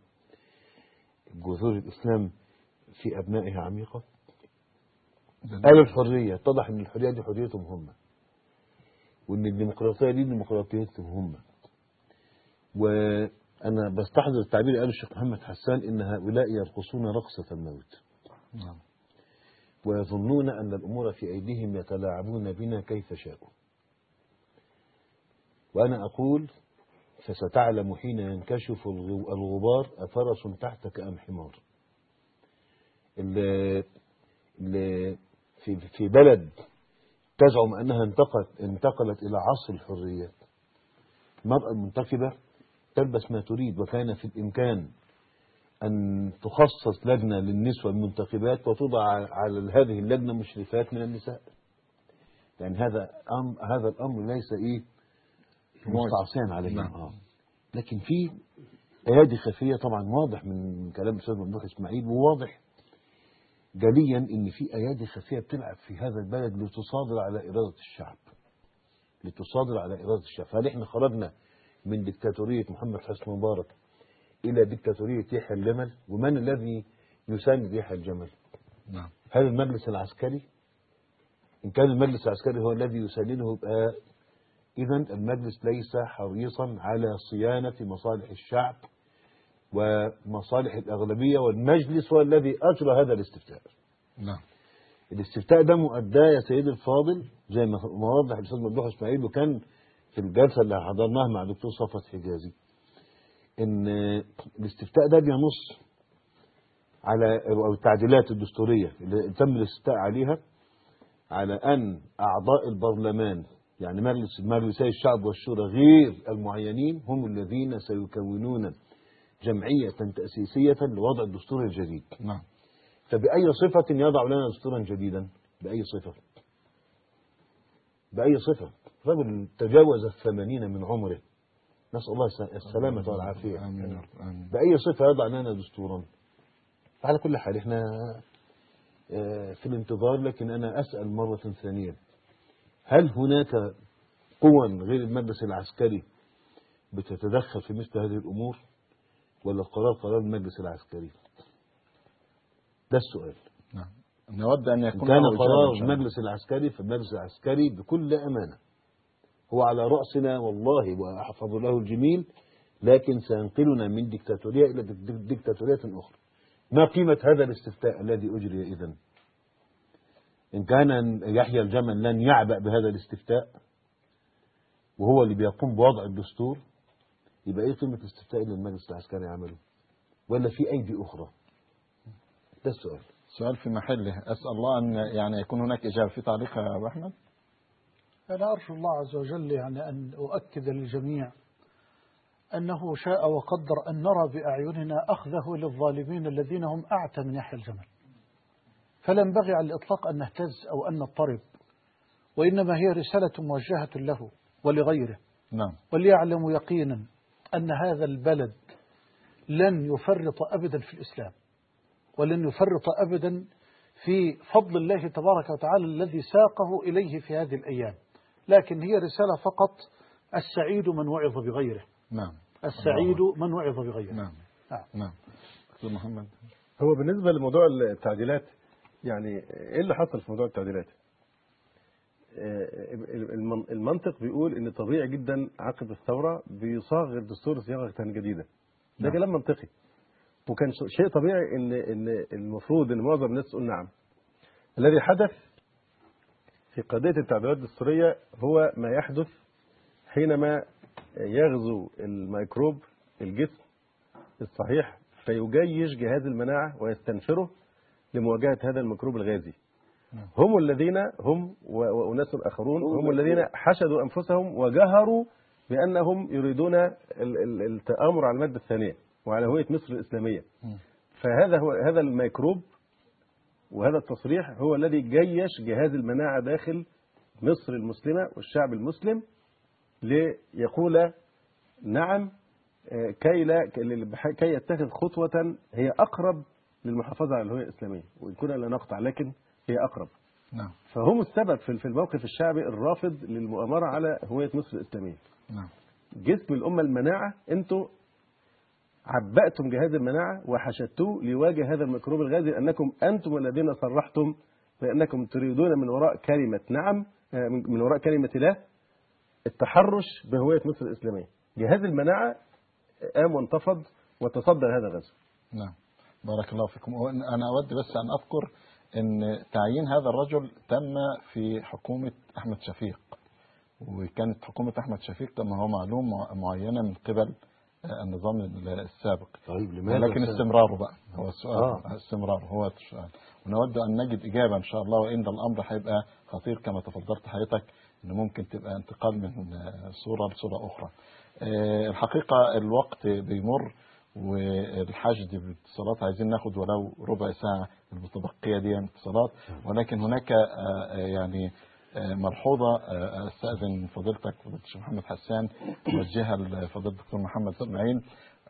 جذور الإسلام في أبنائها عميقة؟ قالوا الحرية. اتضح إن الحرية دي حريتهم هم. وإن الديمقراطية دي ديمقراطيتهم هم. وأنا بستحضر التعبير قاله الشيخ محمد حسان إن هؤلاء يرقصون رقصة الموت. نعم. ويظنون أن الأمور في أيديهم يتلاعبون بنا كيف شاءوا. وأنا أقول فستعلم حين ينكشف الغ- الغبار أفرس تحتك أم حمار. في بلد تزعم أنها انتقلت انتقلت إلى عصر الحرية المرأة المنتخبة تلبس ما تريد وكان في الإمكان أن تخصص لجنة للنسوة المنتخبات وتوضع على هذه اللجنة مشرفات من النساء. يعني هذا هذا الأمر ليس إيه مستعصيا عليهم نعم. آه. لكن في أيادي خفيه طبعا واضح من كلام الأستاذ ممدوح إسماعيل وواضح جليا إن في أيادي خفيه بتلعب في هذا البلد لتصادر على إرادة الشعب. لتصادر على إرادة الشعب. هل إحنا خرجنا من دكتاتورية محمد حسني مبارك إلى دكتاتورية يحيى الجمل؟ ومن الذي يساند يحيى الجمل؟ نعم. هل المجلس العسكري؟ إن كان المجلس العسكري هو الذي يسانده يبقى إذا المجلس ليس حريصا على صيانة مصالح الشعب ومصالح الأغلبية والمجلس هو الذي أجرى هذا الاستفتاء. نعم. الاستفتاء ده مؤداه يا سيدي الفاضل زي ما وضح الأستاذ ممدوح إسماعيل وكان في الجلسة اللي حضرناها مع دكتور صفوت حجازي إن الاستفتاء ده بينص على أو التعديلات الدستورية اللي تم الاستفتاء عليها على أن أعضاء البرلمان يعني مجلس مجلسي الشعب والشورى غير المعينين هم الذين سيكونون جمعية تأسيسية لوضع الدستور الجديد. نعم. فبأي صفة يضع لنا دستورا جديدا؟ بأي صفة؟ بأي صفة؟ رجل تجاوز الثمانين من عمره. نسأل الله الس- السلامة والعافية. آمين آمين. بأي صفة يضع لنا دستورا؟ على كل حال إحنا آه، في الانتظار لكن أنا أسأل مرة ثانية. هل هناك قوى غير المجلس العسكري بتتدخل في مثل هذه الأمور؟ ولا القرار قرار المجلس العسكري؟ ده السؤال. نعم. نود أن يكون كان قرار. المجلس العسكري فالمجلس العسكري بكل أمانة هو على رأسنا والله وأحفظ له الجميل لكن سينقلنا من ديكتاتورية إلى ديكتاتورية أخرى. ما قيمة هذا الاستفتاء الذي أجري إذن؟ إن كان يحيى الجمل لن يعبأ بهذا الاستفتاء وهو اللي بيقوم بوضع الدستور يبقى إيه قيمة الاستفتاء اللي المجلس العسكري عمله؟ ولا في أيدي أخرى؟ ده السؤال. سؤال في محله. أسأل الله أن يعني يكون هناك إجابة في تعليق يا أبو أحمد. أنا أرجو الله عز وجل يعني أن أؤكد للجميع أنه شاء وقدر أن نرى بأعيننا أخذه للظالمين الذين هم أعتى من يحيى الجمل. فلا ينبغي على الإطلاق أن نهتز أو أن نضطرب وإنما هي رسالة موجهة له ولغيره. نعم. وليعلموا يقينا أن هذا البلد لن يفرط أبدا في الإسلام ولن يفرط أبدا في فضل الله تبارك وتعالى الذي ساقه إليه في هذه الأيام. لكن هي رسالة فقط السعيد من وعظ بغيره. نعم. السعيد من وعظ بغيره. نعم. نعم. نعم. دكتور محمد. هو بالنسبة لموضوع التعديلات يعني إيه اللي حصل في موضوع التعديلات؟ آه، الم- المنطق بيقول إن طبيعي جدا عقب الثورة بيصاغ الدستور صياغة جديدة. ده نعم. كلام منطقي. وكان شيء طبيعي ان إن المفروض إن معظم الناس تقول نعم. الذي حدث في قضية التعديلات الدستورية هو ما يحدث حينما يغزو الميكروب الجسم الصحيح فيجيش جهاز المناعة ويستنفره لمواجهة هذا الميكروب الغازي. هم الذين هم وأناس آخرون هم الذين حشدوا أنفسهم وجهروا بأنهم يريدون ال- ال- التآمر على المادة الثانية وعلى هوية مصر الإسلامية. فهذا هو هذا الميكروب وهذا التصريح هو الذي جيش جهاز المناعة داخل مصر المسلمة والشعب المسلم ليقول نعم آه، كي لا كي يتخذ خطوة هي أقرب للمحافظة على الهوية الإسلامية وإن كنا لا نقطع لكن هي أقرب. نعم. فهم السبب في الموقف الشعبي الرافض للمؤامرة على هوية مصر الإسلامية. نعم. جسم الأمة المناعة أنتوا عبأتم جهاز المناعة وحشدتوه ليواجه هذا الميكروب الغازي أنكم أنتم الذين صرحتم بأنكم تريدون من وراء كلمة نعم آه، من من وراء كلمة لا التحرش بهوية مصر الإسلامية. جهاز المناعة قام وانتفض وتصدى لهذا الغزو. نعم. بارك الله فيكم. أنا أود بس أن أذكر أن تعيين هذا الرجل تم في حكومة أحمد شفيق. وكانت حكومة أحمد شفيق كما هو معلوم مع- معينة من قبل آه، النظام السابق. طيب لماذا أستاذ؟ استمراره بقى. هو السؤال. آه. استمراره هو السؤال. ونود أن نجد إجابة إن شاء الله وإن الأمر هيبقى خطير كما تفضلت حضرتك إنه ممكن تبقى انتقال من آه، صورة لصورة أخرى. آه، الحقيقة الوقت بيمر والحشد بالاتصالات عايزين ناخد ولو ربع ساعة المتبقية دي من اتصالات. ولكن هناك آه، آه، يعني آه، ملحوظة أستأذن فضيلتك فضيلة الشيخ محمد حسان توجهها لفضيلة الدكتور محمد إسماعيل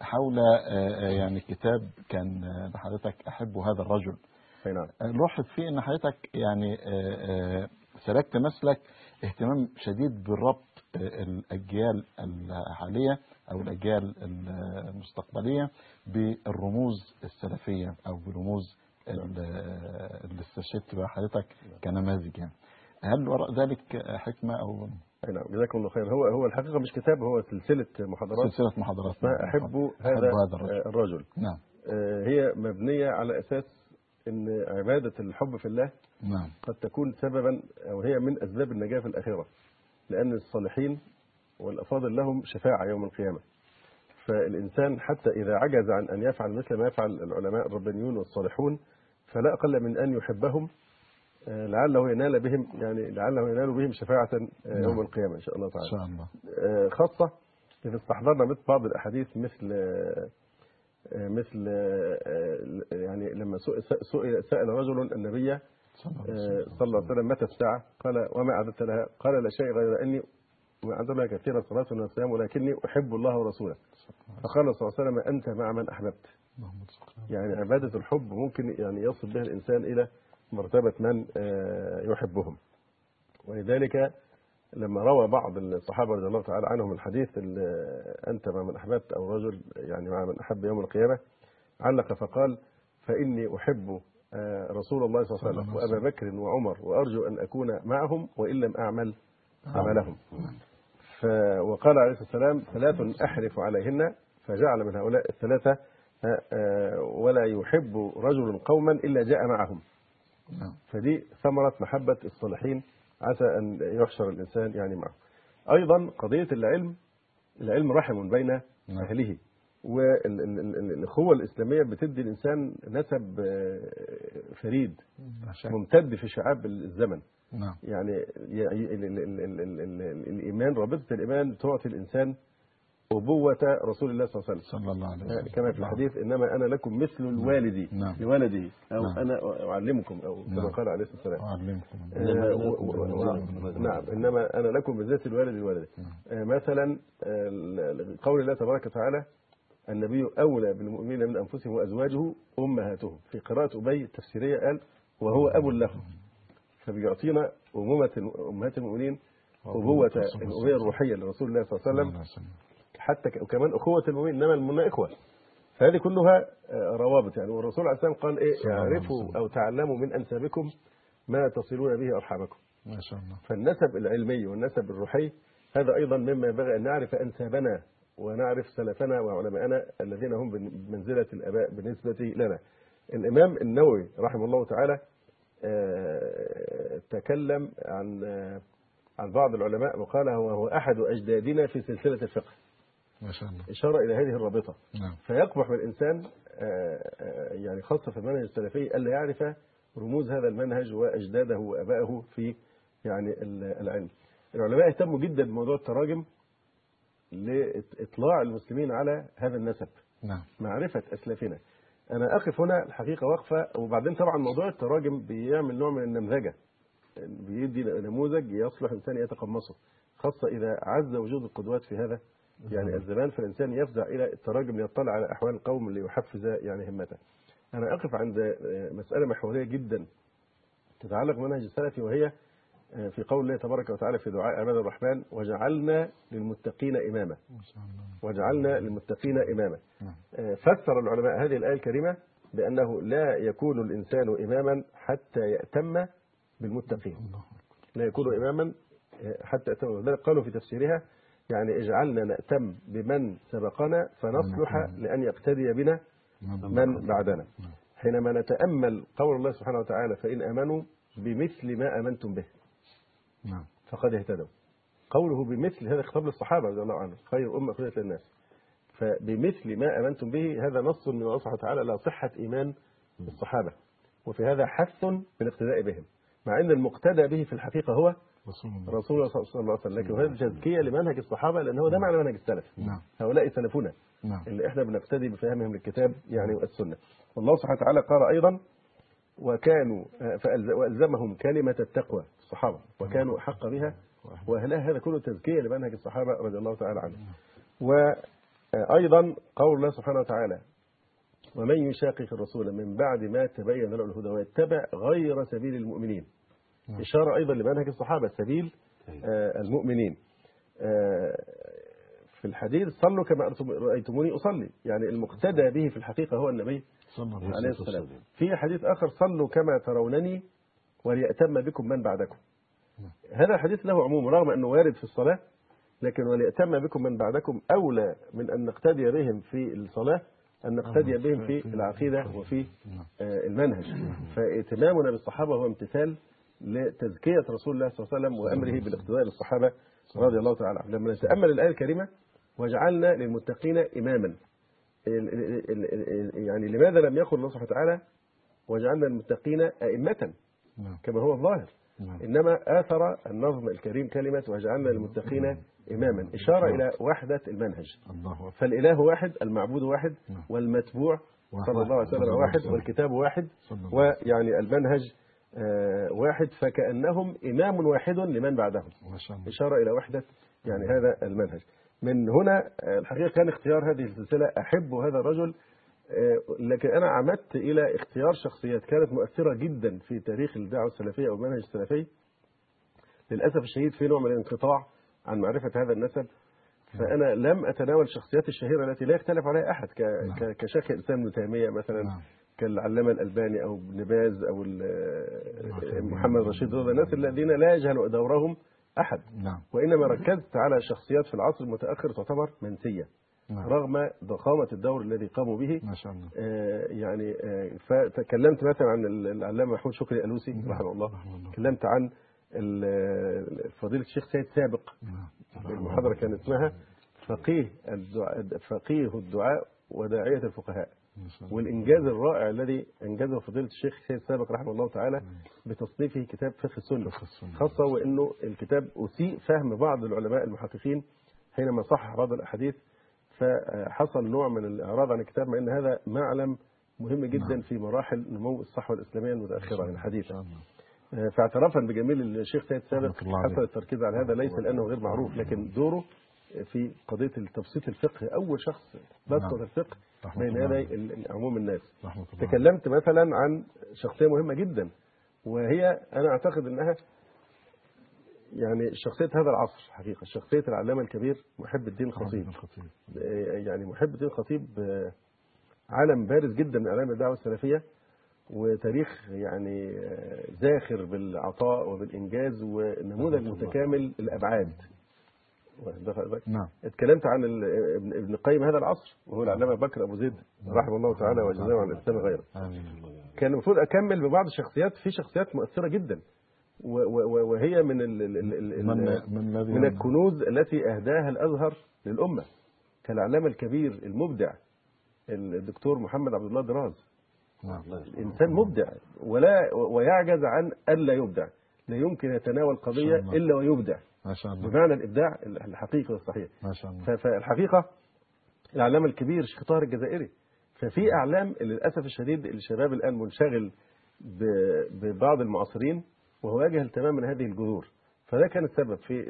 حول يعني كتاب كان لحضرتك أحب هذا الرجل. نعم. نلاحظ فيه إن حضرتك يعني سلكت مسلك اهتمام شديد بالربط آه، الأجيال الحاليه أو الأجيال المستقبلية بالرموز السلفية أو برموز ال- اللي استشهدت بها حضرتك كنماذج يعني. هل وراء ذلك حكمة أو أي نعم جزاكم الله خير. هو هو الحقيقة مش كتاب هو سلسلة محاضرات. سلسلة محاضرات. اسمها أحب هذا, هذا الرجل. الرجل. نعم. آه، هي مبنية على أساس أن عبادة الحب في الله نعم. قد تكون سببا أو هي من أسباب النجاة في الآخرة لأن الصالحين والأفاضل لهم شفاعة يوم القيامة. فالإنسان حتى إذا عجز عن أن يفعل مثل ما يفعل العلماء الربانيون والصالحون فلا أقل من أن يحبهم آه، لعله ينال بهم يعني لعله ينال بهم شفاعة آه، يوم نعم. القيامة إن شاء الله تعالى. شاء الله. آه، خاصة إذا استحضرنا مثل بعض الأحاديث مثل مثل يعني لما سئل سأل رجل النبي صلى الله عليه وسلم. صلى الله عليه وسلم متى الساعة؟ قال وما أعددت لها؟ قال لا شيء غير أني لها كثيرا صلاة وصيام ولكني أحب الله ورسوله. فقال صلى الله عليه وسلم أنت مع من أحببت. يعني عبادة الحب ممكن يعني يصل بها الإنسان إلى مرتبة من آه، يحبهم. ولذلك لما روى بعض الصحابة رضي الله تعالى عنهم الحديث ال- أنت مع من أحببت أو رجل يعني مع من أحب يوم القيامة علق فقال فإني أحب آه، رسول الله صلى الله عليه وسلم وأبا بكر وعمر وأرجو أن أكون معهم وإن لم أعمل عملهم. ف وقال عليه الصلاة والسلام ثلاث أحرف عليهن فجعل من هؤلاء الثلاثة آه، آه، ولا يحب رجل قوما إلا جاء معهم نعم فدي ثمرة محبة الصالحين عسى أن يحشر الإنسان يعني معه أيضا قضية العلم العلم رحم بين نعم. أهله والأخوة الإسلامية بتدي الإنسان نسب آه، فريد. ممتد في شعاب الزمن نعم. يعني ال- ال- ال- ال- ال- ال- الإيمان رابطة الإيمان تعطي الإنسان أبوة رسول الله صلى الله عليه وسلم. صلى الله عليه وسلم. كما في الحديث إنما أنا لكم مثل الوالد نعم. لولده أو نعم. أنا أعلمكم أو كما نعم. قال عليه الصلاة والسلام. أعلمكم. آه، نعم. إنما أنا لكم بذات الوالد الوالد آه، مثلا آه، قول الله تبارك وتعالى النبي أولى بالمؤمنين من أنفسهم وأزواجه أمهاتهم. في قراءة أبي التفسيريه قال وهو اب لهم فبيعطينا أمومة الم- أمهات المؤمنين ابوه الابويه الروحية لرسول الله صلى الله عليه وسلم. حتى وكمان أخوة المؤمنين إنما المؤمنين إخوة. فهذه كلها آه، روابط. يعني والرسول عليه السلام قال إيه؟ صلى الله عليه اعرفوا. أو تعلموا من أنسابكم ما تصلون به أرحامكم. ما شاء الله. فالنسب العلمي والنسب الروحي هذا أيضا مما ينبغي أن نعرف أنسابنا ونعرف سلفنا وعلماءنا الذين هم بمنزلة الآباء بالنسبة لنا. الإمام النووي رحمه الله تعالى تكلم عن عن بعض العلماء وقال هو هو أحد أجدادنا في سلسلة الفقه. ما شاء الله. إشارة إلى هذه الرابطة. نعم. فيقبح بالإنسان آه، آه، يعني خاصة في المنهج السلفي ألا يعرف رموز هذا المنهج وأجداده وأبائه في يعني ال- العلم. العلماء اهتموا جدا بموضوع التراجم لإطلاع المسلمين على هذا النسب. نعم. معرفة أسلافنا. أنا أقف هنا الحقيقة وقفة وبعدين طبعا موضوع التراجم بيعمل نوع من النمذجة. بيدي نموذج يصلح إنسان يتقمصه خاصة إذا عز وجود القدوات في هذا. يعني الزمان فالإنسان يفزع إلى التراجم ليطلع على أحوال القوم ليحفز يعني همته. أنا أقف عند مسألة محورية جدا تتعلق بالمنهج السلفي وهي في قول الله تبارك وتعالى في دعاء عباد الرحمن وجعلنا للمتقين إماما. وجعلنا للمتقين إماما. نعم. آه، فسر العلماء هذه الآية الكريمة بأنه لا يكون الإنسان إماما حتى يأتم بالمتقين. لا يكون إماما آه، حتى يأتم ولذلك قالوا في تفسيرها يعني اجعلنا نأتم بمن سبقنا فنصلح لأن يقتدي بنا من بعدنا. حينما نتأمل قول الله سبحانه وتعالى فإن آمنوا بمثل ما آمنتم به. نعم. فقد اهتدوا. قوله بمثل هذا خطاب للصحابة رضي الله عنهم خير أمة أخرجت للناس. فبمثل ما آمنتم به هذا نص من الله سبحانه وتعالى على صحة إيمان الصحابة وفي هذا حث بالاقتداء بهم. مع أن المقتدى به في الحقيقة هو رسول الله. صلى الله عليه وسلم. لكن هذا تزكية لمنهج الصحابة لأن هو ده معنى منهج السلف. نعم. هؤلاء سلفنا. نعم. اللي إحنا بنقتدي بفهمهم للكتاب يعني والسنة. والله سبحانه وتعالى قال أيضا وكانوا وألزمهم كلمة التقوى الصحابة وكانوا أحق بها وأهلها هذا كله تزكية لمنهج الصحابة رضي الله تعالى عنهم وأيضا قول الله سبحانه وتعالى ومن يشاقق الرسول من بعد ما تبين له الهدى ويتبع غير سبيل المؤمنين. إشارة أيضا لمنهج الصحابة سبيل آه، المؤمنين آه، في الحديث صلوا كما رأيتموني أصلي. يعني المقتدى به في الحقيقة هو النبي صلى الله عليه السلام في حديث آخر صلوا كما ترونني وليأتم بكم من بعدكم. هذا الحديث له عموم رغم أنه وارد في الصلاة لكن وليأتم بكم من بعدكم. أولى من أن نقتدي بهم في الصلاة أن نقتدي بهم في العقيدة وفي آه، المنهج. فائتمامنا بالصحابة هو امتثال لتزكية رسول الله صلى الله عليه وسلم وأمره بالاقتداء بالصحابة رضي الله تعالى عنهم. لما نتأمل الآية الكريمة وجعلنا للمتقين إماما. يعني لماذا لم يقل الله سبحانه وتعالى وجعلنا المتقين أئمة؟ نعم. كما هو الظاهر. نعم. إنما آثر النظم الكريم كلمة وجعلنا للمتقين إماما. إشارة إلى وحدة المنهج. فالإله واحد المعبود واحد نعم. والمتبوع. صلى الله عليه وسلم واحد. والكتاب واحد. ويعني المنهج آه، واحد. فكأنهم إمام واحد لمن بعدهم. إشارة إلى وحدة يعني هذا المنهج. من هنا آه، الحقيقة كان اختيار هذه السلسلة أحب هذا الرجل آه، لكن أنا عمدت إلى اختيار شخصيات كانت مؤثرة جدا في تاريخ الدعوة السلفية أو المنهج السلفي للأسف الشديد في نوع من الانقطاع عن معرفة هذا النسب فأنا لم أتناول الشخصيات الشهيرة التي لا يختلف عليها ك- ك- كشيخ الإسلام ابن تيمية مثلا نعم. كالعلامة الألباني أو ابن باز نعم. محمد رشيد دول الناس الذين لا يجهل دورهم أحد. نعم. وإنما ركزت على شخصيات في العصر المتأخر تعتبر منسية نعم. رغم ضخامة الدور الذي قاموا به. ما شاء الله. آه، يعني آه، فتكلمت مثلا عن العلامة محمود شكري ألوسي رحمه الله. رحمه الله. تكلمت عن فضيلة الشيخ سيد سابق. نعم. المحاضرة كانت اسمها فقيه الدعاء فقيه الدعاء وداعية الفقهاء. والإنجاز الرائع الذي أنجزه فضيلة الشيخ سيد سابق رحمه الله تعالى بتصنيفه كتاب فقه السنة. خاصة وأنه الكتاب أسيء فهم بعض العلماء المحققين حينما صحح بعض الأحاديث فحصل نوع من الإعراض عن الكتاب مع إن هذا معلم مهم جدا في مراحل نمو الصحوة الإسلامية المتأخرة الحديثه آه، فاعترافا بجميل الشيخ سيد سابق. حصل التركيز على هذا ليس لأنه غير معروف لكن دوره في قضية تبسيط الفقه أول شخص بسط نعم. الفقه بين يدي عموم الناس. تكلمت مثلا عن شخصية مهمة جدا وهي أنا أعتقد إنها يعني شخصية هذا العصر حقيقة شخصية العلامة الكبير محب الدين الخطيب. آه، يعني محب الدين الخطيب آه، علم بارز جدا من أعلام الدعوة السلفية وتاريخ يعني آه، زاخر بالعطاء وبالإنجاز ونموذج متكامل بالك؟ نعم. اتكلمت عن ابن ابن القيم هذا العصر وهو العلامة بكر أبو زيد رحمه الله تعالى وجزاه عن الإسلام غيره. آمين. كان المفروض أكمل ببعض الشخصيات في شخصيات مؤثرة جدا. وهي من ال ال من من الكنوز التي أهداها الأزهر للأمة كالعلامة الكبير المبدع الدكتور محمد عبد الله دراز. نعم. إنسان مبدع ولا ويعجز عن الا يبدع لا يمكن يتناول قضية. إلا ويبدع. ما شاء الله. بمعنى الإبداع الحقيقي والصحيح. ما شاء الله. فالحقيقة العلامه الكبير شيخ طاهر الجزائري ففي إعلام للأسف الشديد الشباب الآن منشغل ببعض المعاصرين وهو يجهل تماما هذه الجذور. فده كان السبب في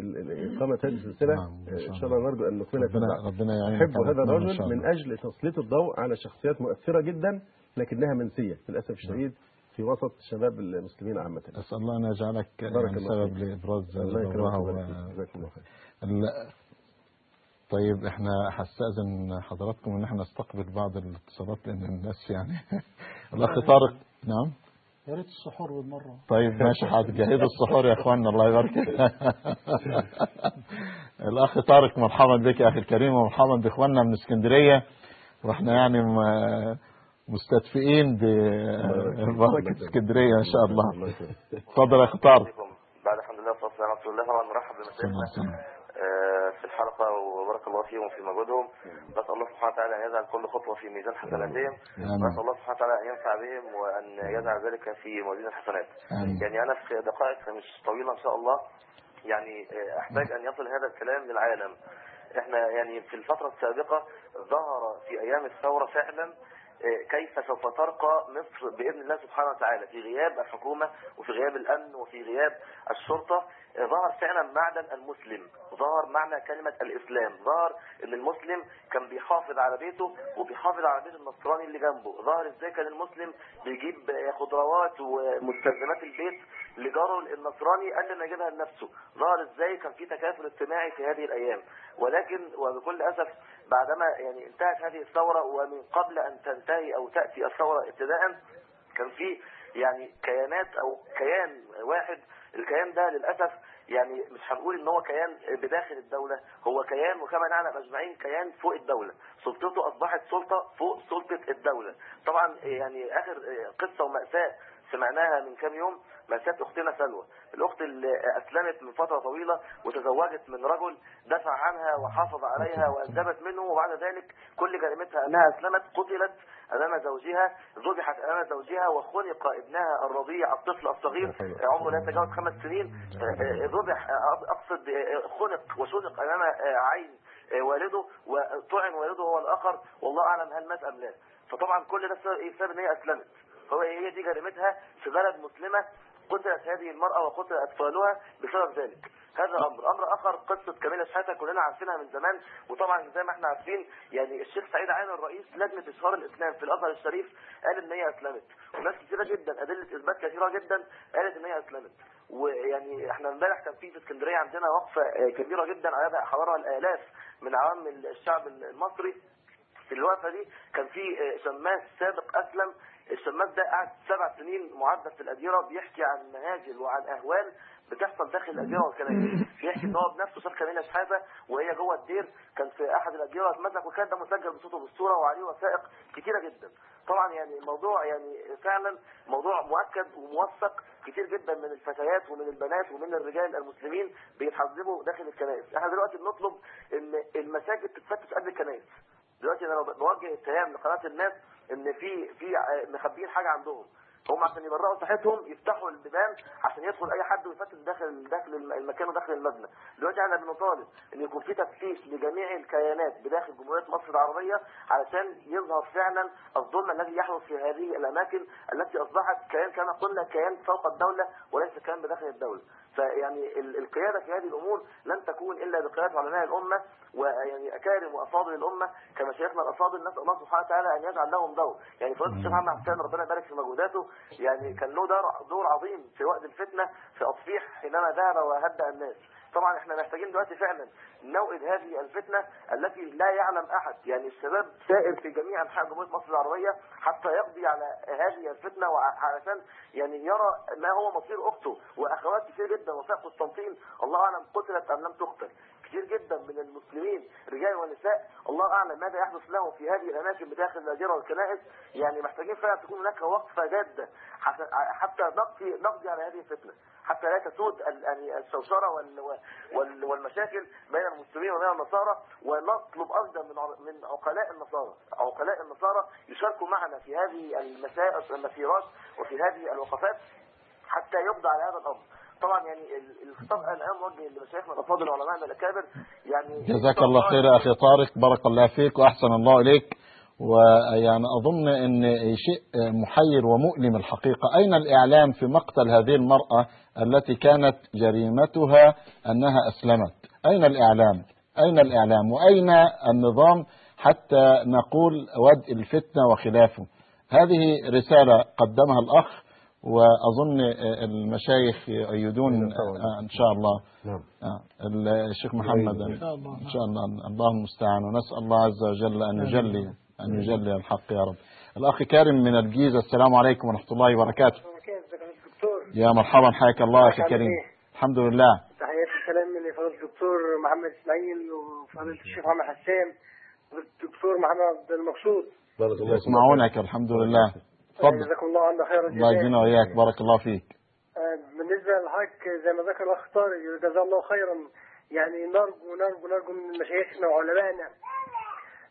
اقامه هذه السلسلة. نعم، ما شاء إن شاء الله. نرجو أن نكملها ربنا. ربنا يعينك على هذا إن الرجل من. أجل تسليط الضوء على شخصيات مؤثرة جدا لكنها منسية للأسف الشديد. في وسط شباب المسلمين عامة. أسأل الله أن يجعلك بارك يعني سبب. لإبراز الله يكرمك طيب إحنا هستأذن حضراتكم إن إحنا نستقبل بعض الاتصالات لأن الناس يعني *laughs* الاخ طارق نعم. يا ريت السحور بالمرة. طيب ماشي هتجهزوا السحور يا اخوانا الله يبارك الاخ *laughs* طارق مرحبا بك يا أخي الكريم ومرحبا بإخواننا من إسكندرية. وإحنا يعني مستدفئين ببركه اسكندرية إن شاء الله. اتفضل يا اخ طارق عليكم. بعد الحمد لله والسلام على رسول الله. طبعا نرحب. آه، في الحلقة وبارك الله فيهم وفي مجهودهم. نسال الله سبحانه وتعالى أن يجعل كل خطوة في ميزان حسناتهم. ونسال الله سبحانه وتعالى أن ينفع بهم وأن يجعل ذلك في موازين الحسنات. يعني أنا في دقائق مش طويلة إن شاء الله. يعني آه، أحتاج أن يصل هذا الكلام للعالم. إحنا يعني في الفترة السابقة ظهر في أيام الثورة فعلا كيف سوف ترقى مصر بإذن الله سبحانه وتعالى؟ في غياب الحكومة وفي غياب الأمن وفي غياب الشرطة. آه، ظهر فعلا معدن المسلم ظهر معنى كلمة الإسلام ظهر إن المسلم كان بيحافظ على بيته وبيحافظ على بيت النصراني اللي جنبه. ظهر إزاي كان المسلم بيجيب خضروات ومستلزمات البيت لجاره النصراني قبل ما يجيبها لنفسه؟ ظهر إزاي كان في تكافل اجتماعي في هذه الأيام؟ ولكن وبكل أسف بعدما يعني انتهت هذه الثورة ومن قبل أن تنتهي أو تأتي الثورة ابتداء كان في يعني كيانات أو كيان واحد. الكيان ده للأسف يعني مش هنقول إن هو كيان بداخل الدولة هو كيان وكما نعلم أجمعين كيان فوق الدولة. سلطته أصبحت سلطة فوق سلطة الدولة. طبعا يعني آخر قصة ومأساة سمعناها من كام يوم مأساة أختنا سلوى. الأخت اللي أسلمت من فترة طويلة وتزوجت من رجل دفع عنها وحافظ عليها وأنجبت منه وبعد ذلك كل جريمتها أنها أسلمت قتلت أمام زوجها ذبحت أمام زوجها وخنق ابنها الرضيع الطفل الصغير عمره لا يتجاوز خمس سنين ذبح أقصد خنق وشنق أمام عين والده وطعن والده هو الآخر. والله أعلم هل مات أم لا. فطبعا كل ده بسبب إن هي أسلمت. هو هي دي جريمتها في بلد مسلمة قتلت هذه المرأة وقتل أطفالها بسبب ذلك. هذا أمر. أمر آخر قصة كاميلة شحاتة كلنا عارفينها من زمان. وطبعا زي ما إحنا عارفين يعني الشيخ سعيد عين الرئيس لجنة إشهار الإسلام في الأزهر الشريف قال إن هي أسلمت. وناس كثيرة جدا أدلة إثبات كثيرة جدا قالت إن هي أسلمت. ويعني إحنا امبارح كان في في اسكندرية عندنا وقفة كبيرة جدا عددها حضرها الآلاف من عوام الشعب المصري. في الوقفة دي كان في شماس سابق أسلم. الشماس ده قعد سبع سنين معدد في الأديرة بيحكي عن مهاجر وعن أهوال بتحصل داخل الأديرة والكنائس. بيحكي إن هو بنفسه شاف كمينة شحاتة وهي جوه الدير. كان في أحد الأديرة اتمسك وكان ده مسجل بصوته بالصورة وعليه وثائق كتيرة جدا. طبعا يعني الموضوع يعني فعلا موضوع مؤكد وموثق كتير جدا من الفتيات ومن البنات ومن الرجال المسلمين بيتحذبوا داخل الكنائس. إحنا دلوقتي بنطلب إن المساجد تتفتش قبل الكنائس. دلوقتي أنا بوجه اتهام لقناة الناس ان في في مخبيين حاجة عندهم هم عشان يبرئوا صحتهم يفتحوا البيبان عشان يدخل اي حد ويفتش داخل داخل الم- المكان وداخل المبنى. دلوقتي إحنا بنطالب ان يكون في تفتيش لجميع الكيانات بداخل جمهورية مصر العربية علشان يظهر فعلا الظلم الذي يحدث في هذه الأماكن التي أصبحت كيان كما قلنا كيان فوق الدولة وليس كيان بداخل الدولة. فيعني ال- القيادة في هذه الأمور لن تكون إلا بقيادة علماء الأمة ويعني أكارم وأفاضل الأمة كمشايخنا الأفاضل نسأل الله سبحانه وتعالى أن يجعل لهم دور. يعني فضيلة الشيخ محمد حسين ربنا يبارك في مجهوداته. يعني كان له دور عظيم في وقت الفتنة في اصفيح حينما ذهب وهدأ الناس. طبعا إحنا محتاجين دلوقتي فعلا نوئد هذه الفتنة التي لا يعلم أحد. يعني الشباب سائر في جميع أنحاء جمهورية مصر العربية حتى يقضي على هذه الفتنة وعلشان يعني يرى ما هو مصير أخته. وأخوات كتير جدا وفاء قسطنطين الله أعلم قتلت أم لم تقتل. كتير جدا من المسلمين رجال ونساء. الله أعلم ماذا يحدث لهم في هذه الأماكن بداخل الاديره والكنائس. يعني محتاجين فعلا تكون هناك وقفة جادة حتى نقضي نقضي على هذه الفتنة. حتى لا تسود يعني الشوشرة وال- وال- والمشاكل بين المسلمين وبين النصارى ونطلب أيضا من من عقلاء النصارى. عقلاء النصارى يشاركوا معنا في هذه المسا- المسيرات وفي هذه الوقفات حتى يقضى على هذا الأمر. طبعا يعني ال- الخطاب الان موجه لمشايخنا الافاضل وعلمائنا الاكابر يعني جزاك الله خير يا أخي طارق بارك الله فيك وأحسن الله إليك. ويعني أظن أن شيء محير ومؤلم الحقيقة. أين الإعلام في مقتل هذه المرأة التي كانت جريمتها أنها أسلمت؟ أين الإعلام؟ أين الإعلام؟ وأين النظام حتى نقول ودء الفتنة وخلافه؟ هذه رسالة قدمها الأخ وأظن المشايخ يؤيدون إن شاء الله. نعم. آه، الشيخ محمد إن شاء الله. إن شاء الله. الله المستعان. ونسأل الله عز وجل أن يجلي أن يجلي الحق يا رب. الأخ كارم من الجيزة السلام عليكم ورحمة الله وبركاته. دكتور يا مرحبا حياك الله يا عامل كريم؟ الحمد لله. تحياتي السلام لفضيلة الدكتور محمد إسماعيل وفضيلة الشيخ محمد حسان وفضيلة الدكتور محمد عبد المقصود. بارك الله فيك. يسمعونك الحمد للله تفضل. جزاكم الله عنا خير الله يجزينا وإياك بارك الله فيك. آه، بالنسبة لحضرتك زي ما ذكر الأخ طارق جزاه الله خيرا. يعني نرجو نرجو نرجو من مشايخنا وعلمائنا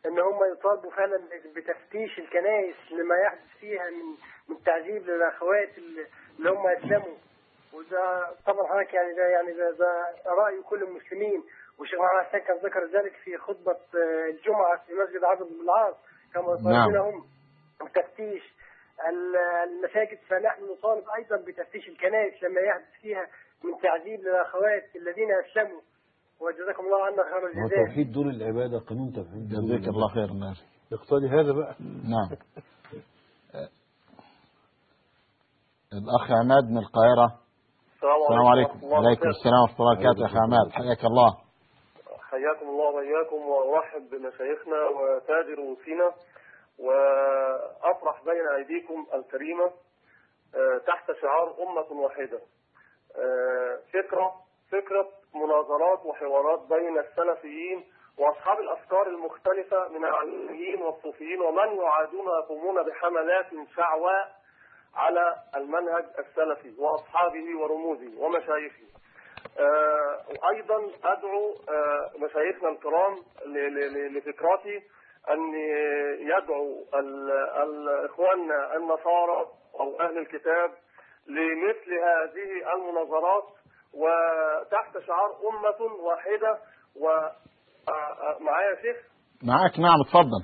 إن هم يطالبوا فعلا بتفتيش الكنائس لما يحدث فيها من من تعذيب للأخوات اللي هم أسلموا. وده طبعا حضرتك يعني ده يعني ده, ده رأي كل المسلمين. والشيخ محمد حسين كان ذكر ذلك في خطبة آه، الجمعة في مسجد عبد بن العاص. كما نعم. طالبين هم تفتيش ال- المساجد فنحن نطالب أيضا بتفتيش الكنائس لما يحدث فيها من تعذيب للأخوات الذين أسلموا. وجزاكم الله عنا خير هو الجزاء. توحيد دور العبادة قانون توحيد دور جزاك. الله خير الناس اقتضي هذا بقى. نعم. الأخ عماد من القاهرة. السلام عليكم. وعليكم السلام ورحمة الله وبركاته يا أخي عماد. حياك الله. حياكم الله وإياكم وأرحب بمشايخنا وتاج رؤوسنا وأطرح بين أيديكم الكريمة آه، تحت شعار أمة واحدة. آه، فكرة فكرة مناظرات وحوارات بين السلفيين وأصحاب الأفكار المختلفة من العلميين والصوفيين ومن يعادون يقومون بحملات شعواء على المنهج السلفي وأصحابه ورموزه ومشايخه. آه، وأيضا أدعو مشايخنا الكرام ل- ل- ل- لفكرتي أن يدعو إخواننا النصارى أو أهل الكتاب لمثل هذه المناظرات وتحت شعار أمة واحدة ومعايا يا شيخ؟ معك نعم اتفضل.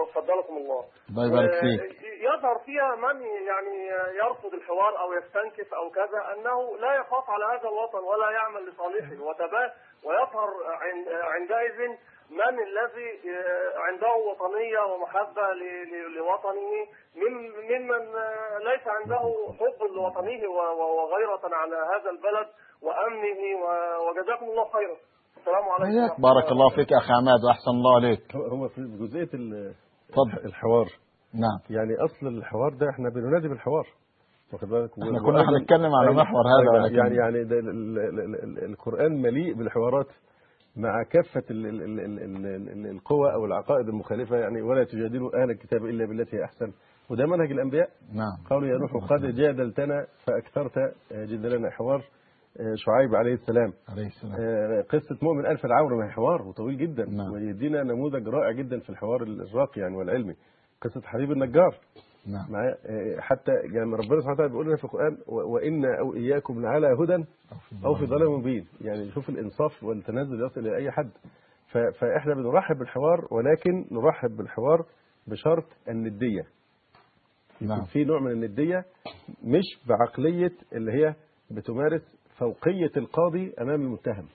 وفضلكم الله. الله يبارك فيك. آه، يظهر فيها من يعني يرفض الحوار أو يستنكف أو كذا أنه لا يخاف على هذا الوطن ولا يعمل لصالحه وتبا ويظهر عن- عندئذ من الذي آه، عنده وطنية ومحبة ل- ل- لوطنه من ممن آه، ليس عنده حب لوطنه و- و- وغيرة على هذا البلد وأمنه و- وجزاكم الله خيرا. السلام عليكم بارك الله فيك يا أخي عماد وأحسن الله عليك هو- في اتفضل الحوار. نعم. يعني أصل الحوار ده إحنا بننادي بالحوار. واخد بالك؟ إحنا كنا هنتكلم على أيضاً- محور هذا. ولكن- يعني يعني ده ال- ال- ال- ال- القرآن مليء بالحوارات. مع ال- القوى أو العقائد المخالفة يعني ولا تجادلوا أهل الكتاب إلا بالتي هي أحسن. وده منهج الأنبياء. نعم. قالوا يا نوح قد جادلتنا فأكثرت جدلنا حوار شعيب عليه السلام. عليه السلام. آه، قصة مؤمن ألف العور ما حوار وطويل جدا. نعم. ويدينا نموذج رائع جدا في الحوار الراقي يعني والعلمي. قصة حبيب النجار. نعم. معايا آه، حتى يعني ربنا سبحانه وتعالى بيقول لنا في القرآن و- وإنا أو إياكم لعلى هدى أو في ضلال مبين. يعني شوف الإنصاف والتنازل يصل إلى أي حد. ف- فإحنا بنرحب بالحوار ولكن نرحب بالحوار بشرط الندية. نعم. في نوع من الندية مش بعقلية اللي هي بتمارس فوقية القاضي أمام المتهم.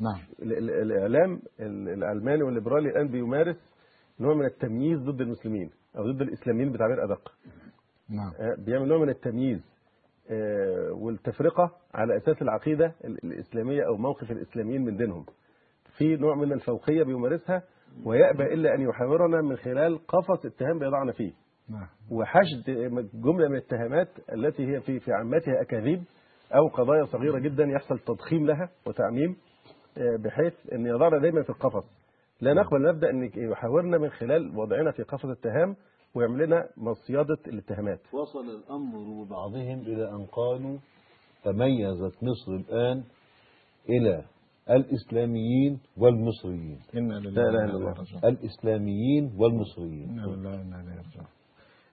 نعم. ال- ال- الإعلام ال- العلماني والليبرالي الآن بيمارس نوع من التمييز ضد المسلمين. أو ضد الإسلاميين بتعبير أدق. نعم. آه، بيعمل نوع من التمييز آه، والتفرقة على أساس العقيدة ال- الإسلامية أو موقف الإسلاميين من دينهم. في نوع من الفوقية بيمارسها ويأبى إلا أن يحاورنا من خلال قفص اتهام بيضعنا فيه. نعم. وحشد جملة من الاتهامات التي هي في في عامتها أكاذيب أو قضايا صغيرة جدا يحصل تضخيم لها وتعميم آه، بحيث أن يضعنا دايما في القفص. لا نقبل نبدأ أن يحاورنا من خلال وضعنا في قفص اتهام ويعمل لنا مصيدة الاتهامات. وصل الأمر ببعضهم إلى أن قالوا تميزت مصر الآن إلى الإسلاميين والمصريين. إنا لا لله الله. إليه راجعون. الإسلاميين والمصريين. إنا لله وإنا إليه راجعون.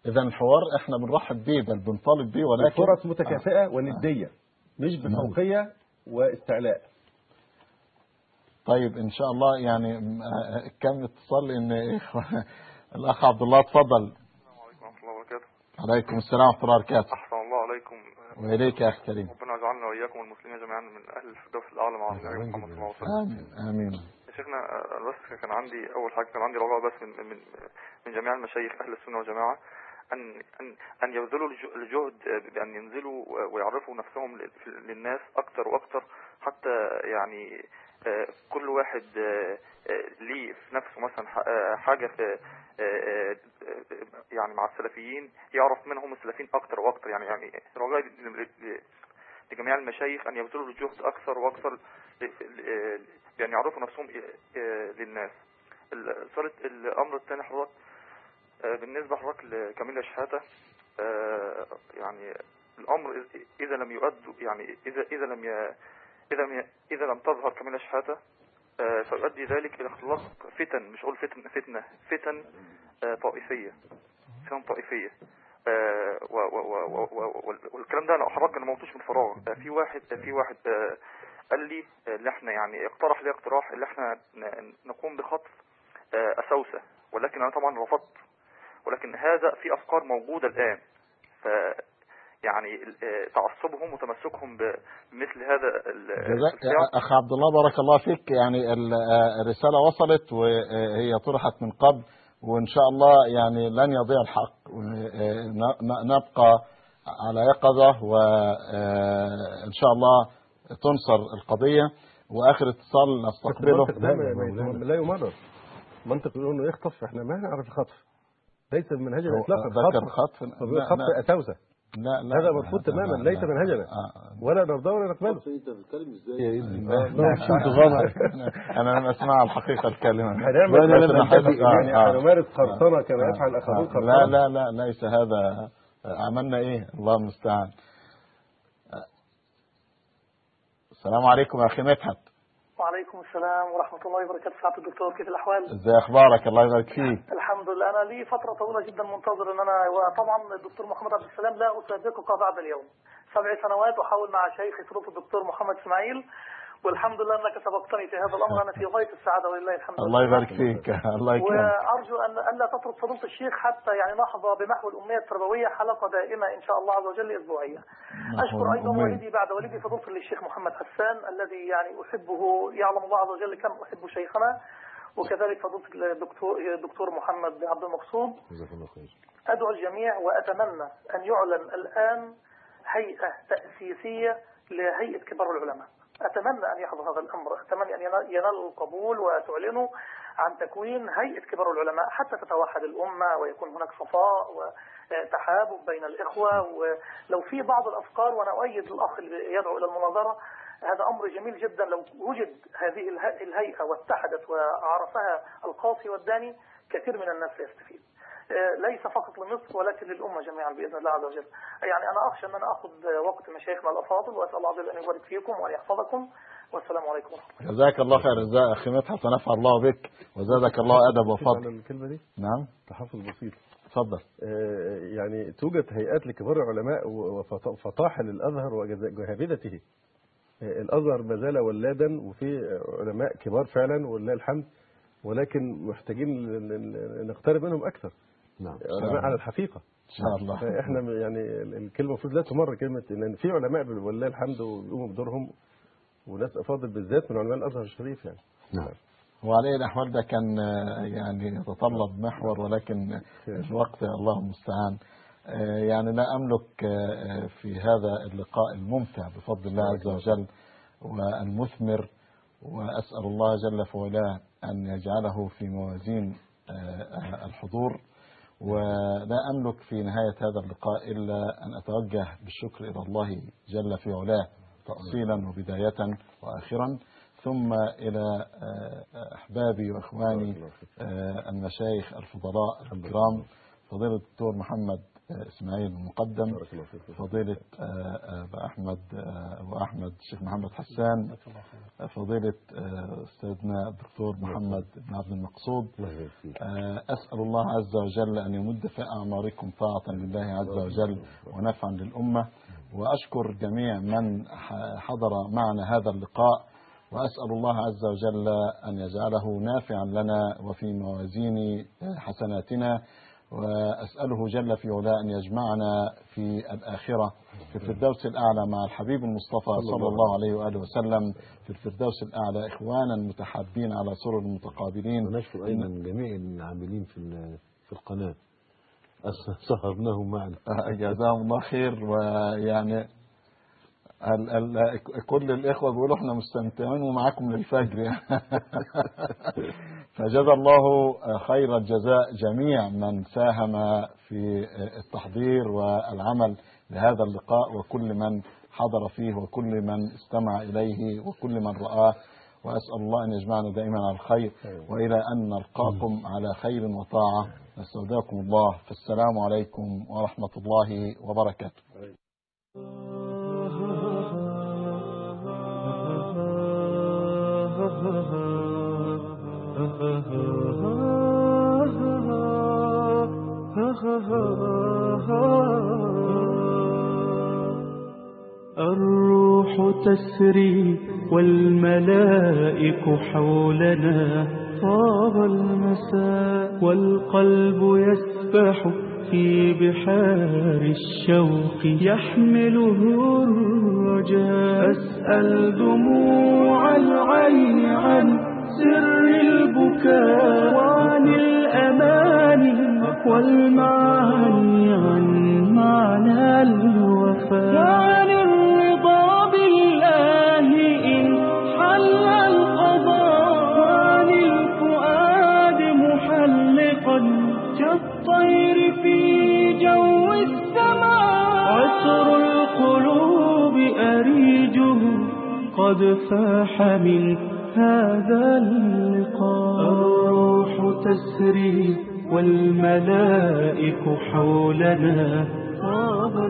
إذا الحوار إحنا بنرحب بيه بل بنطالب بيه ولكن فرص متكافئة وندية. مش بفوقية واستعلاء. طيب إن شاء الله يعني آه، كم اتصال؟ إن *laughs* الأخ عبد الله اتفضل السلام عليكم ورحمة الله وبركاته. عليكم السلام ورحمة الله وبركاته. أحسن الله عليكم. وإليك يا أخي كريم ربنا يجعلنا وإياكم والمسلمين جميعا من أهل الفردوس الأعلى مع النبي محمد صلى الله عليه وسلم آمين آمين. يا شيخنا آه، بس كان عندي أول حاجة كان عندي رجاء بس من من من جميع المشايخ أهل السنة والجماعة أن أن أن يبذلوا الج- الجهد آه، بأن ينزلوا ويعرفوا نفسهم للناس أكتر وأكتر حتى يعني كل واحد آه، آه، ليه في نفسه مثلا آه، حاجة في آه، آه، آه، يعني مع السلفيين يعرف منهم السلفيين أكتر وأكتر يعني يعني رجاء لجميع المشايخ أن يبذلوا الجهد أكثر وأكثر بأن يعرفوا نفسهم آه، للناس الأمر الثاني حضرتك آه، بالنسبة حضرتك لكاميلا شحاتة آه، يعني الأمر إذ- إذا لم يؤدوا يعني إذا إذا لم. إذا. إذا لم تظهر كاميلا شحاتة سيؤدي ذلك إلى اختلاق فتن مش أقول فتن فتنة فتن آه، طائفية فتن طائفية. آه، والكلام ده أنا حضرتك أنا ما قلتوش من فراغ في واحد في واحد آه، قال لي اللي إحنا يعني اقترح لي اقتراح اللي إحنا نقوم بخطف اسوسه ولكن أنا طبعا رفضت. ولكن هذا في أفكار موجودة الآن. ف يعني آه، تعصبهم وتمسكهم بمثل هذا جزاك السياق. اخ عبد الله بارك الله فيك. يعني آه، الرسالة وصلت وهي طرحت من قبل وإن شاء الله يعني لن يضيع الحق. ونبقى على يقظة وان شاء الله تنصر القضية. وآخر اتصال نستقبله. لا يمرر. منطق يقول إنه يخطف إحنا ما نعرف الخطف. ليس من منهجنا هو اطلاقا ذكر خطف. طب لا، خطف لا. اساوسه لا لا هذا مرفوض لا، تماما لا، ليس لا. منهجنا آه. ولا نرضاه ولا نقبله انت بتتكلم إزاي يا ابني آه، لا، كنت غلط. أنا لم أسمع الحقيقة الكلمة *laughs* هنعمل. يعني آه، آه. هنمارس قرصنه كما يفعل الاخرون. قرصنه لا لا لا ليس هذا عملنا إيه الله المستعان. السلام عليكم يا أخي مدحت وعليكم السلام ورحمة الله وبركاته. سعادة الدكتور كيف الأحوال؟ ازي أخبارك؟ الله يبارك فيك. الحمد لله. أنا لي فترة طويلة جدا منتظر أن أنا وطبعا الدكتور محمد عبد السلام لا أصدقك بعد اليوم سبع سنوات أحاول مع شيخي فضيلة الدكتور محمد إسماعيل. والحمد لله أنك سبقتني في هذا الأمر. أنا في غاية السعادة ولله الحمد. الله يبارك فيك. *laughs* الله يكرمك. وأرجو أن ألا تترك فضيلة الشيخ حتى يعني نحظى بمحو الأمنية التربوية حلقة دائمة إن شاء الله عز وجل أسبوعية. أشكر أيضا. والدي بعد والدي فضيلة للشيخ محمد حسان الذي يعني أحبه يعلم الله عز وجل كم أحب شيخنا وكذلك فضيلة الدكتور الدكتور محمد عبد المقصود. جزاك الله خير. أدعو الجميع وأتمنى أن يعلن الآن هيئة تأسيسية لهيئة كبار العلماء. أتمنى أن يحضر هذا الأمر. أتمنى أن ينال القبول وتعلنوا عن تكوين هيئة كبار العلماء حتى تتوحد الأمة ويكون هناك صفاء وتحابب بين الإخوة. ولو في بعض الأفكار وأنا أؤيد الأخ اللي يدعو إلى المناظرة هذا أمر جميل جدا. لو وجد هذه اله- الهيئة واتحدت وعرفها القاصي والداني كثير من الناس سيستفيد. ليس فقط لمصر ولكن للأمة جميعا بإذن الله عز وجل. يعني أنا أخشى أن أنا أخذ وقت مشايخنا الأفاضل وأسأل الله عز وجل أن يبارك فيكم وأن يحفظكم. والسلام عليكم ورحمة الله. جزاك الله خير جزاء أخي مدحت ونفع الله بك وزادك الله أدب على وفضل الكلمة دي؟ نعم. تحفظ بسيط. اتفضل آه، يعني توجد هيئات لكبار العلماء وفط- وفطاحل الازهر وجهابذته آه، الأزهر ما زال ولادا وفي علماء كبار فعلا ولله الحمد. ولكن محتاجين نقترب منهم أكثر. نعم. علماء على الحقيقة. إن شاء الله. فاحنا م- يعني الكلمة المفروض لا تمر كلمة ان في علماء ولله الحمد وبيقوموا بدورهم وناس أفاضل بالذات من علماء الأزهر الشريف يعني. نعم. وعلى أي الأحوال ده كان يعني يتطلب محور ولكن الوقت الله المستعان. يعني لا أملك آه، في هذا اللقاء الممتع بفضل الله عز وجل والمثمر وأسأل الله جل في علاه أن يجعله في موازين الحضور. ولا أملك في نهاية هذا اللقاء إلا أن أتوجه بالشكر إلى الله جل في علاه تأصيلا وبداية وآخرا. ثم إلى آه، أحبابي وإخواني آه، المشايخ الفضلاء الكرام فضيلة الدكتور محمد إسماعيل المقدم فضيلة آه، آه، أبا أحمد آه، أبو أحمد الشيخ محمد حسان فضيلة أستاذنا الدكتور محمد بن عبد المقصود. أسأل الله عز وجل أن يمد في أعماركم طاعة لله عز وجل ونفعا للأمة. وأشكر جميع من حضر معنا هذا اللقاء. وأسأل الله عز وجل أن يجعله نافعا لنا وفي موازين حسناتنا. وأسأله جل في علاه أن يجمعنا في الآخرة في الفردوس الأعلى مع الحبيب المصطفى صلى الله عليه وآله وسلم في الفردوس الأعلى إخوانا متحابين على سرر متقابلين ونشكر أيضا جميع العاملين في في القناة. سهرناهم معنا. *laughs* جزاهم الله خير ويعني ال ال كل الإخوة بيقولوا إحنا مستمتعين ومعاكم للفجر. يعني *laughs* فجزا الله خير الجزاء جميع من ساهم في التحضير والعمل لهذا اللقاء وكل من حضر فيه وكل من استمع إليه وكل من رآه. وأسأل الله أن يجمعنا دائما على الخير. وإلى أن نلقاكم على خير وطاعة. نستودعكم الله. فالسلام عليكم ورحمة الله وبركاته. الروح تسري والملائك حولنا طاب المساء والقلب يسبح في بحار الشوق يحمله الرجاء. أسأل دموع العين عن سر البكاء وعن الأماني والمعاني عن معنى الوفاء. وعن عطر القلوب أريجه قد فاح من هذا اللقاء. الروح تسري والملائك حولنا. طاب